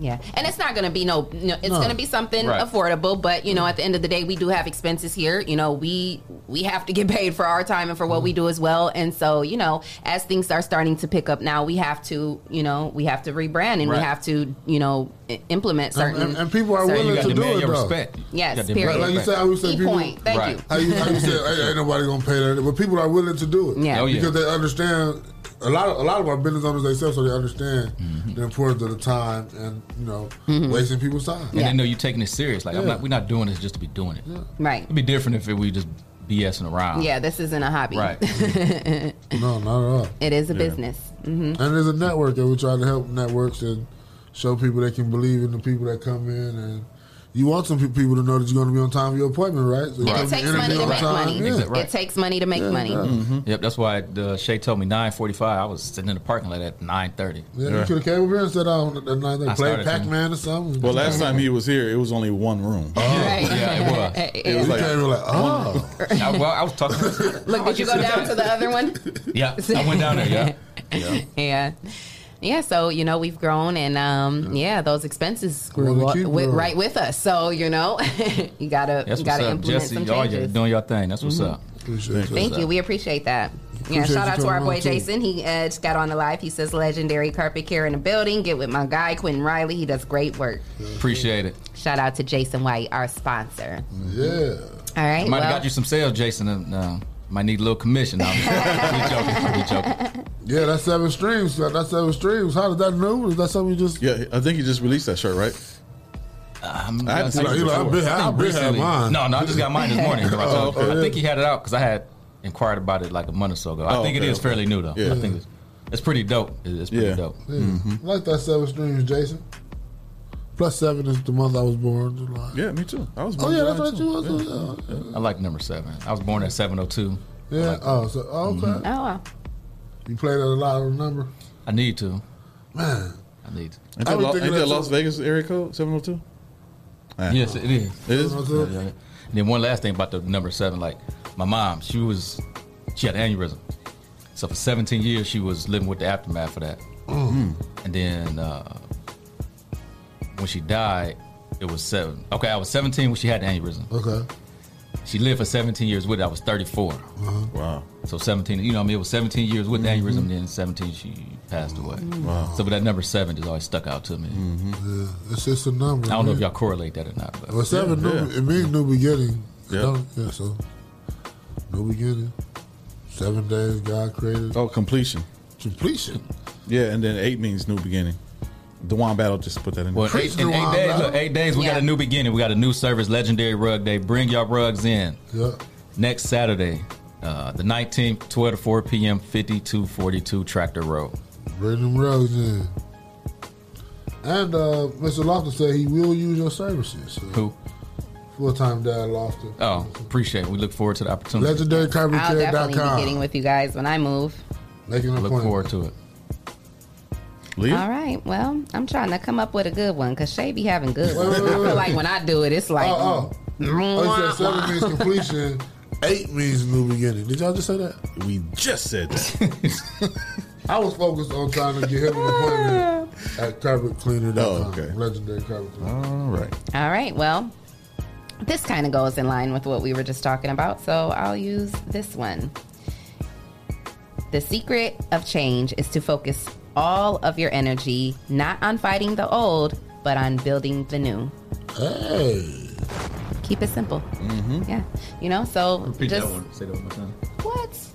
Yeah, and it's not going to be no, no it's No. going to be something Right. affordable. But you know, at the end of the day, we do have expenses here. You know, we we have to get paid for our time and for what we do as well. And so, you know, as things are starting to pick up now, we have to, you know, we have to rebrand and we have to, you know, implement And, certain. and, and people are willing gotta do it your though. respect. Yes, You period. Like, like you said, I always say Key people. point. Thank Right. you. How you, how you said, ain't, ain't nobody gonna pay that, but people are willing to do it. Yeah. Oh, yeah. because they understand. A lot of a lot of our business owners themselves, so they understand Mm-hmm. the importance of the time and you know Mhm. wasting people's time. And they know you're taking it serious. Like, I'm Yeah. not, we're not doing this just to be doing it. Right. It'd be different if we just BSing around. Yeah, this isn't a hobby. Right. No, not at all. it is a Yeah. business. hmm And there's a network that we try to help networks and show people they can believe in the people that come in and. You want some people to know that you're going to be on time for your appointment, right? So you And come it takes money to make time. money. Yeah. It takes money to make Yeah, money. yeah. Mm-hmm. Yep, that's why uh, Shay told me 9:45. I was sitting in the parking lot at 9:30. Yeah, you could have came over here and said, "Oh, at night they I Pac Man or something." Well, last time he was here, it was only one room. Oh, yeah, it was. It was You like, came like, oh, I, well, I was talking. Look, did you go down to the other one? Yeah, I went down there. Yeah, yeah. yeah. Yeah, so you know we've grown, and um, yeah, those expenses grew we up with, right with us. So you know, you gotta you gotta up, implement Jesse. some Y'all, you're changes. doing your thing. That's what's Mhm. up. Appreciate Thank you. We appreciate that. Yeah, shout out to our boy. Jason. He uh, just got on the live. He says legendary carpet care in the building. Get with my guy Quentin Riley. He does great work. Appreciate it. Shout out to Jason White, our sponsor. Yeah. All right. I might have got you some sales, Jason. And, uh, might need a little commission. No, I'm just joking. I'm joking. Yeah, that's seven streams. That's seven streams. How did that new? Is that something you just? Yeah, I think he just released that shirt, right? Um, I had I seen think it like. I've been- I think I've been had mine. No, no, I just got mine this morning. Right, Oh, okay. I think he had it out because I had inquired about it like a month or so ago. I Oh, think okay, it is okay. fairly new though. Yeah. I think it's, it's pretty dope. It's pretty Yeah. dope. Yeah. Mm-hmm. I like that seven streams, Jason. Plus seven is the month I was born, July. Yeah, me too. I was born. Oh yeah, July that's right. too. You was. Yeah. Yeah. I like number seven. I was born at seven oh two. Yeah. Oh, so oh, okay. Oh wow. You played at a lot of number. I need to. Man, I need to. Ain't that, was Lo- ain't that that Las. Vegas area code seven hundred two? Yes, it is. It is. Yeah, yeah, yeah. And then one last thing about the number seven, like my mom, she was she had an aneurysm. So for 17 years she was living with the aftermath of that. Mm. And then uh, when she died, it was seven. Okay, I was 17 when she had the aneurysm. Okay. She lived for 17 years with it. I was 34. Uh-huh. Wow. So 17, you know, what I mean, it was 17 years with the mm-hmm. aneurysm, then 17 she passed away. Mm-hmm. Wow. So, but that number seven just always stuck out to me. Yeah, it's just a number. I don't know if y'all correlate that or not, but Well, seven, Yeah, new, yeah. it means new beginning. Yeah. Yeah. So, new beginning. Seven days God created. Oh, completion. Completion. Yeah, and then eight means new beginning. Dewan Battle just put that in. Well, eight, in eight days, look, eight days, we got a new beginning. We got a new service, Legendary Rug Day. Bring your rugs in. Yeah. Next Saturday, uh, the 19th, 12 to 4 p.m., 5242 Tractor Road. Bring them rugs in. And uh, Mr. Lofton said he will use your services. So. Who? Full time dad Lofton. Oh, appreciate it. We look forward to the opportunity. I'll definitely be LegendaryCarpetCare.com. getting with you guys when I move. Making an Look appointment. forward to it. All right. Well, I'm trying to come up with a good one because Shay be having good ones. I feel like when I do it, it's like. Oh, oh. Oh, you said seven means completion. Eight means new beginning. Did y'all just say that? We just said that. I was focused on trying to get him an appointment at carpetcleaner.com. Oh, okay. Legendary carpet cleaner. All right. All right. Well, this kind of goes in line with what we were just talking about. So I'll use this one. The secret of change is to focus all of your energy not on fighting the old, but on building the new. Hey. Keep it simple. Mm-hmm. Yeah. You know, so Repeat just. that one. Say that one more time. What?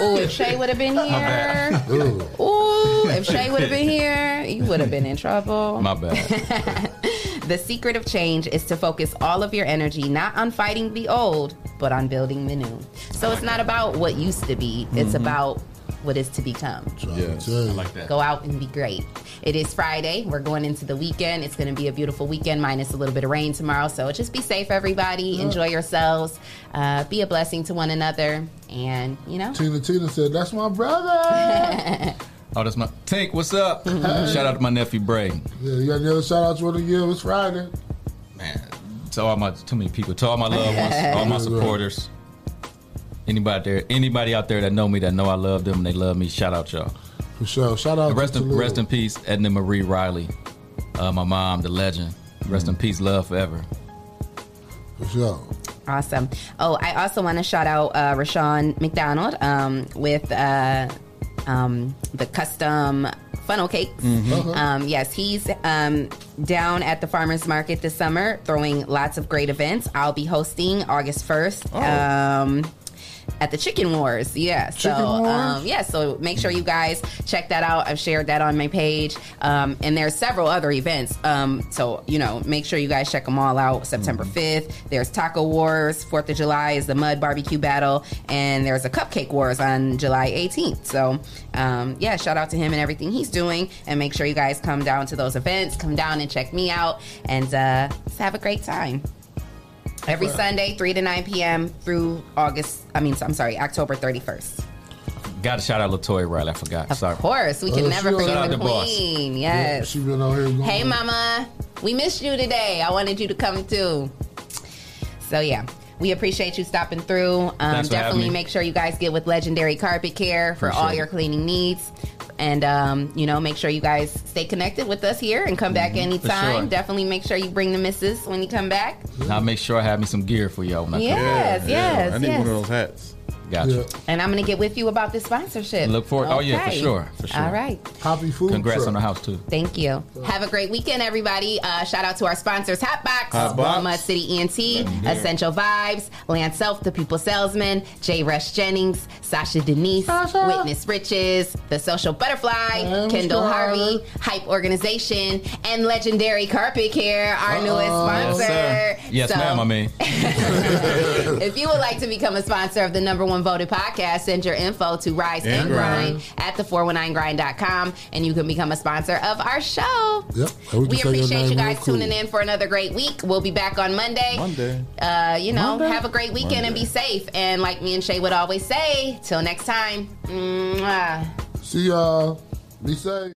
Oh, if Shay would have been here. bad. Ooh, if Shay would have been here, you would have been in trouble. My bad. The secret of change is to focus all of your energy not on fighting the old, but on building the new. So it's not about what used to be, it's Mhm. about what is to become. Yes, I like that. Go out and be great. It is Friday. We're going into the weekend. It's going to be a beautiful weekend, minus a little bit of rain tomorrow. So just be safe, everybody. Enjoy yourselves. Uh, be a blessing to one another. And, you know, Tina Tina said, That's my brother. Oh, that's my Tank. What's up? Shout out to my nephew Bray. yeah, you got any other shout outs you want to give? It's Friday. Man, to all my too many people, to all my loved ones, all my supporters. Anybody there, anybody out there that know me, that know I love them, and they love me. Shout out y'all. For sure. Shout out And rest to in, rest in peace, Edna Marie Riley, uh, my mom, the legend. Rest in peace, love forever. For sure. Awesome. Oh, I also want to shout out uh, Rashawn McDonald um, with uh, um, the custom funnel cakes. Mm-hmm. Mhm. Um, yes, he's um, down at the farmers market this summer, throwing lots of great events. I'll be hosting August first. Um, at the Chicken Wars, yeah. So, Chicken Wars? Um, yeah. So make sure you guys check that out. I've shared that on my page, um, and there's several other events. Um, so you know, make sure you guys check them all out. September 5th, there's Taco Wars. Fourth of July is the Mud Barbecue Battle, and there's a Cupcake Wars on July 18th. So um, yeah, shout out to him and everything he's doing, and make sure you guys come down to those events. Come down and check me out, and uh, have a great time. Every Right. Sunday, 3 to 9 p.m. through August, I mean, I'm sorry, October 31st. Got to shout out Latoya Riley. I forgot. Sorry. Of course, we can Oh, never she forget Shout the out to boss. queen. Yeah, Yes. she been out here going. Hey, mama. We missed you today. I wanted you to come too. So, yeah. We appreciate you stopping through. Um, Thanks for having definitely me. make sure you guys get with Legendary Carpet Care for all Appreciate your cleaning needs. And, um, you know, make sure you guys stay connected with us here and come back anytime. Mm-hmm. sure. Definitely make sure you bring the missus when you come back. I'll make sure I have me some gear for y'all when I come Yes, back. yes, I need yes. one of those hats. Gotcha. And I'm going to get with you about this sponsorship. Look forward. Oh yeah, for sure, for sure. All right. Happy food. Congrats truck. on the house too. Thank you. Have a great weekend, everybody. Uh, shout out to our sponsors, Hotbox, Hotbox. Walnut City ENT, Legendary. Essential Vibes, Lance Self, The People Salesman, J. Rush Jennings, Sasha Denise, Witness Riches, The Social Butterfly, And Kendall Mr. Harvey, Hype Organization, and Legendary Carpet Care, our newest sponsor. Yes, sir. Yes, So- ma'am. I mean, if you would like to become a sponsor of the number one one voted podcast, send your info to Rise and, And Grind Grind. at the419grind.com and you can become a sponsor of our show. Yep. We, can say your appreciate you guys cool. tuning in for another great week. We'll be back on Monday. Monday. Uh, you know, Monday? have a great weekend and be safe. And like me and Shay would always say, till next time. Mwah. See y'all. Be safe.